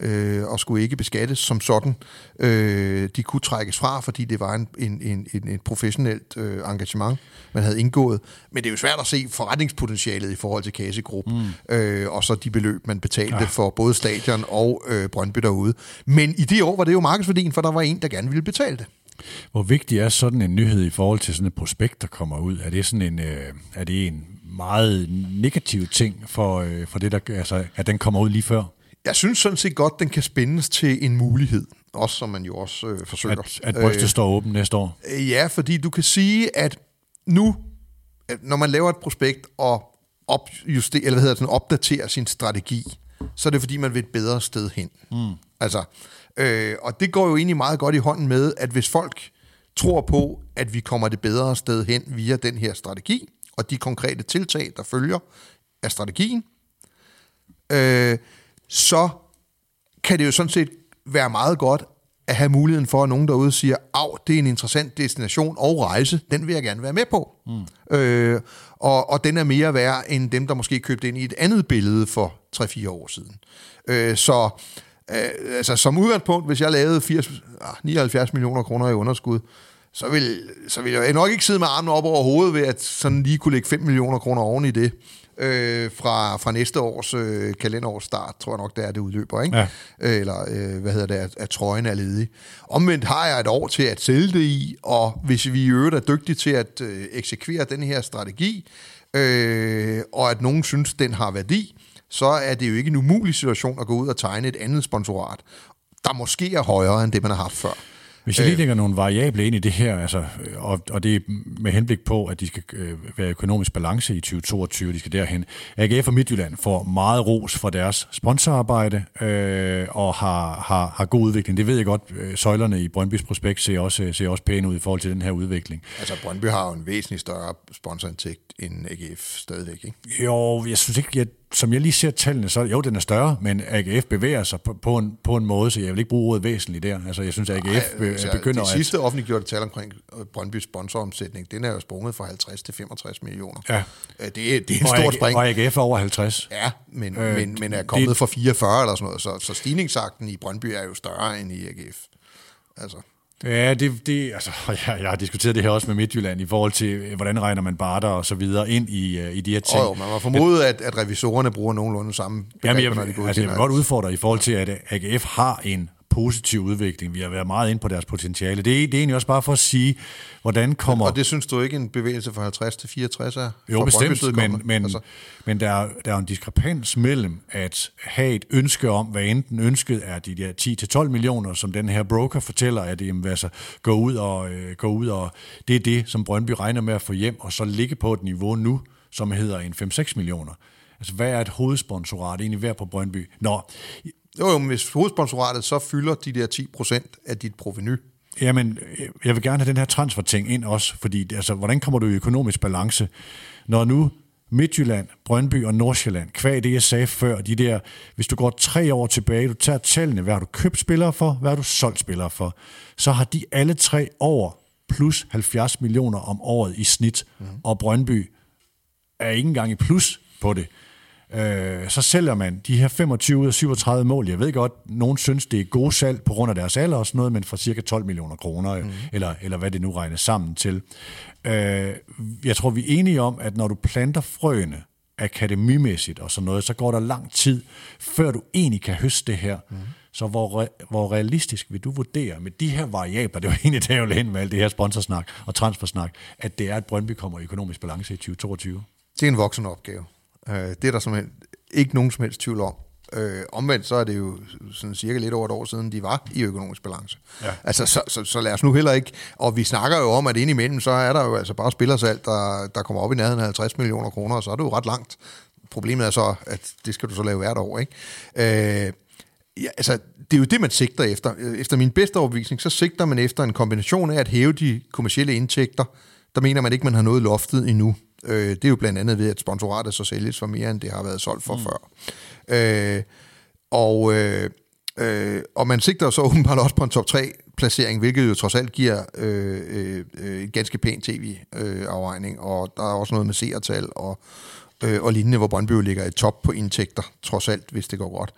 øh, og skulle ikke beskattes som sådan. Øh, de kunne trækkes fra, fordi det var en, en, en, en, en professionelt øh, engagement, man havde indgået. Men det er jo svært at se forretningspotentialet i forhold til Casey Group, mm. øh, og så de beløb, man betalte ja. for både stadion og øh, Brøndby derude. Men i de år var det jo markedsværdien, for der var en, der gerne ville betale det. Hvor vigtig er sådan en nyhed i forhold til sådan et prospekt, der kommer ud? Er det sådan en, øh, er det en meget negativ ting for, øh, for det, der, altså, at den kommer ud lige før? Jeg synes sådan set godt, den kan spændes til en mulighed, også som man jo også øh, forsøger. At, at brystet øh, står åbent næste år? Øh, ja, fordi du kan sige, at nu, når man laver et prospekt og opjuster, eller hvad hedder det, opdaterer sin strategi, så er det fordi, man vil et bedre sted hen. Mm. Altså, øh, og det går jo egentlig meget godt i hånden med, at hvis folk tror på, at vi kommer det bedre sted hen via den her strategi, og de konkrete tiltag, der følger af strategien, øh, så kan det jo sådan set være meget godt at have muligheden for, at nogen derude siger, af, det er en interessant destination og rejse, den vil jeg gerne være med på. Mm. Øh, og, og den er mere værd end dem, der måske købte ind i et andet billede for 3-4 år siden. Øh, så øh, altså, som udgangspunkt, hvis jeg lavede 80, 79 ah, millioner kroner i underskud, så vil, så vil jeg nok ikke sidde med armen op over hovedet ved at sådan lige kunne lægge 5 millioner kroner oven i det øh, fra, fra næste års øh, kalenderårs start, tror jeg nok, det er, det udløber, ikke? Ja. Øh, eller øh, hvad hedder det, at, at trøjen er ledig. Omvendt har jeg et år til at sælge det i, og hvis vi i øvrigt er dygtige til at øh, eksekvere den her strategi, øh, og at nogen synes, den har værdi, så er det jo ikke en umulig situation at gå ud og tegne et andet sponsorat, der måske er højere end det, man har haft før. Hvis jeg lige øh. lægger nogle variable ind i det her, altså, og, og det er med henblik på, at de skal øh, være økonomisk balance i 2022, de skal derhen. AGF og Midtjylland får meget ros for deres sponsorarbejde øh, og har, har, har god udvikling. Det ved jeg godt, øh, søjlerne i Brøndbys prospekt ser også, ser også pæne ud i forhold til den her udvikling. Altså Brøndby har jo en væsentlig større sponsorindtægt end AGF stadigvæk, ikke? Jo, jeg synes ikke, jeg som jeg lige ser tallene, så jo, den er større, men AGF bevæger sig på, på, en, på en måde, så jeg vil ikke bruge ordet væsentligt der. Altså, jeg synes, at AGF Ej, altså, begynder at... De sidste offentliggjorte tal omkring øh, Brøndby sponsoromsætning, den er jo sprunget fra 50 til 65 millioner. Ja. Øh, det, det er en og stort spring. Og AGF er over 50. Ja, men, øh, men, men er kommet det, fra 44 eller sådan noget, så, så stigningsakten i Brøndby er jo større end i AGF. Altså. Ja, det, det, altså, jeg, jeg har diskuteret det her også med Midtjylland i forhold til, øh, hvordan regner man barter og så videre ind i, uh, i de her ting. Og jo, man må formode, at, at revisorerne bruger nogenlunde samme Jamen, begreber, jeg, når de går altså, jeg vil godt udfordre i forhold til, at AGF har en positiv udvikling. Vi har været meget ind på deres potentiale. Det er, det er egentlig også bare for at sige, hvordan kommer... Og det synes du ikke en bevægelse fra 50 til 64 er? Jo, bestemt, men, men, Altså, men der, er, der er en diskrepans mellem at have et ønske om, hvad enten ønsket er de der 10-12 millioner, som den her broker fortæller, at det jamen, altså, gå ud og øh, gå ud og det er det, som Brøndby regner med at få hjem, og så ligge på et niveau nu, som hedder en 5-6 millioner. Altså, hvad er et hovedsponsorat egentlig værd på Brøndby? Nå, jo, jo, men hvis hovedsponsoratet så fylder de der 10 procent af dit proveny, Jamen, jeg vil gerne have den her transferting ind også, fordi altså, hvordan kommer du i økonomisk balance, når nu Midtjylland, Brøndby og Nordsjælland, kvæg det jeg sagde før, de der, hvis du går tre år tilbage, du tager tallene, hvad har du købt spillere for, hvad har du solgt spillere for, så har de alle tre over plus 70 millioner om året i snit, mm. og Brøndby er ikke engang i plus på det. Øh, så sælger man de her 25 ud af 37 mål. Jeg ved godt, nogen synes, det er god salg på grund af deres alder og sådan noget, men for cirka 12 millioner kroner, mm. eller, eller hvad det nu regnes sammen til. Øh, jeg tror, vi er enige om, at når du planter frøene akademimæssigt og sådan noget, så går der lang tid, før du egentlig kan høste det her. Mm. Så hvor, re- hvor realistisk vil du vurdere med de her variabler, det var egentlig det, jeg ville hen med alt det her sponsorsnak og transfersnak, at det er, at Brøndby kommer i økonomisk balance i 2022? det er en voksen opgave. Øh, det er der simpelthen ikke nogen som helst tvivl om. Øh, omvendt så er det jo sådan cirka lidt over et år siden, de var i økonomisk balance. Ja. Altså, så, så, så lad os nu heller ikke... Og vi snakker jo om, at indimellem, så er der jo altså bare spillersalg, der, der kommer op i nærheden af 50 millioner kroner, og så er det jo ret langt. Problemet er så, at det skal du så lave hvert år, ikke? Øh, ja, altså, det er jo det, man sigter efter. Efter min bedste overbevisning, så sigter man efter en kombination af at hæve de kommercielle indtægter. Der mener man ikke, man har nået loftet endnu. Øh, det er jo blandt andet ved, at sponsoratet så sælges for mere, end det har været solgt for mm. før. Øh, og, øh, øh, og man sigter så åbenbart også på en top 3 placering, hvilket jo trods alt giver øh, øh, øh, en ganske pæn tv-afregning, og der er også noget med seertal og, øh, og lignende, hvor Brøndby ligger i top på indtægter, trods alt, hvis det går godt.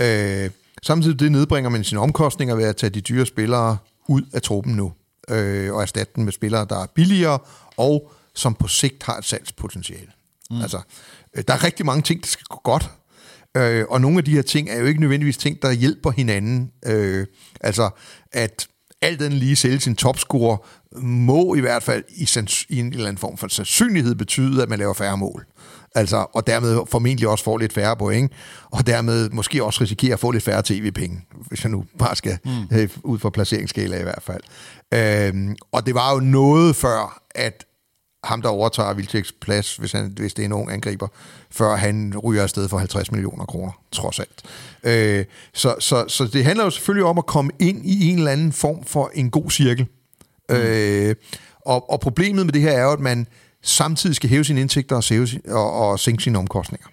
Øh, samtidig det nedbringer man sine omkostninger ved at tage de dyre spillere ud af truppen nu, øh, og erstatte dem med spillere, der er billigere, og som på sigt har et salgspotentiale. Mm. Altså, øh, der er rigtig mange ting, der skal gå godt, øh, og nogle af de her ting er jo ikke nødvendigvis ting, der hjælper hinanden. Øh, altså, at alt den lige sælge sin topscorer, må i hvert fald i, sans- i en eller anden form for sandsynlighed betyde, at man laver færre mål. Altså, og dermed formentlig også får lidt færre point, og dermed måske også risikerer at få lidt færre tv-penge, hvis jeg nu bare skal mm. øh, ud fra placeringsskala i hvert fald. Øhm, og det var jo noget før, at ham, der overtager Vilceks plads, hvis, han, hvis det er en ung angriber, før han ryger afsted for 50 millioner kroner, trods alt. Øh, så, så, så det handler jo selvfølgelig om at komme ind i en eller anden form for en god cirkel. Mm. Øh, og, og problemet med det her er jo, at man samtidig skal hæve sine indtægter og, sæve, og, og sænke sine omkostninger.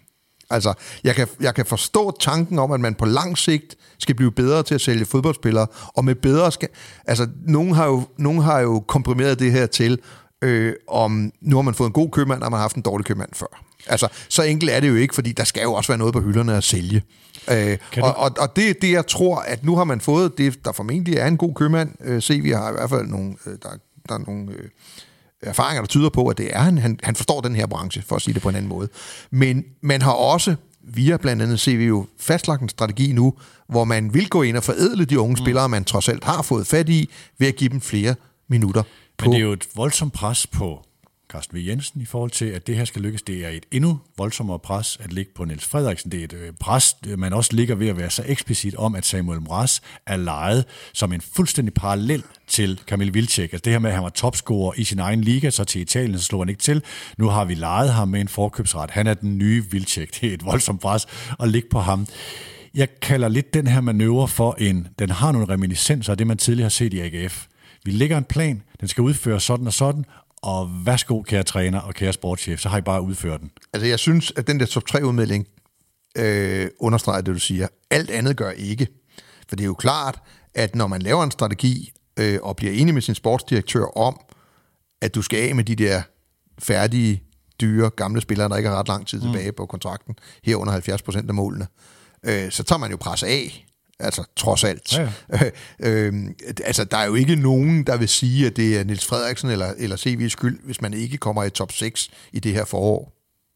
Altså, jeg kan, jeg kan forstå tanken om, at man på lang sigt skal blive bedre til at sælge fodboldspillere, og med bedre skal... Altså, nogen har jo, nogen har jo komprimeret det her til, øh, om nu har man fået en god købmand, og man har haft en dårlig købmand før. Altså, så enkelt er det jo ikke, fordi der skal jo også være noget på hylderne at sælge. Øh, og, og, og det er det, jeg tror, at nu har man fået, det, der formentlig er en god købmand. Øh, se, vi har i hvert fald nogle, øh, der, der er nogle øh, erfaringer, der tyder på, at det er han, han. Han forstår den her branche, for at sige det på en anden måde. Men man har også, via blandt andet ser vi jo fastlagt en strategi nu, hvor man vil gå ind og forædle de unge mm. spillere, man trods alt har fået fat i, ved at give dem flere minutter på. Men det er jo et voldsomt pres på Carsten V. Jensen i forhold til, at det her skal lykkes. Det er et endnu voldsommere pres at ligge på Niels Frederiksen. Det er et øh, pres, man også ligger ved at være så eksplicit om, at Samuel Mraz er lejet som en fuldstændig parallel til Kamil Vilcek. Altså det her med, at han var topscorer i sin egen liga, så til Italien så slog han ikke til. Nu har vi lejet ham med en forkøbsret. Han er den nye Vilcek. Det er et voldsomt pres at ligge på ham. Jeg kalder lidt den her manøvre for en, den har nogle reminiscenser af det, man tidligere har set i AGF. Vi lægger en plan, den skal udføres sådan og sådan, og værsgo, kære træner og kære sportschef, så har I bare udført den. Altså, jeg synes, at den der top 3-udmelding øh, understreger det, du siger. Alt andet gør ikke. For det er jo klart, at når man laver en strategi øh, og bliver enig med sin sportsdirektør om, at du skal af med de der færdige, dyre, gamle spillere, der ikke har ret lang tid tilbage mm. på kontrakten, herunder 70 procent af målene, øh, så tager man jo pres af Altså, trods alt. Ja, ja. øh, altså, der er jo ikke nogen, der vil sige, at det er Niels Frederiksen eller, eller CV's skyld, hvis man ikke kommer i top 6 i det her forår.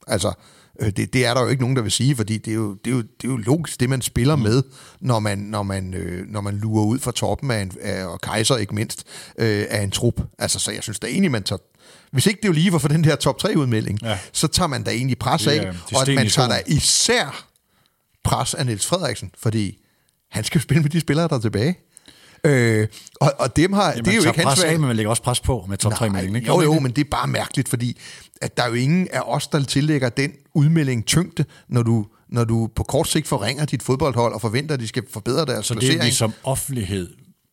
Altså, øh, det, det er der jo ikke nogen, der vil sige, fordi det er jo, det er jo, det er jo logisk, det man spiller mm. med, når man, når, man, øh, når man lurer ud fra toppen af, en, af og Kaiser ikke mindst, øh, af en trup. Altså, så jeg synes da egentlig, man tager hvis ikke det jo lige var for den der top 3 udmelding, ja. så tager man da egentlig pres af, er- det er og at man tager da især pres af Niels Frederiksen, fordi han skal spille med de spillere, der er tilbage. Øh, og, og dem har, Jamen, det er jo ikke hans valg. men man lægger også pres på med top 3 meldingen. Ikke? Jo, jo, men det er bare mærkeligt, fordi at der er jo ingen af os, der tillægger den udmelding tyngde, når du, når du på kort sigt forringer dit fodboldhold og forventer, at de skal forbedre deres Så det er placering. vi som offentlighed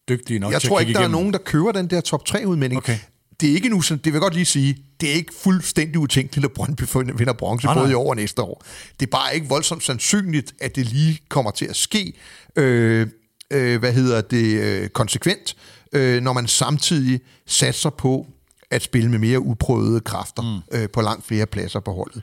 dygtige nok Jeg til tror at ikke, der er igennem. nogen, der køber den der top 3 udmelding. Okay. Det er ikke nu, det vil jeg godt lige sige, det er ikke fuldstændig utænkeligt, at Brøndby vinder bronze Nej, både nej. i år og næste år. Det er bare ikke voldsomt sandsynligt, at det lige kommer til at ske, øh, øh, hvad hedder det, øh, konsekvent, øh, når man samtidig satser på at spille med mere uprøvede kræfter mm. øh, på langt flere pladser på holdet.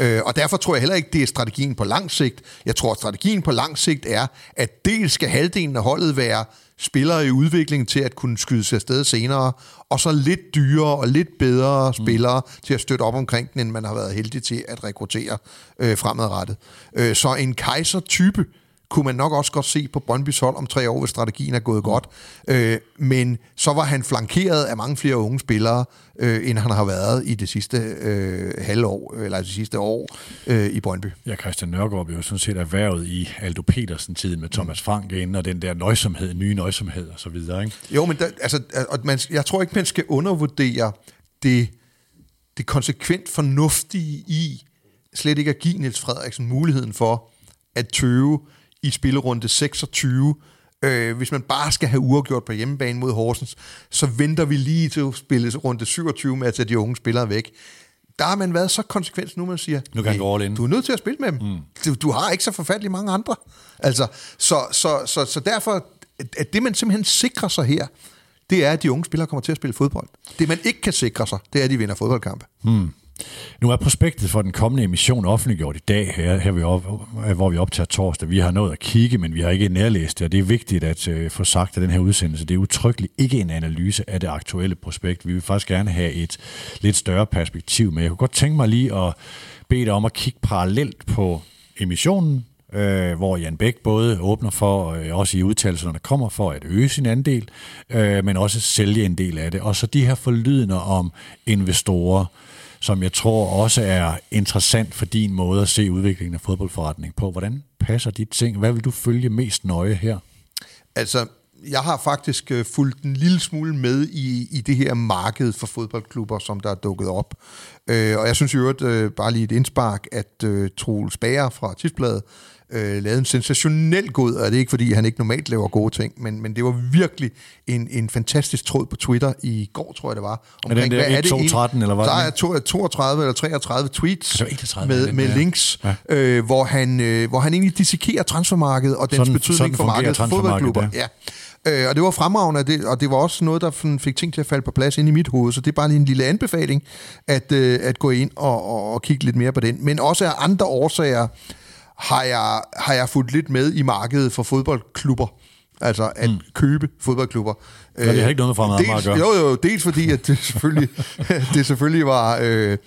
Øh, og derfor tror jeg heller ikke, det er strategien på lang sigt. Jeg tror, at strategien på lang sigt er, at dels skal halvdelen af holdet være spillere i udvikling til at kunne skyde sig afsted senere, og så lidt dyrere og lidt bedre spillere mm. til at støtte op omkring den, end man har været heldig til at rekruttere øh, fremadrettet. Øh, så en kejser-type kunne man nok også godt se på Brøndbys hold om tre år, hvis strategien er gået godt. Øh, men så var han flankeret af mange flere unge spillere, øh, end han har været i det sidste øh, halvår, eller det sidste år øh, i Brøndby. Ja, Christian Nørgaard blev jo sådan set erhvervet i Aldo Petersen-tiden med Thomas Frank inden, og den der nøjsomhed, nye nøjsomhed og så videre. Ikke? Jo, men der, altså, og man, jeg tror ikke, man skal undervurdere det, det konsekvent fornuftige i slet ikke at give Niels Frederiksen muligheden for at tøve i spillerunde 26. Øh, hvis man bare skal have uafgjort på hjemmebane mod Horsens, så venter vi lige til at spille runde 27 med at tage de unge spillere væk. Der har man været så konsekvent nu, man siger, Nu kan han gå all in. du er nødt til at spille med dem. Mm. Du, du har ikke så forfærdelig mange andre. Altså, så, så, så, så derfor, at det man simpelthen sikrer sig her, det er, at de unge spillere kommer til at spille fodbold. Det man ikke kan sikre sig, det er, at de vinder fodboldkampe. Nu er prospektet for den kommende emission offentliggjort i dag, her, her vi op, hvor vi optager torsdag. Vi har nået at kigge, men vi har ikke nærlæst det, og det er vigtigt at øh, få sagt, at den her udsendelse, det er utryggeligt ikke en analyse af det aktuelle prospekt. Vi vil faktisk gerne have et lidt større perspektiv med. Jeg kunne godt tænke mig lige at bede dig om at kigge parallelt på emissionen, øh, hvor Jan Bæk både åbner for, øh, også i udtalelserne, der kommer for at øge sin andel, øh, men også sælge en del af det. Og så de her forlydende om investorer, som jeg tror også er interessant for din måde at se udviklingen af fodboldforretning på. Hvordan passer de ting? Hvad vil du følge mest nøje her? Altså, jeg har faktisk øh, fulgt en lille smule med i, i det her marked for fodboldklubber, som der er dukket op. Øh, og jeg synes i øvrigt, øh, bare lige et indspark, at øh, Troels Bager fra Tidsbladet øh, lavede en sensationel god, og det er ikke fordi, han ikke normalt laver gode ting, men, men det var virkelig en, en fantastisk tråd på Twitter i går, tror jeg det var. den der hvad er det 1, 2, egentlig- 13, eller hvad Der er er to- 32 eller 33 tweets Det var 31, med, den med der. links, Ja. øh, hvor, han, øh, hvor han egentlig dissekerer transfermarkedet og dens Sådan- betydning sådan for markedet for fodboldklubber. Ja. Øh, og det var fremragende, og det, og det var også noget, der fik ting til at falde på plads ind i mit hoved, så det er bare lige en lille anbefaling, at, øh, at gå ind og, og, og kigge lidt mere på den. Men også af andre årsager har jeg, har jeg fulgt lidt med i markedet for fodboldklubber. Altså at mm. købe fodboldklubber. det har ikke noget Fremad Amager at dels, gøre. Jo, jo, dels fordi, at det selvfølgelig, det selvfølgelig var... Øh,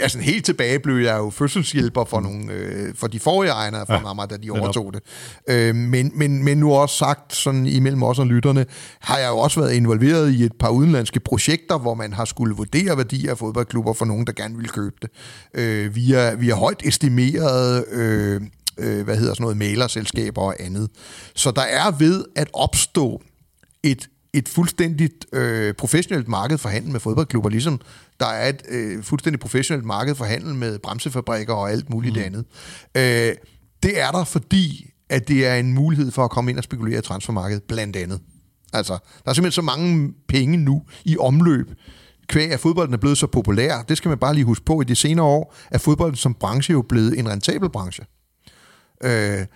altså helt tilbage blev jeg jo fødselshjælper for, nogle, øh, for de forrige ejere fra ja, Amager, da de overtog det. Øh, men, men, men nu også sagt, sådan imellem os og lytterne, har jeg jo også været involveret i et par udenlandske projekter, hvor man har skulle vurdere værdier af fodboldklubber for nogen, der gerne ville købe det. Øh, via, via højt estimerede... Øh, øh, hvad hedder sådan noget, mailerselskaber og andet. Så der er ved at opstå et, et fuldstændigt øh, professionelt marked for handel med fodboldklubber, ligesom der er et øh, fuldstændigt professionelt marked for handel med bremsefabrikker og alt muligt mm. andet. Øh, det er der, fordi at det er en mulighed for at komme ind og spekulere i transfermarkedet, blandt andet. Altså, der er simpelthen så mange penge nu i omløb, kvæg at fodbolden er blevet så populær. Det skal man bare lige huske på. I de senere år er fodbolden som branche jo blevet en rentabel branche. Øh,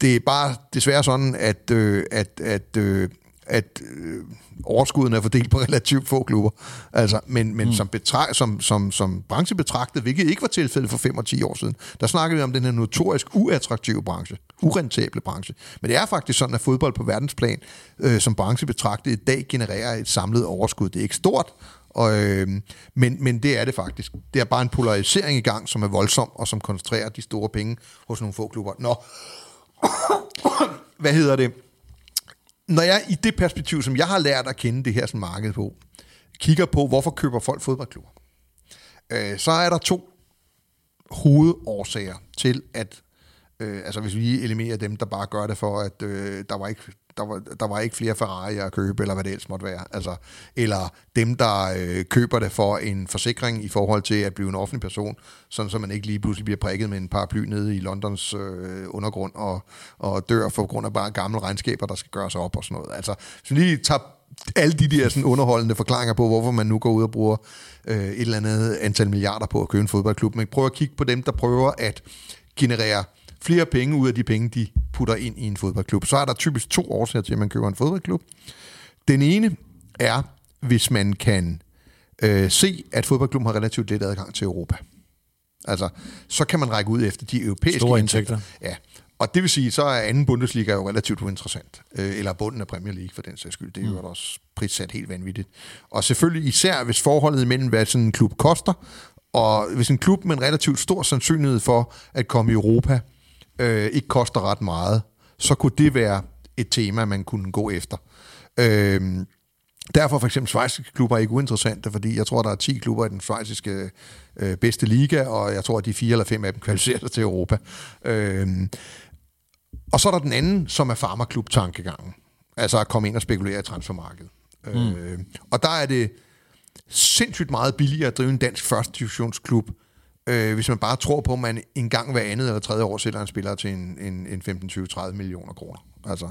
det er bare desværre sådan, at, øh, at, at, øh, at øh, overskuden er fordelt på relativt få klubber. Altså, men men mm. som, betra- som, som, som branche betragtet, hvilket ikke var tilfældet for 5 og 10 år siden, der snakkede vi om den her notorisk uattraktive branche, urentable branche. Men det er faktisk sådan, at fodbold på verdensplan øh, som branche betragtet i dag genererer et samlet overskud. Det er ikke stort, og, øh, men, men det er det faktisk. Det er bare en polarisering i gang, som er voldsom, og som koncentrerer de store penge hos nogle få klubber. Nå, hvad hedder det? Når jeg i det perspektiv, som jeg har lært at kende det her sådan marked på, kigger på, hvorfor køber folk fodboldklubber, øh, så er der to hovedårsager til, at øh, altså hvis vi eliminerer dem, der bare gør det for, at øh, der var ikke der var, der var ikke flere Ferrari at købe, eller hvad det ellers måtte være. Altså, eller dem, der øh, køber det for en forsikring i forhold til at blive en offentlig person, sådan så man ikke lige pludselig bliver prikket med en paraply nede i Londons øh, undergrund og, og dør for grund af bare gamle regnskaber, der skal gøres op og sådan noget. Altså, hvis lige tager alle de der sådan underholdende forklaringer på, hvorfor man nu går ud og bruger øh, et eller andet antal milliarder på at købe en fodboldklub, men prøv at kigge på dem, der prøver at generere flere penge ud af de penge, de putter ind i en fodboldklub. Så er der typisk to årsager til, at man køber en fodboldklub. Den ene er, hvis man kan øh, se, at fodboldklubben har relativt let adgang til Europa. Altså, så kan man række ud efter de europæiske Store indtægter. Ja, og det vil sige, så er anden Bundesliga jo relativt uinteressant. Øh, eller bunden af Premier League for den sags skyld. Det er jo mm. også prissat helt vanvittigt. Og selvfølgelig især, hvis forholdet mellem, hvad sådan en klub koster, og hvis en klub med en relativt stor sandsynlighed for at komme i Europa, øh, ikke koster ret meget, så kunne det være et tema, man kunne gå efter. Øh, Derfor for eksempel svejsiske klubber er ikke uinteressante, fordi jeg tror, der er 10 klubber i den svejsiske øh, bedste liga, og jeg tror, at de fire eller fem af dem kvalificerer sig til Europa. Øh, og så er der den anden, som er farmaklub-tankegangen. Altså at komme ind og spekulere i transfermarkedet. Mm. Øh, og der er det sindssygt meget billigere at drive en dansk første divisionsklub, øh, hvis man bare tror på, at man en gang hver andet eller tredje år sætter en spiller til en, en, en 15, 20, 30 millioner kroner. Altså,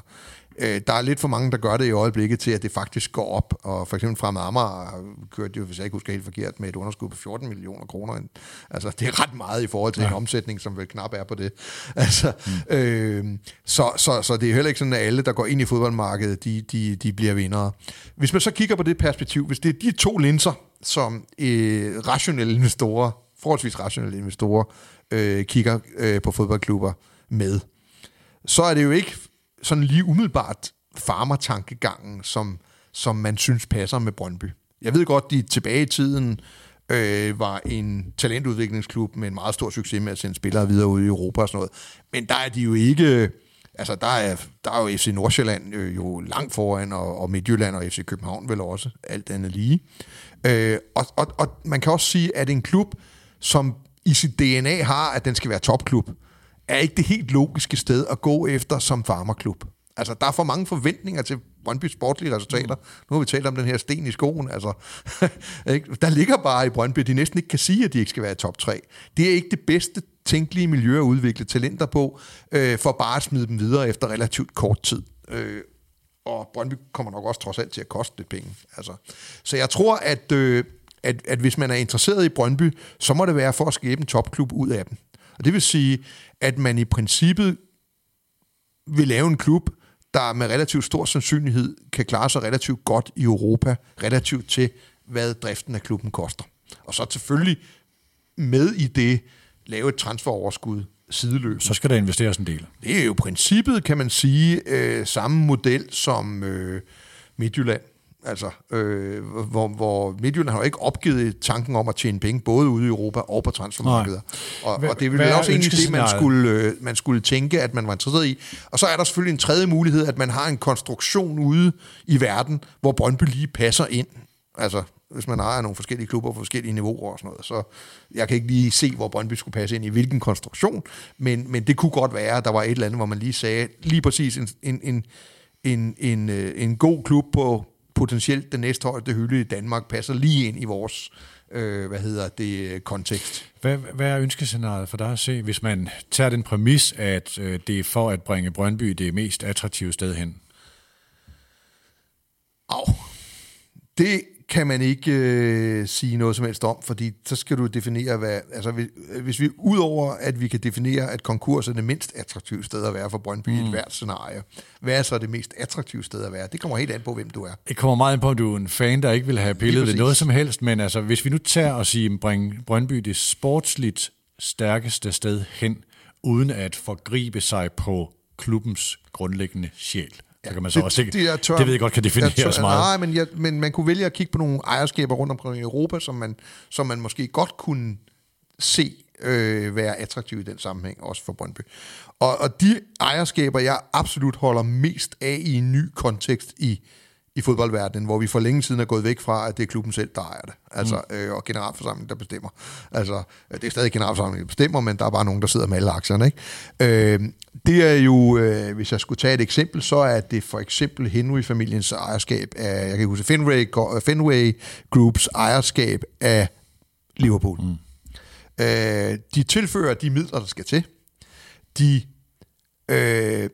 øh, der er lidt for mange, der gør det i øjeblikket til, at det faktisk går op. Og for eksempel fra Amager har kørt jo, hvis jeg ikke husker helt forkert, med et underskud på 14 millioner kroner. Altså, det er ret meget i forhold til ja. en omsætning, som vel knap er på det. Altså, mm. øh, så, så, så det er heller ikke sådan, at alle, der går ind i fodboldmarkedet, de, de, de bliver vindere. Hvis man så kigger på det perspektiv, hvis det er de to linser, som øh, rationelle investorer forholdsvis rationelle investorer øh, kigger øh, på fodboldklubber med, så er det jo ikke sådan lige umiddelbart farmertankegangen, som, som man synes passer med Brøndby. Jeg ved godt, de tilbage i tiden øh, var en talentudviklingsklub med en meget stor succes med at sende spillere videre ud i Europa og sådan noget. Men der er de jo ikke... Altså, der er, der er jo FC Nordsjælland øh, jo langt foran, og, og Midtjylland og FC København vel også, alt andet lige. Øh, og, og, og man kan også sige, at en klub, som i sit DNA har, at den skal være topklub, er ikke det helt logiske sted at gå efter som farmerklub. Altså, der er for mange forventninger til Brøndby sportlige resultater. Nu har vi talt om den her sten i skoen. Altså, der ligger bare i Brøndby, de næsten ikke kan sige, at de ikke skal være i top 3. Det er ikke det bedste tænkelige miljø at udvikle talenter på, øh, for bare at smide dem videre efter relativt kort tid. Øh, og Brøndby kommer nok også trods alt til at koste lidt penge. Altså, så jeg tror, at... Øh, at, at hvis man er interesseret i Brøndby, så må det være for at skabe en topklub ud af dem. Og det vil sige, at man i princippet vil lave en klub, der med relativt stor sandsynlighed kan klare sig relativt godt i Europa, relativt til, hvad driften af klubben koster. Og så selvfølgelig med i det lave et transferoverskud sideløb. Så skal der investeres en del. Det er jo princippet, kan man sige, øh, samme model som øh, Midtjylland Altså, øh, hvor, hvor Midtjylland har jo ikke opgivet tanken om at tjene penge, både ude i Europa og på transfermarkedet. Og, og det vil også egentlig det, man skulle, øh, man skulle tænke, at man var interesseret i. Og så er der selvfølgelig en tredje mulighed, at man har en konstruktion ude i verden, hvor Brøndby lige passer ind. Altså, hvis man ejer nogle forskellige klubber på forskellige niveauer og sådan noget. Så jeg kan ikke lige se, hvor Brøndby skulle passe ind i hvilken konstruktion, men, men det kunne godt være, at der var et eller andet, hvor man lige sagde, lige præcis en, en, en, en, en, øh, en god klub på, potentielt den næsthøjeste hylde i Danmark passer lige ind i vores øh, hvad hedder det, kontekst. Hvad, hvad er ønskescenariet for dig at se, hvis man tager den præmis, at øh, det er for at bringe Brøndby det mest attraktive sted hen? Au. Det kan man ikke øh, sige noget som helst om, fordi så skal du definere, hvad, altså hvis, hvis vi, udover at vi kan definere, at konkurs er det mindst attraktive sted at være for Brøndby mm. i et hvert scenarie, hvad er så det mest attraktive sted at være? Det kommer helt an på, hvem du er. Det kommer meget an på, om du er en fan, der ikke vil have pillet præcis. noget som helst, men altså, hvis vi nu tager og siger, bring Brøndby det sportsligt stærkeste sted hen, uden at forgribe sig på klubbens grundlæggende sjæl. Så kan man så det, også ikke, det, jeg tør, det ved jeg godt kan defineres jeg tør, meget. Nej, men, jeg, men man kunne vælge at kigge på nogle ejerskaber rundt omkring i Europa, som man, som man måske godt kunne se øh, være attraktive i den sammenhæng, også for Brøndby. Og, og de ejerskaber, jeg absolut holder mest af i en ny kontekst i, i fodboldverdenen, hvor vi for længe siden er gået væk fra, at det er klubben selv, der ejer det. Altså, mm. øh, og generalforsamlingen, der bestemmer. Altså, øh, det er stadig generalforsamlingen, der bestemmer, men der er bare nogen, der sidder med alle aktierne. Ikke? Øh, det er jo, øh, hvis jeg skulle tage et eksempel, så er det for eksempel Henry-familiens ejerskab af, jeg kan ikke huske, Fenway, Fenway Groups ejerskab af Liverpool. Mm. Øh, de tilfører de midler, der skal til. De øh,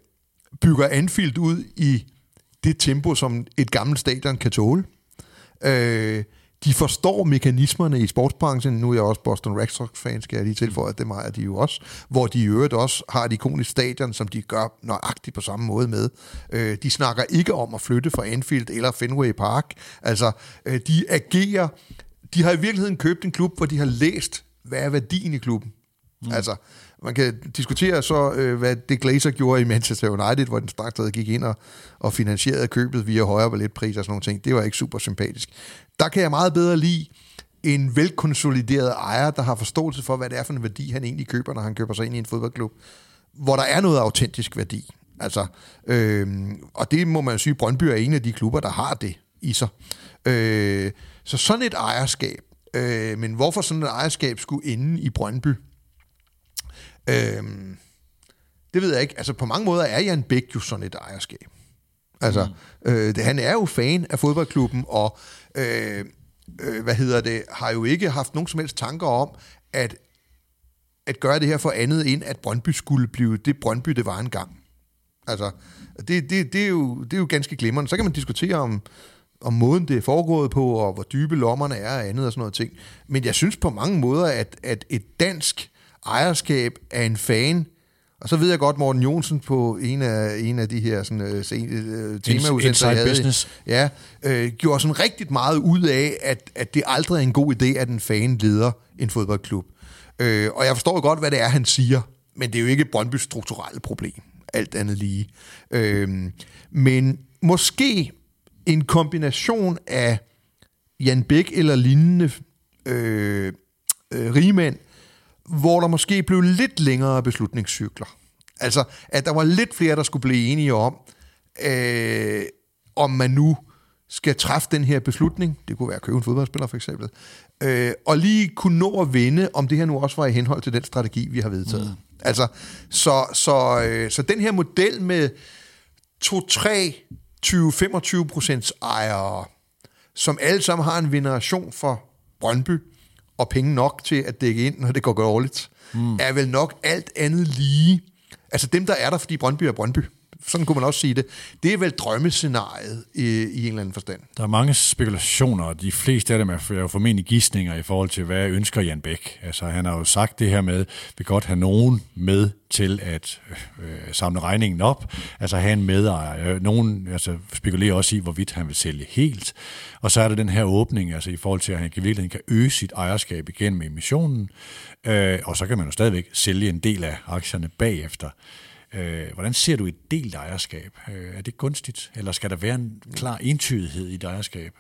bygger Anfield ud i det tempo, som et gammelt stadion kan tåle. Øh, de forstår mekanismerne i sportsbranchen. Nu er jeg også Boston Red Sox-fan, skal jeg lige tilføje, det ejer de jo også. Hvor de i øvrigt også har et ikonisk stadion, som de gør nøjagtigt på samme måde med. Øh, de snakker ikke om at flytte fra Anfield eller Fenway Park. Altså, øh, de agerer... De har i virkeligheden købt en klub, hvor de har læst, hvad er værdien i klubben. Mm. Altså, man kan diskutere så, øh, hvad det Glazer gjorde i Manchester United, hvor den straks gik ind og, og finansierede købet via højere balletpriser og sådan nogle ting. Det var ikke super sympatisk. Der kan jeg meget bedre lide en velkonsolideret ejer, der har forståelse for, hvad det er for en værdi, han egentlig køber, når han køber sig ind i en fodboldklub, hvor der er noget autentisk værdi. Altså, øh, og det må man jo sige, Brøndby er en af de klubber, der har det i sig. Øh, så sådan et ejerskab, øh, men hvorfor sådan et ejerskab skulle ende i Brøndby, Øhm, det ved jeg ikke. Altså på mange måder er Jan Bæk jo sådan et ejerskab. Altså, mm. øh, det, han er jo fan af fodboldklubben, og øh, øh, hvad hedder det, har jo ikke haft nogen som helst tanker om, at, at gøre det her for andet end, at Brøndby skulle blive det Brøndby, det var engang. Altså, det, det, det, er jo, det er jo ganske glimrende. Så kan man diskutere om, om måden, det er foregået på, og hvor dybe lommerne er og andet og sådan noget ting. Men jeg synes på mange måder, at, at et dansk ejerskab af en fan, og så ved jeg godt, Morten Jonsen på en af, en af de her sådan, øh, øh, temaudsendelser, jeg havde, business. ja, øh, gjorde sådan rigtig meget ud af, at, at det aldrig er en god idé, at en fan leder en fodboldklub. Øh, og jeg forstår godt, hvad det er, han siger, men det er jo ikke Brøndbys strukturelle problem, alt andet lige. Øh, men måske en kombination af Jan Bæk eller lignende øh, øh, rigmænd, hvor der måske blev lidt længere beslutningscykler. Altså, at der var lidt flere, der skulle blive enige om, øh, om man nu skal træffe den her beslutning, det kunne være at købe en fodboldspiller for eksempel, øh, og lige kunne nå at vende, om det her nu også var i henhold til den strategi, vi har vedtaget. Mm. Altså, så, så, øh, så den her model med 2-3, 20-25 procents ejere, som alle sammen har en veneration for Brøndby, og penge nok til at dække ind, når det går dårligt, mm. er vel nok alt andet lige. Altså dem, der er der, fordi Brøndby er Brøndby. Sådan kunne man også sige det. Det er vel drømmescenariet i, i en eller anden forstand. Der er mange spekulationer, og de fleste af dem er jo formentlig gissninger i forhold til, hvad ønsker Jan Bæk. Altså, han har jo sagt det her med, vi godt have nogen med til at øh, samle regningen op, altså have en medejer. Øh, nogen altså, spekulerer også i, hvorvidt han vil sælge helt. Og så er der den her åbning, altså i forhold til, at han i virkeligheden kan øge sit ejerskab igennem emissionen, øh, og så kan man jo stadigvæk sælge en del af aktierne bagefter. Øh, hvordan ser du et delt ejerskab? Øh, er det gunstigt, eller skal der være en klar entydighed i et ejerskab?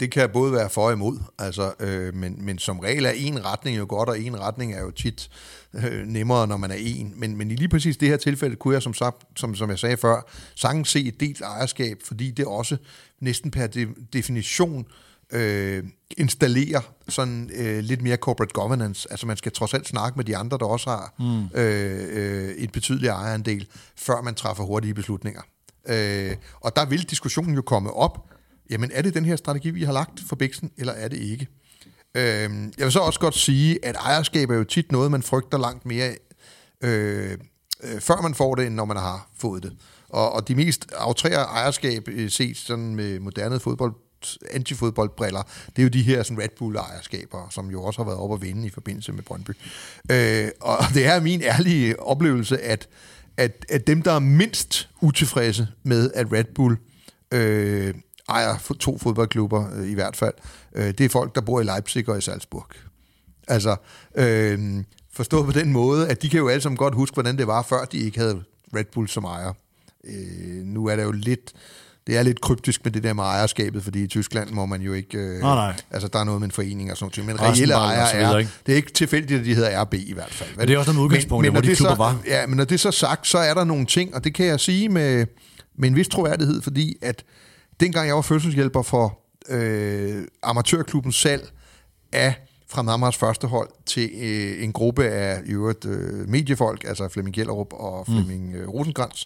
Det kan både være for og imod, altså, øh, men, men som regel er en retning jo godt, og en retning er jo tit øh, nemmere, når man er en. Men, men i lige præcis det her tilfælde kunne jeg, som, sagt, som, som jeg sagde før, sagtens se et delt ejerskab, fordi det også næsten per de, definition øh, installerer sådan øh, lidt mere corporate governance. Altså man skal trods alt snakke med de andre, der også har mm. øh, øh, et betydeligt ejerandel, før man træffer hurtige beslutninger. Øh, og der vil diskussionen jo komme op, jamen er det den her strategi, vi har lagt for Bixen, eller er det ikke? Øh, jeg vil så også godt sige, at ejerskab er jo tit noget, man frygter langt mere, øh, øh, før man får det, end når man har fået det. Og, og de mest aftrære ejerskab, set sådan med moderne fodbold antifodboldbriller, det er jo de her sådan Red Bull-ejerskaber, som jo også har været op at vinde i forbindelse med Brøndby. Øh, og det er min ærlige oplevelse, at, at, at dem, der er mindst utilfredse med, at Red Bull øh, ejer to fodboldklubber øh, i hvert fald, øh, det er folk, der bor i Leipzig og i Salzburg. Altså, øh, forstået på den måde, at de kan jo alle sammen godt huske, hvordan det var, før de ikke havde Red Bull som ejer. Øh, nu er det jo lidt... Det er lidt kryptisk med det der med ejerskabet, fordi i Tyskland må man jo ikke... Øh, nej, nej. Altså, der er noget med en forening og sådan noget. Men reelle ejere er... Ikke? Det er ikke tilfældigt, at de hedder RB i hvert fald. Men det er også noget udgangspunkt, men, men hvor de klubber så, var. Ja, men når det er så sagt, så er der nogle ting, og det kan jeg sige med, med en vis troværdighed, fordi at dengang jeg var fødselshjælper for øh, amatørklubben salg af fra Namars første hold til øh, en gruppe af i øvrigt øh, mediefolk, altså Flemming Gjellerup og mm. Flemming øh, Rosenkrantz.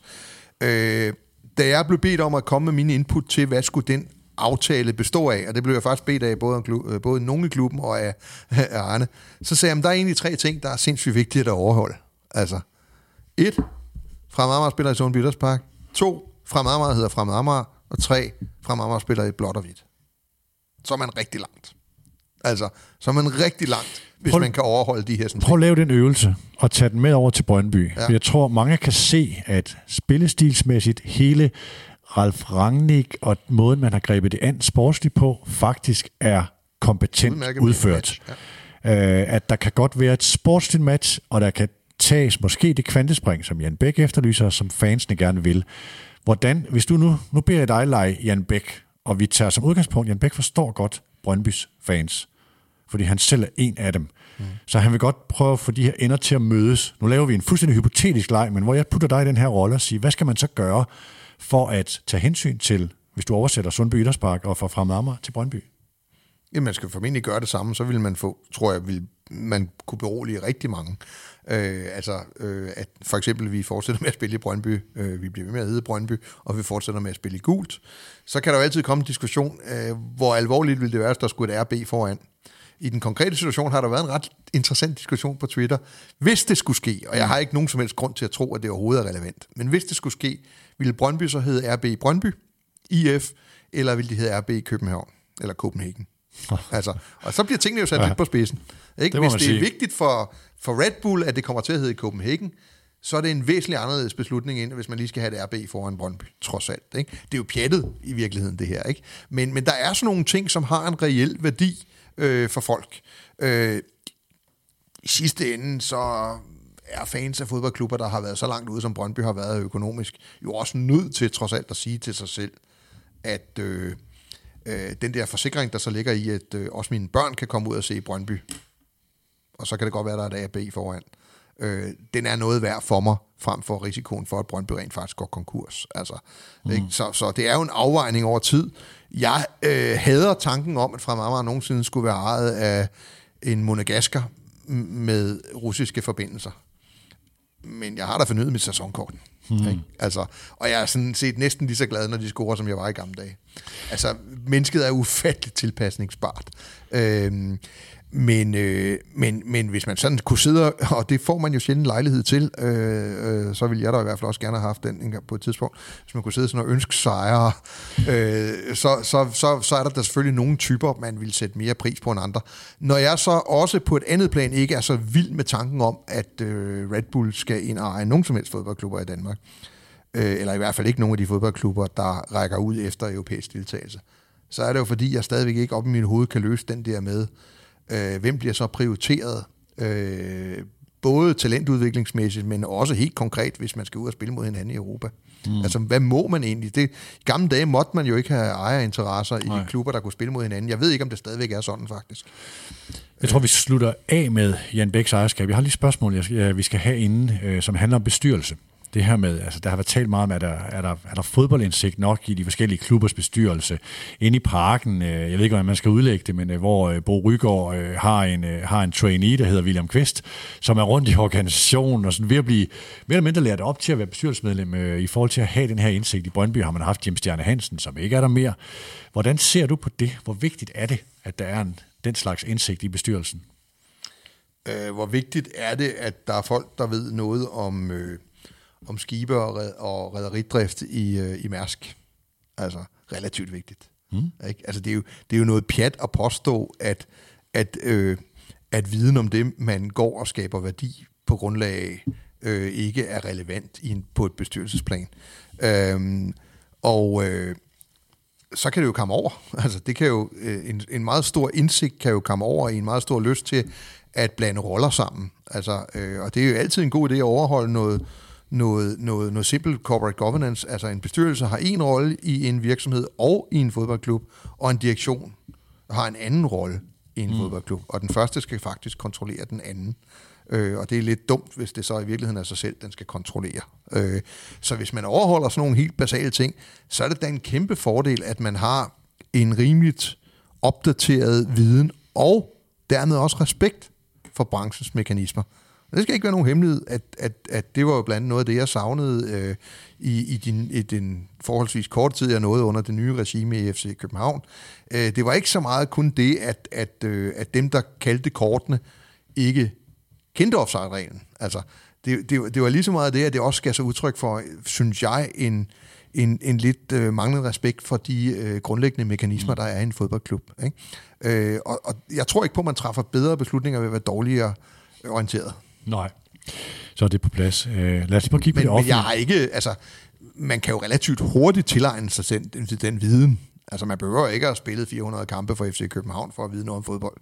Øh, da jeg blev bedt om at komme med mine input til, hvad skulle den aftale bestå af, og det blev jeg faktisk bedt af både, både nogen i klubben og af, af Arne, så sagde jeg, at der er egentlig tre ting, der er sindssygt vigtige at overholde. Altså, et, Fremad Amager spiller i Sund Bitterspark. To, Fremad Amager hedder Fremad Amager. Og tre, Fremad Amager spiller i blåt og hvidt. Så er man rigtig langt. Altså, så er man rigtig langt, hvis prøv, man kan overholde de her sådan Prøv at lave den øvelse og tage den med over til Brøndby. Ja. Jeg tror, mange kan se, at spillestilsmæssigt hele Ralf Rangnick og måden, man har grebet det an sportsligt på, faktisk er kompetent Udmærket udført. Ja. Øh, at der kan godt være et sportsligt match, og der kan tages måske det kvantespring, som Jan Bæk efterlyser, som fansene gerne vil. Hvordan, hvis du nu, nu beder jeg dig lege Jan Bæk, og vi tager som udgangspunkt, Jan Bæk forstår godt Brøndbys fans fordi han selv er en af dem. Mm. Så han vil godt prøve at få de her ender til at mødes. Nu laver vi en fuldstændig hypotetisk leg, men hvor jeg putter dig i den her rolle og siger, hvad skal man så gøre for at tage hensyn til, hvis du oversætter Sundby Idrætspark og fra Fremad Amager til Brøndby? Jamen, man skal formentlig gøre det samme, så vil man få, tror jeg, vil man kunne berolige rigtig mange. Øh, altså, øh, at for eksempel vi fortsætter med at spille i Brøndby, øh, vi bliver ved med at hedde Brøndby, og vi fortsætter med at spille i gult, så kan der jo altid komme en diskussion, øh, hvor alvorligt vil det være, hvis der skulle et RB foran i den konkrete situation har der været en ret interessant diskussion på Twitter. Hvis det skulle ske, og jeg har ikke nogen som helst grund til at tro, at det overhovedet er relevant, men hvis det skulle ske, ville Brøndby så hedde RB Brøndby, IF, eller ville de hedde RB København, eller Copenhagen? altså, og så bliver tingene jo sat ja. lidt på spidsen. Ikke? Det Hvis det sige. er vigtigt for, for Red Bull, at det kommer til at hedde Copenhagen, så er det en væsentlig anderledes beslutning, end hvis man lige skal have et RB foran Brøndby, trods alt. Ikke? Det er jo pjattet i virkeligheden, det her. Ikke? Men, men der er sådan nogle ting, som har en reel værdi, øh, for folk. Øh, I sidste ende, så er fans af fodboldklubber, der har været så langt ude, som Brøndby har været økonomisk, jo også nødt til trods alt at sige til sig selv, at øh, øh, den der forsikring, der så ligger i, at øh, også mine børn kan komme ud og se Brøndby, og så kan det godt være, der er et AB foran, øh, den er noget værd for mig, frem for risikoen for, at Brøndby rent faktisk går konkurs. Altså, mm. ikke? Så, så det er jo en afvejning over tid. Jeg øh, hader tanken om, at Amager nogensinde skulle være ejet af en monegasker med russiske forbindelser. Men jeg har da fornyet mit sæsonkort. Hmm. Ikke? Altså, og jeg er sådan set næsten lige så glad, når de scorer, som jeg var i gamle dage. Altså, mennesket er ufatteligt tilpasningsbart. Øhm, men, øh, men, men hvis man sådan kunne sidde, og det får man jo sjældent lejlighed til, øh, øh, så vil jeg da i hvert fald også gerne have haft den en gang på et tidspunkt, hvis man kunne sidde sådan og ønske sejre, øh, så, så, så, så er der da selvfølgelig nogle typer, man vil sætte mere pris på end andre. Når jeg så også på et andet plan ikke er så vild med tanken om, at øh, Red Bull skal ind og eje nogen som helst fodboldklubber i Danmark, øh, eller i hvert fald ikke nogen af de fodboldklubber, der rækker ud efter europæisk deltagelse, så er det jo fordi, jeg stadigvæk ikke op i mit hoved kan løse den der med, Øh, hvem bliver så prioriteret? Øh, både talentudviklingsmæssigt, men også helt konkret, hvis man skal ud og spille mod hinanden i Europa. Mm. Altså, hvad må man egentlig? Det, I gamle dage måtte man jo ikke have ejerinteresser i de klubber, der kunne spille mod hinanden. Jeg ved ikke, om det stadigvæk er sådan, faktisk. Jeg tror, vi slutter af med Jan Bæks ejerskab. Jeg har lige et spørgsmål, jeg, vi skal have inden, øh, som handler om bestyrelse det her med, altså der har været talt meget om, at der, er, der, er der fodboldindsigt nok i de forskellige klubbers bestyrelse. Inde i parken, øh, jeg ved ikke, hvordan man skal udlægge det, men øh, hvor øh, Bo Rygaard øh, har en, øh, har en trainee, der hedder William Kvist, som er rundt i organisationen og sådan ved at blive mere eller mindre lært op til at være bestyrelsesmedlem øh, i forhold til at have den her indsigt. I Brøndby har man haft Jim Stjerne Hansen, som ikke er der mere. Hvordan ser du på det? Hvor vigtigt er det, at der er en, den slags indsigt i bestyrelsen? Øh, hvor vigtigt er det, at der er folk, der ved noget om... Øh om skibe og, red, og redderidrift i, øh, i Mærsk. Altså relativt vigtigt. Mm. Ikke? Altså, det, er jo, det er jo noget pjat at påstå, at, at, øh, at viden om det, man går og skaber værdi på grundlag af, øh, ikke er relevant i en, på et bestyrelsesplan. Øhm, og øh, så kan det jo komme over. Altså, det kan jo, øh, en, en meget stor indsigt kan jo komme over i en meget stor lyst til at blande roller sammen. Altså, øh, og det er jo altid en god idé at overholde noget, noget, noget, noget simpelt corporate governance. Altså en bestyrelse har en rolle i en virksomhed og i en fodboldklub, og en direktion har en anden rolle i en mm. fodboldklub. Og den første skal faktisk kontrollere den anden. Øh, og det er lidt dumt, hvis det så i virkeligheden er sig selv, den skal kontrollere. Øh, så hvis man overholder sådan nogle helt basale ting, så er det da en kæmpe fordel, at man har en rimeligt opdateret viden og dermed også respekt for branchens mekanismer. Det skal ikke være nogen hemmelighed, at, at, at det var jo blandt andet noget af det, jeg savnede øh, i, i, din, i den forholdsvis korte tid, jeg nåede under det nye regime i FC København. Øh, det var ikke så meget kun det, at, at, øh, at dem, der kaldte kortene, ikke kendte offside-reglen. Altså, det, det, det var lige så meget det, at det også skal så udtryk for, synes jeg, en, en, en lidt øh, manglende respekt for de øh, grundlæggende mekanismer, der er i en fodboldklub. Ikke? Øh, og, og jeg tror ikke på, at man træffer bedre beslutninger ved at være dårligere orienteret. Nej. Så er det på plads. Øh, lad os lige kigge men, på det Men jeg har ikke, altså, man kan jo relativt hurtigt tilegne sig den, den viden. Altså, man behøver ikke at have spillet 400 kampe for FC København for at vide noget om fodbold.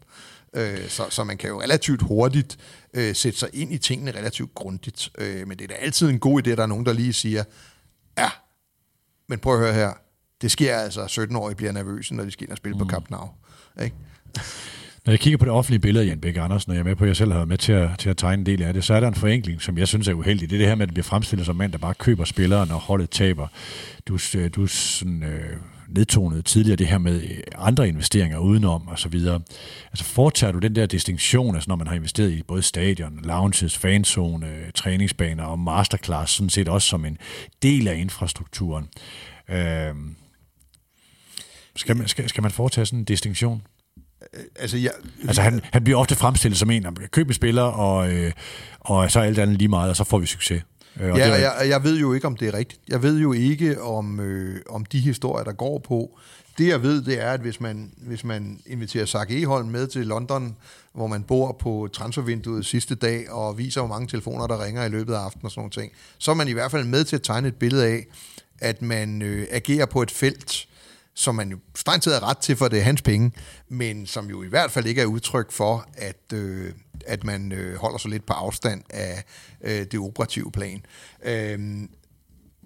Øh, så, så man kan jo relativt hurtigt øh, sætte sig ind i tingene relativt grundigt. Øh, men det er da altid en god idé, at der er nogen, der lige siger, ja, men prøv at høre her, det sker altså, at 17-årige bliver nervøse, når de skal ind og spille mm. på Camp Nou. Ikke? Når jeg kigger på det offentlige billede af Jan Bæk Andersen, og jeg er med på, at jeg selv har været med til at, til at tegne en del af det, så er der en forenkling, som jeg synes er uheldig. Det er det her med, at det bliver fremstillet som mand, der bare køber spillere, når holdet taber. Du, øh, du sådan, øh, nedtonede tidligere det her med øh, andre investeringer udenom og så videre. Altså foretager du den der distinktion, altså når man har investeret i både stadion, lounges, fanzone, øh, træningsbaner og masterclass, sådan set også som en del af infrastrukturen. Øh, skal, man, skal, skal man foretage sådan en distinktion? Øh, altså, jeg, altså han, han bliver ofte fremstillet som en, kan købe spiller, og, øh, og så alt andet lige meget, og så får vi succes. Øh, og ja, det, jeg, jeg ved jo ikke, om det er rigtigt. Jeg ved jo ikke, om, øh, om de historier, der går på. Det jeg ved, det er, at hvis man, hvis man inviterer Sark Eholm med til London, hvor man bor på transfervinduet sidste dag, og viser, hvor mange telefoner, der ringer i løbet af aftenen og sådan nogle ting, så er man i hvert fald med til at tegne et billede af, at man øh, agerer på et felt, som man jo strengt taget ret til, for det er hans penge, men som jo i hvert fald ikke er udtryk for, at, øh, at man øh, holder sig lidt på afstand af øh, det operative plan. Øh,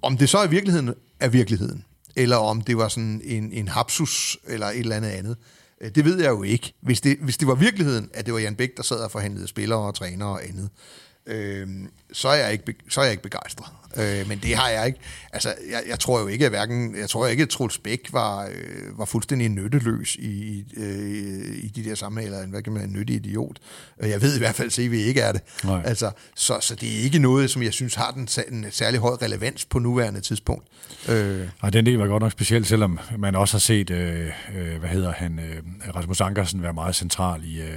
om det så i virkeligheden er virkeligheden, eller om det var sådan en, en hapsus eller et eller andet andet, øh, det ved jeg jo ikke. Hvis det, hvis det var virkeligheden, at det var Jan Bæk, der sad og forhandlede spillere og trænere og andet, øh, så, er jeg ikke, så er jeg ikke begejstret. Øh, men det har jeg ikke. Altså, jeg, jeg tror jo ikke, at hverken, jeg tror ikke, at Truls Bæk var, øh, var fuldstændig nytteløs i, øh, i de der sammenhænge, eller hvad kan man en nyttig idiot. Øh, jeg ved i hvert fald, at vi ikke er det. Altså, så, så det er ikke noget, som jeg synes har den, en særlig høj relevans på nuværende tidspunkt. Øh. Og den del var godt nok specielt, selvom man også har set, øh, øh, hvad hedder han, øh, Rasmus Ankersen være meget central i, øh,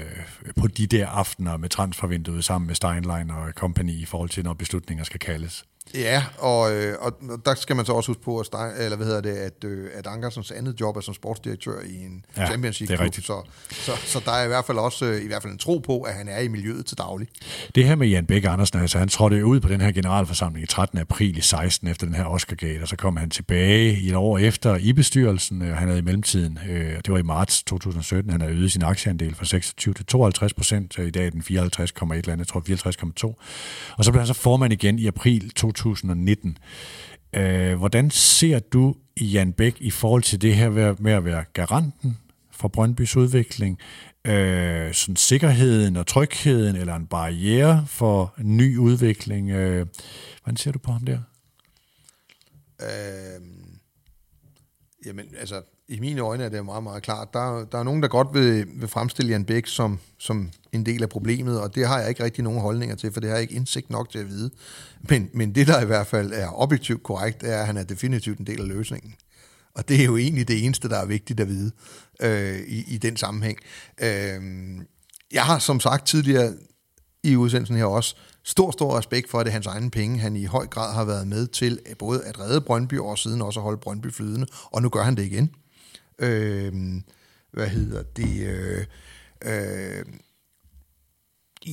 på de der aftener med transfervinduet sammen med Steinlein og company i forhold til, når beslutninger skal kaldes. Ja, og, øh, og der skal man så også huske på, at, Stein, eller hvad hedder det, at, øh, at Ankersens andet job er som sportsdirektør i en ja, championship-klub, så, så, så der er i hvert fald også øh, i hvert fald en tro på, at han er i miljøet til daglig. Det her med Jan Bæk Andersen, altså han trådte ud på den her generalforsamling i 13. april i 16 efter den her Oscar-gate, og så kom han tilbage i et år efter i bestyrelsen, og han havde i mellemtiden, øh, det var i marts 2017, han havde øget sin aktieandel fra 26 til 52 procent, i dag er den 54,1 eller andet, jeg tror 54,2, og så blev han så formand igen i april 2017, 2019. Øh, hvordan ser du Jan Bæk i forhold til det her med at være garanten for Brøndbys udvikling? Øh, sådan sikkerheden og trygheden, eller en barriere for ny udvikling? Øh, hvordan ser du på ham der? Øh, jamen, altså, i mine øjne er det meget, meget klart. Der, der er nogen, der godt vil, vil fremstille Jan Bæk som, som en del af problemet, og det har jeg ikke rigtig nogen holdninger til, for det har jeg ikke indsigt nok til at vide. Men, men det, der i hvert fald er objektivt korrekt, er, at han er definitivt en del af løsningen. Og det er jo egentlig det eneste, der er vigtigt at vide øh, i, i den sammenhæng. Øh, jeg har som sagt tidligere i udsendelsen her også stor, stor respekt for, at det er hans egne penge. Han i høj grad har været med til både at redde Brøndby og siden også at holde Brøndby flydende, og nu gør han det igen. Øh, hvad hedder det? Øh, øh,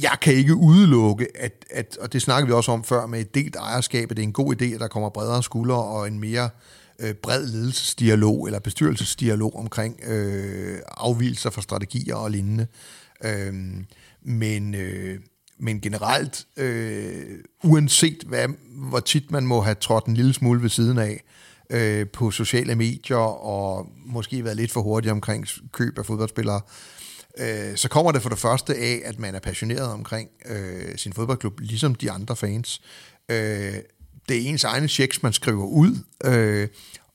jeg kan ikke udelukke, at, at, og det snakker vi også om før med et delt ejerskab, at det er en god idé, at der kommer bredere skuldre og en mere øh, bred ledelsesdialog eller bestyrelsesdialog omkring øh, afvielser fra strategier og lignende. Øh, men, øh, men generelt, øh, uanset hvad, hvor tit man må have trådt en lille smule ved siden af øh, på sociale medier og måske været lidt for hurtig omkring køb af fodboldspillere, øh, så kommer det for det første af, at man er passioneret omkring øh, sin fodboldklub, ligesom de andre fans. Øh, det er ens egne checks, man skriver ud, øh,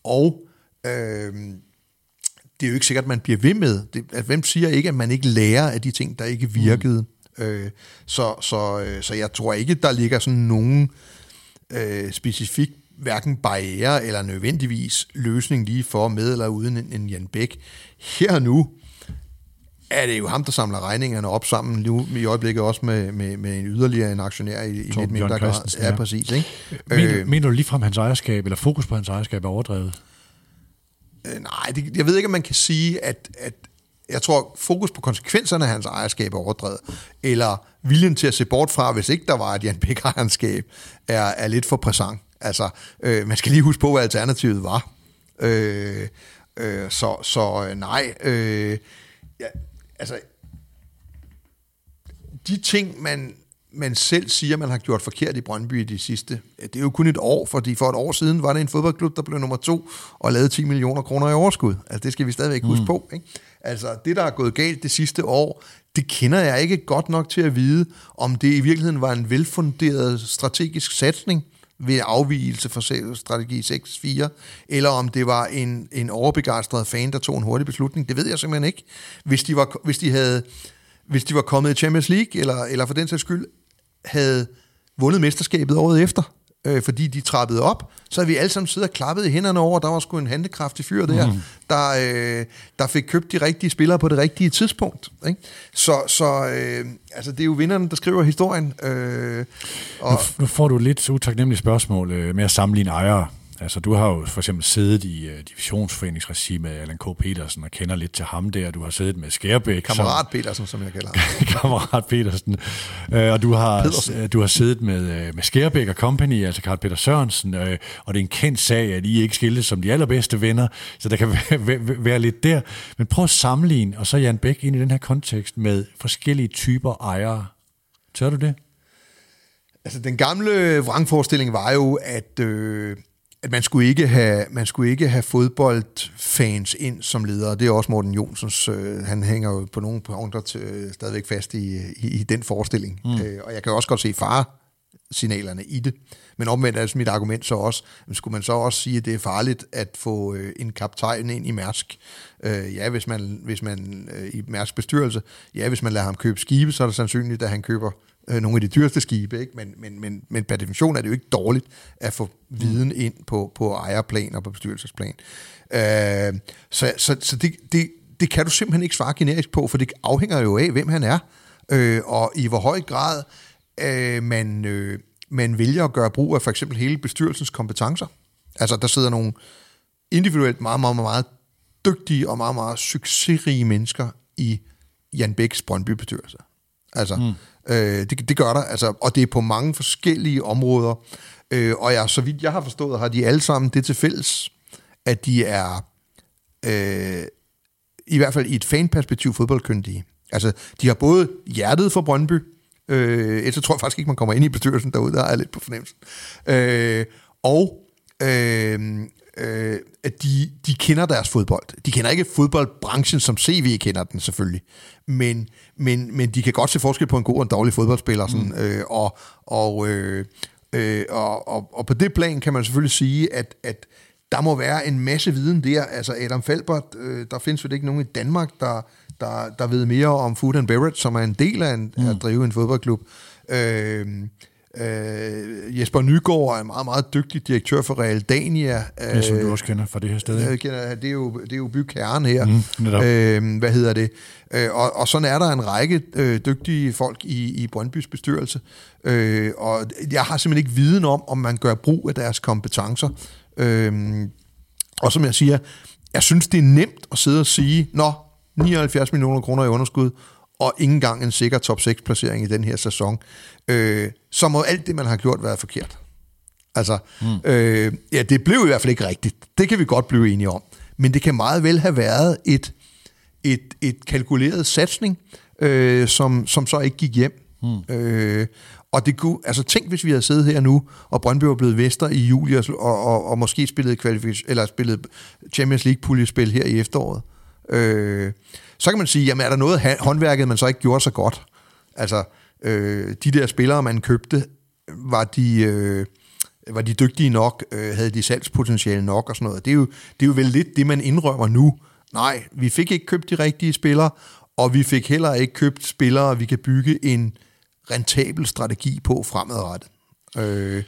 og øh, det er jo ikke sikkert, at man bliver ved med. Det, at hvem siger ikke, at man ikke lærer af de ting, der ikke virkede? Mm. Øh, så, så, øh, så jeg tror ikke, der ligger sådan nogen øh, specifik hverken barriere eller nødvendigvis løsning lige for med eller uden en, en Jan Bæk. Her nu er det jo ham, der samler regningerne op sammen nu i øjeblikket også med, med, med en yderligere en aktionær i, i lidt mindre grad. Ja, præcis. Ikke? Mener, øh, mener du ligefrem hans ejerskab, eller fokus på hans ejerskab er overdrevet? Øh, nej, det, jeg ved ikke, om man kan sige, at, at jeg tror, fokus på konsekvenserne af hans ejerskab er overdrevet, eller viljen til at se bort fra, hvis ikke der var et Jan Bæk ejerskab, er, er lidt for præsent. Altså, øh, man skal lige huske på, hvad alternativet var. Øh, øh, så, så øh, nej, øh, ja, altså, de ting, man, man selv siger, man har gjort forkert i Brøndby i de sidste, det er jo kun et år, fordi for et år siden var det en fodboldklub, der blev nummer to og lavede 10 millioner kroner i overskud. Altså det skal vi stadigvæk huske mm. på. Ikke? Altså det, der er gået galt det sidste år, det kender jeg ikke godt nok til at vide, om det i virkeligheden var en velfunderet strategisk satsning, ved afvielse fra strategi 6-4, eller om det var en, en overbegejstret fan, der tog en hurtig beslutning. Det ved jeg simpelthen ikke. Hvis de var, hvis de havde, hvis de var kommet i Champions League, eller, eller for den sags skyld havde vundet mesterskabet året efter, øh, fordi de trappede op, så har vi alle sammen siddet og klappet i hænderne over, der var sgu en handekraftig fyr der, mm. der, øh, der fik købt de rigtige spillere på det rigtige tidspunkt. Ikke? Så, så øh, altså, det er jo vinderne, der skriver historien. Øh, og nu, nu får du lidt utaknemmeligt spørgsmål øh, med at sammenligne ejere. Altså, du har jo for eksempel siddet i uh, divisionsforeningsregi med Allan K. Petersen og kender lidt til ham der. Du har siddet med Skærbæk. Kammerat som, Petersen, som jeg kalder ham. Kammerat Petersen. Uh, og du har, uh, du har siddet med, uh, med Skærbæk og Company, altså Karl Peter Sørensen, uh, og det er en kendt sag, at I ikke skiltes som de allerbedste venner, så der kan være, være, være lidt der. Men prøv at sammenligne, og så Jan Bæk ind i den her kontekst med forskellige typer ejere. Tør du det? Altså, den gamle vrangforestilling var jo, at... Øh at man skulle ikke have man skulle ikke have fodboldfans ind som ledere. Det er også Morten Jonsens. Øh, han hænger jo på nogle punkter til, øh, stadigvæk fast i, i, i den forestilling. Mm. Øh, og jeg kan også godt se far signalerne i det. Men omvendt er det mit argument så også, skulle man så også sige, at det er farligt at få øh, en kaptajn ind i Mærsk? Øh, ja, hvis man, hvis man øh, i Mærsk bestyrelse, ja, hvis man lader ham købe skibe, så er det sandsynligt, at han køber øh, øh, nogle af de dyreste skibe, ikke? Men, men, men, men per definition er det jo ikke dårligt at få viden ind på, på ejerplan og på bestyrelsesplan. Øh, så så, så det, det, det kan du simpelthen ikke svare generisk på, for det afhænger jo af, hvem han er, øh, og i hvor høj grad øh, man, øh, man vælger at gøre brug af for eksempel hele bestyrelsens kompetencer. Altså, der sidder nogle individuelt meget, meget, meget dygtige og meget, meget succesrige mennesker i Jan Bæks Brøndby-bestyrelse. Altså, mm øh, det, det gør der, altså, og det er på mange forskellige områder. Øh, og jeg, så vidt jeg har forstået, har de alle sammen det til fælles, at de er, øh, i hvert fald i et fanperspektiv, fodboldkyndige. Altså, de har både hjertet for Brøndby, øh, ellers så tror jeg faktisk ikke, man kommer ind i bestyrelsen derude, der er lidt på fornemmelsen. Øh, og øh, øh, at de, de kender deres fodbold. De kender ikke fodboldbranchen, som CV kender den selvfølgelig, men, men, men de kan godt se forskel på en god og en dårlig fodboldspiller. Sådan, mm. øh, og, og, øh, øh, og, og, og på det plan kan man selvfølgelig sige, at, at der må være en masse viden der. Altså Adam Falbert, øh, der findes jo ikke nogen i Danmark, der, der, der ved mere om food and beverage, som er en del af en, mm. at drive en fodboldklub. Øh, Øh, Jesper Nygaard er en meget, meget dygtig direktør for Real Dania. Ja, som du også kender fra det her sted. Jeg kender, det, er jo, det er jo bykern her. Mm, øh, hvad hedder det? Øh, og, og sådan er der en række øh, dygtige folk i, i Brøndbys bestyrelse. Øh, og jeg har simpelthen ikke viden om, om man gør brug af deres kompetencer. Øh, og som jeg siger, jeg synes, det er nemt at sidde og sige, nå, 79 millioner kroner i underskud, og ikke engang en sikker top 6 placering i den her sæson, øh, så må alt det, man har gjort, være forkert. Altså, mm. øh, ja, det blev i hvert fald ikke rigtigt. Det kan vi godt blive enige om. Men det kan meget vel have været et, et, et kalkuleret satsning, øh, som, som så ikke gik hjem. Mm. Øh, og det kunne, altså tænk, hvis vi havde siddet her nu, og Brøndby var blevet vester i juli, og, og, og måske spillet, eller spillet Champions League-puljespil her i efteråret. Øh, så kan man sige, jamen er der noget håndværket, man så ikke gjorde så godt? Altså, øh, de der spillere, man købte, var de... Øh, var de dygtige nok, øh, havde de salgspotentiale nok og sådan noget. Det er, jo, det er jo vel lidt det, man indrømmer nu. Nej, vi fik ikke købt de rigtige spillere, og vi fik heller ikke købt spillere, vi kan bygge en rentabel strategi på fremadrettet. Øh,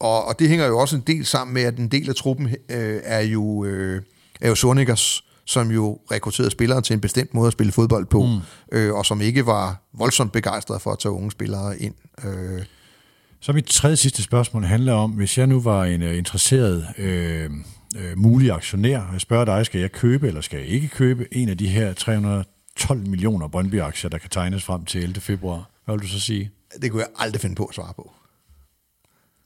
og, og det hænger jo også en del sammen med, at en del af truppen øh, er jo, øh, er jo Sornikers, som jo rekrutterede spillere til en bestemt måde at spille fodbold på, mm. øh, og som ikke var voldsomt begejstrede for at tage unge spillere ind. Øh. Så mit tredje sidste spørgsmål handler om, hvis jeg nu var en uh, interesseret øh, øh, mulig aktionær, og jeg spørger dig, skal jeg købe eller skal jeg ikke købe en af de her 312 millioner Brøndby-aktier, der kan tegnes frem til 11. februar? Hvad vil du så sige? Det kunne jeg aldrig finde på at svare på.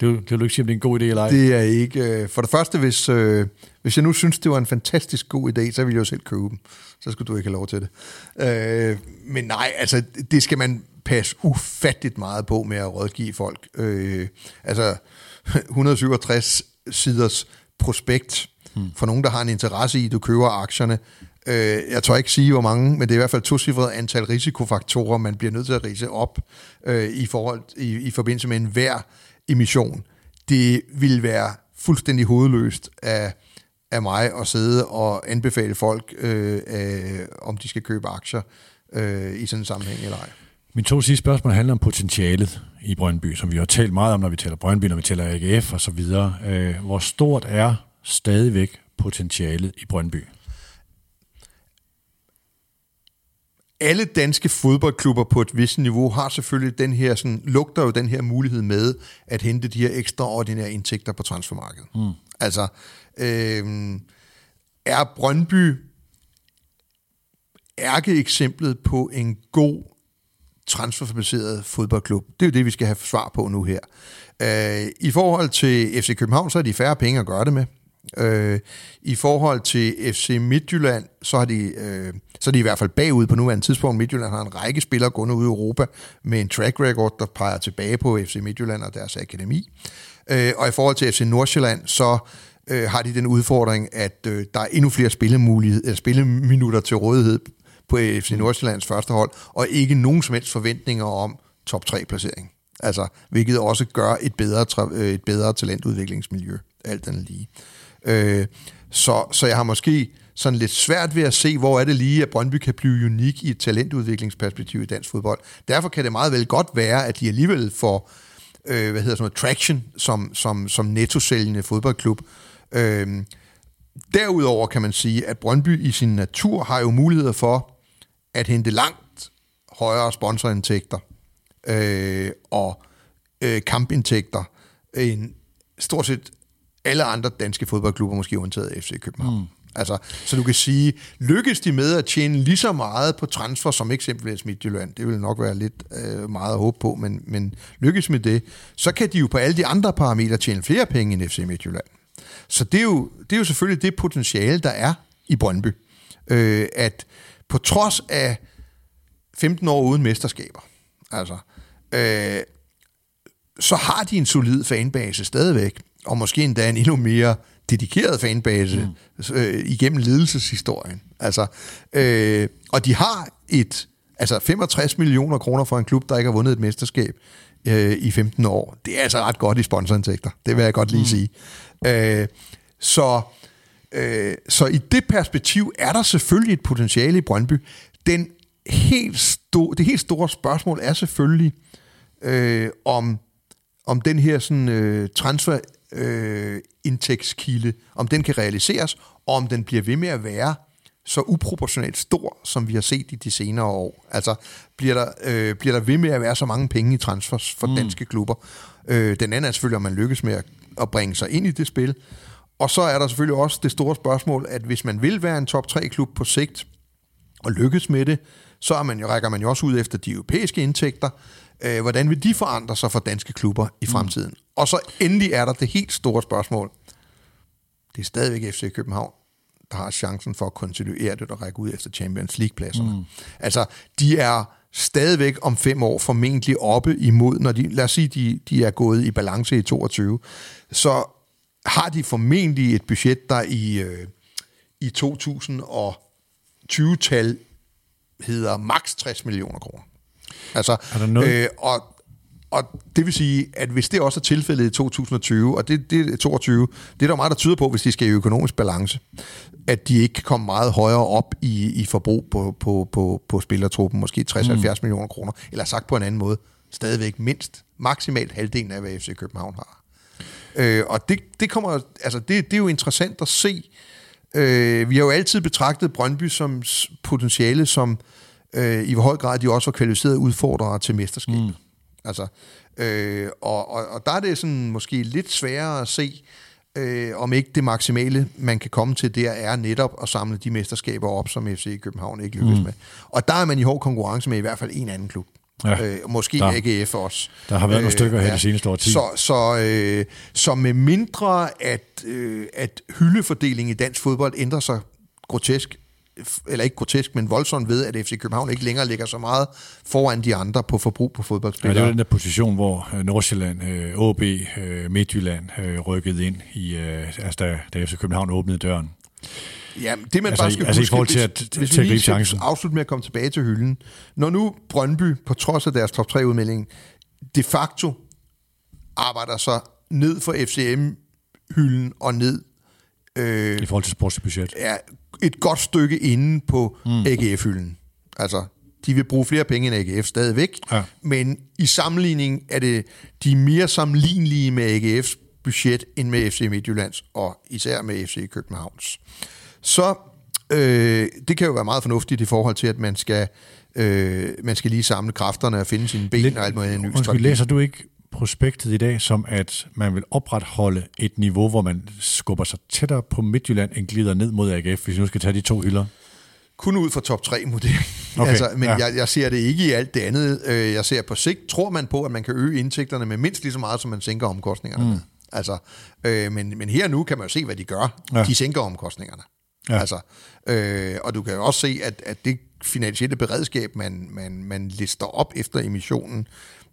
Det, det vil du ikke sige, om det er en god idé eller ej? Det er ikke. Øh, for det første, hvis, øh, hvis jeg nu synes, det var en fantastisk god idé, så ville jeg jo selv købe dem. Så skulle du ikke have lov til det. Øh, men nej, altså, det skal man passe ufatteligt meget på med at rådgive folk. Øh, altså, 167 siders prospekt hmm. for nogen, der har en interesse i, at du køber aktierne. Øh, jeg tror ikke sige, hvor mange, men det er i hvert fald to cifret antal risikofaktorer, man bliver nødt til at rise op øh, i, forhold, i, i forbindelse med enhver emission. Det vil være fuldstændig hovedløst af, af mig at sidde og anbefale folk, øh, øh, om de skal købe aktier øh, i sådan en sammenhæng eller ej. Min to sidste spørgsmål handler om potentialet i Brøndby, som vi har talt meget om, når vi taler Brøndby, når vi taler AGF og så videre. Øh, hvor stort er stadigvæk potentialet i Brøndby? alle danske fodboldklubber på et vist niveau har selvfølgelig den her, sådan, lugter jo den her mulighed med at hente de her ekstraordinære indtægter på transfermarkedet. Mm. Altså, øh, er Brøndby ærkeeksemplet på en god transferbaseret fodboldklub? Det er jo det, vi skal have svar på nu her. Øh, I forhold til FC København, så er de færre penge at gøre det med. Øh, I forhold til FC Midtjylland, så har de, øh, så er de i hvert fald bagud på nuværende tidspunkt. Midtjylland har en række spillere gående ud i Europa med en track record, der peger tilbage på FC Midtjylland og deres akademi. Øh, og i forhold til FC Nordsjælland, så øh, har de den udfordring, at øh, der er endnu flere spillemuligheder, spilleminutter til rådighed på FC Nordsjællands første hold, og ikke nogen som helst forventninger om top 3 placering. Altså, hvilket også gør et bedre, øh, et bedre talentudviklingsmiljø, alt den lige. Øh, så, så jeg har måske sådan lidt svært ved at se, hvor er det lige, at Brøndby kan blive unik i et talentudviklingsperspektiv i dansk fodbold. Derfor kan det meget vel godt være, at de alligevel får øh, hvad hedder sådan noget, traction som, som, som netto-sælgende fodboldklub. Øh, derudover kan man sige, at Brøndby i sin natur har jo muligheder for at hente langt højere sponsorindtægter øh, og øh, kampindtægter end stort set alle andre danske fodboldklubber, måske undtaget FC København. Mm. Altså, så du kan sige, lykkes de med at tjene lige så meget på transfer som eksempelvis Midtjylland, det vil nok være lidt øh, meget at håbe på, men, men lykkes med det, så kan de jo på alle de andre parametre tjene flere penge end FC Midtjylland. Så det er jo, det er jo selvfølgelig det potentiale, der er i Brøndby. Øh, at på trods af 15 år uden mesterskaber, altså, øh, så har de en solid fanbase stadigvæk og måske endda en endnu mere dedikeret fanbase mm. øh, igennem ledelseshistorien. Altså, øh, og de har et altså 65 millioner kroner for en klub, der ikke har vundet et mesterskab øh, i 15 år. Det er altså ret godt i sponsorindtægter. Det vil jeg godt lige mm. sige. Øh, så, øh, så i det perspektiv er der selvfølgelig et potentiale i Brøndby. Den helt sto- det helt store spørgsmål er selvfølgelig, øh, om, om den her sådan, øh, transfer øh, indtægtskilde, om den kan realiseres, og om den bliver ved med at være så uproportionalt stor, som vi har set i de senere år. Altså, bliver der, øh, bliver der ved med at være så mange penge i transfers for mm. danske klubber? Øh, den anden er selvfølgelig, om man lykkes med at, at bringe sig ind i det spil, Og så er der selvfølgelig også det store spørgsmål, at hvis man vil være en top 3-klub på sigt, og lykkes med det, så er man jo, rækker man jo også ud efter de europæiske indtægter. Øh, hvordan vil de forandre sig for danske klubber i fremtiden? Mm. Og så endelig er der det helt store spørgsmål. Det er stadigvæk FC København, der har chancen for at kontinuere det og række ud efter Champions League-pladserne. Mm. Altså, de er stadigvæk om fem år formentlig oppe imod, når de, lad os sige, de, de er gået i balance i 22, så har de formentlig et budget, der i, øh, i 2020-tal hedder maks 60 millioner kroner. Altså, Er der noget- øh, og, og det vil sige, at hvis det også er tilfældet i 2020, og det, det er 22, det er der meget, der tyder på, hvis de skal i økonomisk balance, at de ikke kan komme meget højere op i, i forbrug på, på, på, på spillertruppen, måske 60-70 mm. millioner kroner, eller sagt på en anden måde, stadigvæk mindst maksimalt halvdelen af, hvad FC København har. Øh, og det, det, kommer, altså det, det er jo interessant at se. Øh, vi har jo altid betragtet Brøndby som potentiale, som øh, i hvor høj grad de også var kvalificerede udfordrere til mesterskab. Mm. Altså, øh, og, og, og der er det sådan måske lidt sværere at se, øh, om ikke det maksimale, man kan komme til der, er netop at samle de mesterskaber op, som FC København ikke lykkes mm. med. Og der er man i hård konkurrence med i hvert fald en anden klub. Ja. Øh, måske Der- AGF også. der har været nogle stykker her de seneste årtier. Så, så, øh, så med mindre, at, øh, at hyldefordelingen i dansk fodbold ændrer sig grotesk, eller ikke grotesk, men voldsomt ved, at FC København ikke længere ligger så meget foran de andre på forbrug på Ja, det fodboldspillere. var den der position, hvor øh, Nordsjælland, øh, AB, øh, Midtjylland rykkede ind, i, altså da, da FC København åbnede døren. Ja, det man Altså bare i- skal altså i huske, forhold til hvis, at- hvis til vi at gribe chancen. afslutte med at komme tilbage til hylden. Når nu Brøndby, på trods af deres top 3-udmelding, de facto arbejder sig ned for FCM-hylden og ned øh, I forhold til sportsbudget. er et godt stykke inde på mm. AGF-hylden. Altså, de vil bruge flere penge end AGF stadigvæk, Ja. men i sammenligning er det de er mere sammenlignelige med AGF's budget end med FC Midtjyllands, og især med FC Københavns. Så øh, det kan jo være meget fornuftigt i forhold til, at man skal, øh, man skal lige samle kræfterne og finde sine ben Lidt, og alt muligt i en ny Undskyld, læser du ikke prospektet i dag, som at man vil opretholde et niveau, hvor man skubber sig tættere på Midtjylland, end glider ned mod AGF, hvis vi nu skal tage de to hylder? kun ud fra top 3 modering. Okay, altså, men ja. jeg, jeg ser det ikke i alt det andet. Øh, Jeg ser på sigt, tror man på, at man kan øge indtægterne med mindst lige så meget, som man sænker omkostningerne. Mm. Altså, øh, men, men her nu kan man jo se, hvad de gør. Ja. De sænker omkostningerne. Ja. Altså, øh, og du kan jo også se, at, at det finansielle beredskab, man, man, man lister op efter emissionen,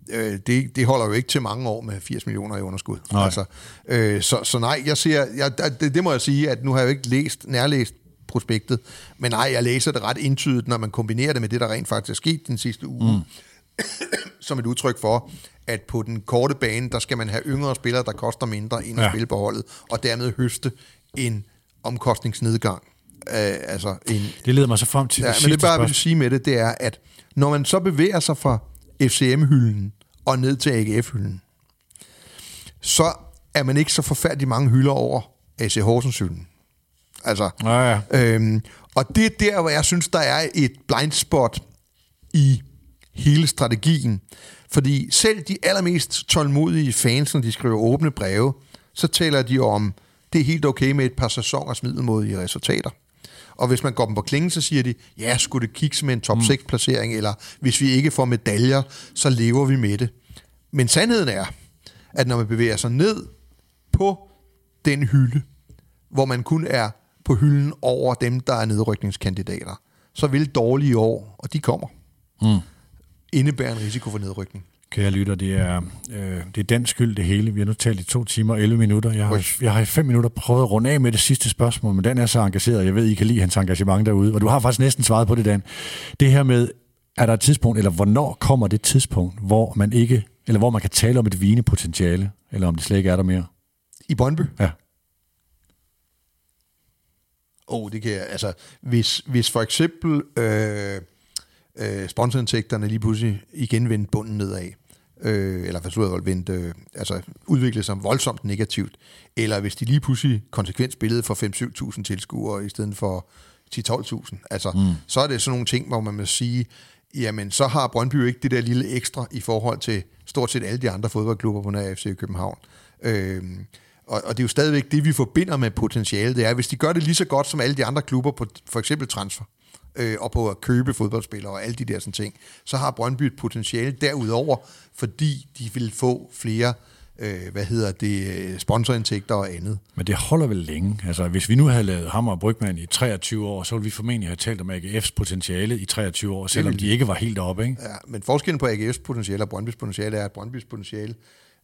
øh, det, det holder jo ikke til mange år med 80 millioner i underskud. Nej. Altså, øh, så, så nej, jeg ser, jeg, det, det må jeg sige, at nu har jeg jo ikke læst, nærlæst prospektet, men nej, jeg læser det ret entydigt, når man kombinerer det med det, der rent faktisk er sket den sidste uge, mm. som et udtryk for, at på den korte bane, der skal man have yngre spillere, der koster mindre end at Ja. spille på holdet, og dermed høste en omkostningsnedgang. Uh, altså en, Det leder mig så frem til Ja, det men det bare vil spørgsmål. sige med det, det er, at når man så bevæger sig fra FCM-hylden og ned til AGF-hylden, så er man ikke så forfærdelig mange hylder over AC Horsens-hylden. Altså, Ja, ja. øhm, og det er der, hvor jeg synes, der er et blind spot i hele strategien. Fordi selv de allermest tålmodige fans, når de skriver åbne breve, så taler de om, det er helt okay med et par sæsoners middelmodige resultater. Og hvis man går dem på klingen, så siger de, ja, skulle det kigge med en top 6 placering, eller hvis vi ikke får medaljer, så lever vi med det. Men sandheden er, at når man bevæger sig ned på den hylde, hvor man kun er på hylden over dem, der er nedrykningskandidater, så vil dårlige år, og de kommer, Mm. indebære en risiko for nedrykning. Kære lytter, det er, øh, det er dansk skyld det hele. Vi har nu talt i to timer og 11 minutter. Jeg har, jeg har i fem minutter prøvet at runde af med det sidste spørgsmål, men Dan er så engageret. Jeg ved, I kan lide hans engagement derude, og du har faktisk næsten svaret på det, Dan. Det her med, er der et tidspunkt, eller hvornår kommer det tidspunkt, hvor man ikke, eller hvor man kan tale om et vinepotentiale, eller om det slet ikke er der mere? I Brøndby? Ja. Åh, oh, det kan jeg, altså, hvis, hvis for eksempel øh, øh, sponsorindtægterne lige pludselig igen vendte bunden nedad, øh, eller hvad så vendte, øh, altså udvikle sig voldsomt negativt, eller hvis de lige pludselig konsekvent spillede for 5-7.000 tilskuere i stedet for 10-12.000, altså, mm. så er det sådan nogle ting, hvor man må sige, jamen, så har Brøndby ikke det der lille ekstra i forhold til stort set alle de andre fodboldklubber på nær FC København. Øh, og, og det er jo stadigvæk det, vi forbinder med potentiale, det er, hvis de gør det lige så godt som alle de andre klubber på for eksempel transfer, øh, og på at købe fodboldspillere og alle de der sådan ting, så har Brøndby et potentiale derudover, fordi de vil få flere øh, hvad hedder det, øh, sponsorindtægter og andet. Men det holder vel længe. Altså, hvis vi nu havde lavet Hammer og Brygman i 23 år, så ville vi formentlig have talt om AGF's potentiale i 23 år, selvom de ikke var helt oppe, ikke? Ja, men forskellen på AGF's potentiale og Brøndbys potentiale er, at Brøndbys potentiale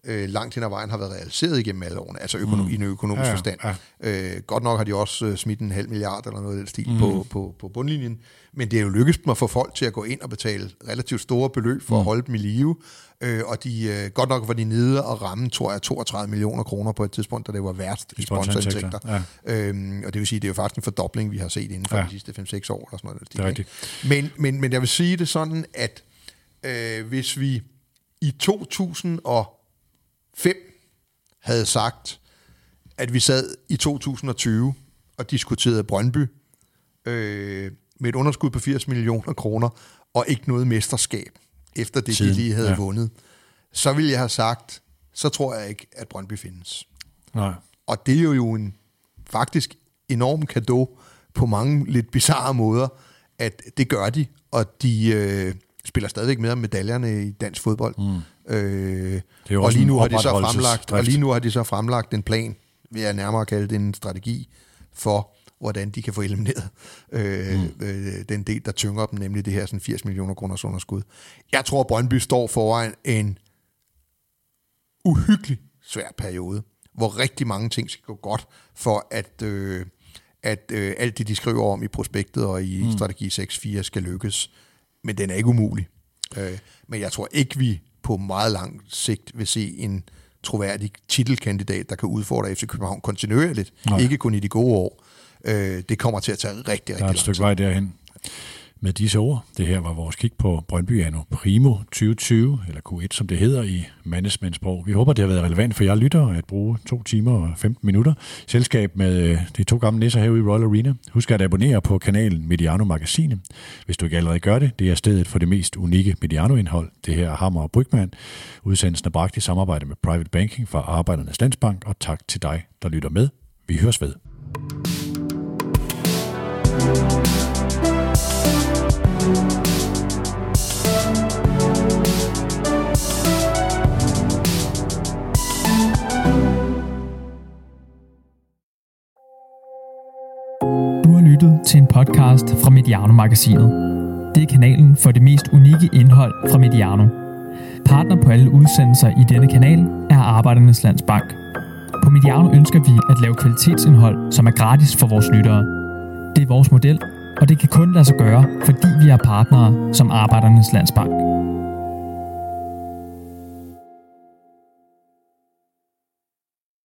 øh, langt hen ad vejen har været realiseret igennem alle årene, altså økonom, mm. i en økonomisk ja, ja, forstand. Ja. Øh, godt nok har de også øh, smidt en halv milliard eller noget af den stil mm. på, på, på bundlinjen, men det er jo lykkedes dem at få folk til at gå ind og betale relativt store beløb for mm. at holde dem i live, øh, og de, øh, godt nok var de nede og ramme, tror jeg, 32 millioner kroner på et tidspunkt, da det var værst i sponsorindtægter. Ja. Øhm, og det vil sige, det er jo faktisk en fordobling, vi har set inden for ja. de sidste 5-6 år. Eller sådan noget, det er rigtigt. Men, men, men jeg vil sige det sådan, at øh, hvis vi i 2000 og 5 havde sagt, at vi sad i 2020 og diskuterede Brøndby øh, med et underskud på 80 millioner kroner og ikke noget mesterskab, efter det, Siden, de lige havde ja. vundet, så ville jeg have sagt, så tror jeg ikke, at Brøndby findes. Nej. Og det er jo en faktisk enorm gave på mange lidt bizarre måder, at det gør de, og de øh, spiller stadigvæk med om medaljerne i dansk fodbold. Mm. Øh, og lige nu har de så fremlagt, og lige nu har de så fremlagt en plan, vil jeg nærmere kalde det en strategi for, hvordan de kan få elimineret øh, mm. øh, den del, der tynger dem, nemlig det her sådan 80 millioner kroners underskud. Jeg tror, Brøndby står foran en uhyggelig svær periode, hvor rigtig mange ting skal gå godt, for at, øh, at øh, alt det, de skriver om i prospektet og i mm. strategi 6.4 skal lykkes. Men den er ikke umulig. Øh, men jeg tror ikke, vi på meget lang sigt vil se en troværdig titelkandidat, der kan udfordre FC København kontinuerligt, Nej. ikke kun i de gode år. Øh, det kommer til at tage rigtig, rigtig Der er et stykke vej derhen. Med disse ord, det her var vores kig på Brøndby Anno Primo 2020, eller Q1 som det hedder i managementsprog. Vi håber, det har været relevant for jer lytter at bruge to timer og 15 minutter. Selskab med øh, de to gamle nisser her i Royal Arena. Husk at abonnere på kanalen Mediano Magazine. Hvis du ikke allerede gør det, det er stedet for det mest unikke Mediano-indhold. Det her er Hammer og Brygman. Udsendelsen er bragt i samarbejde med Private Banking fra Arbejdernes Landsbank, og tak til dig, der lytter med. Vi høres ved lyttet til en podcast fra Mediano-magasinet. Det er kanalen for det mest unikke indhold fra Mediano. Partner på alle udsendelser i denne kanal er Arbejdernes Landsbank. På Mediano ønsker vi at lave kvalitetsindhold, som er gratis for vores lyttere. Det er vores model, og det kan kun lade sig gøre, fordi vi er partnere som Arbejdernes Landsbank.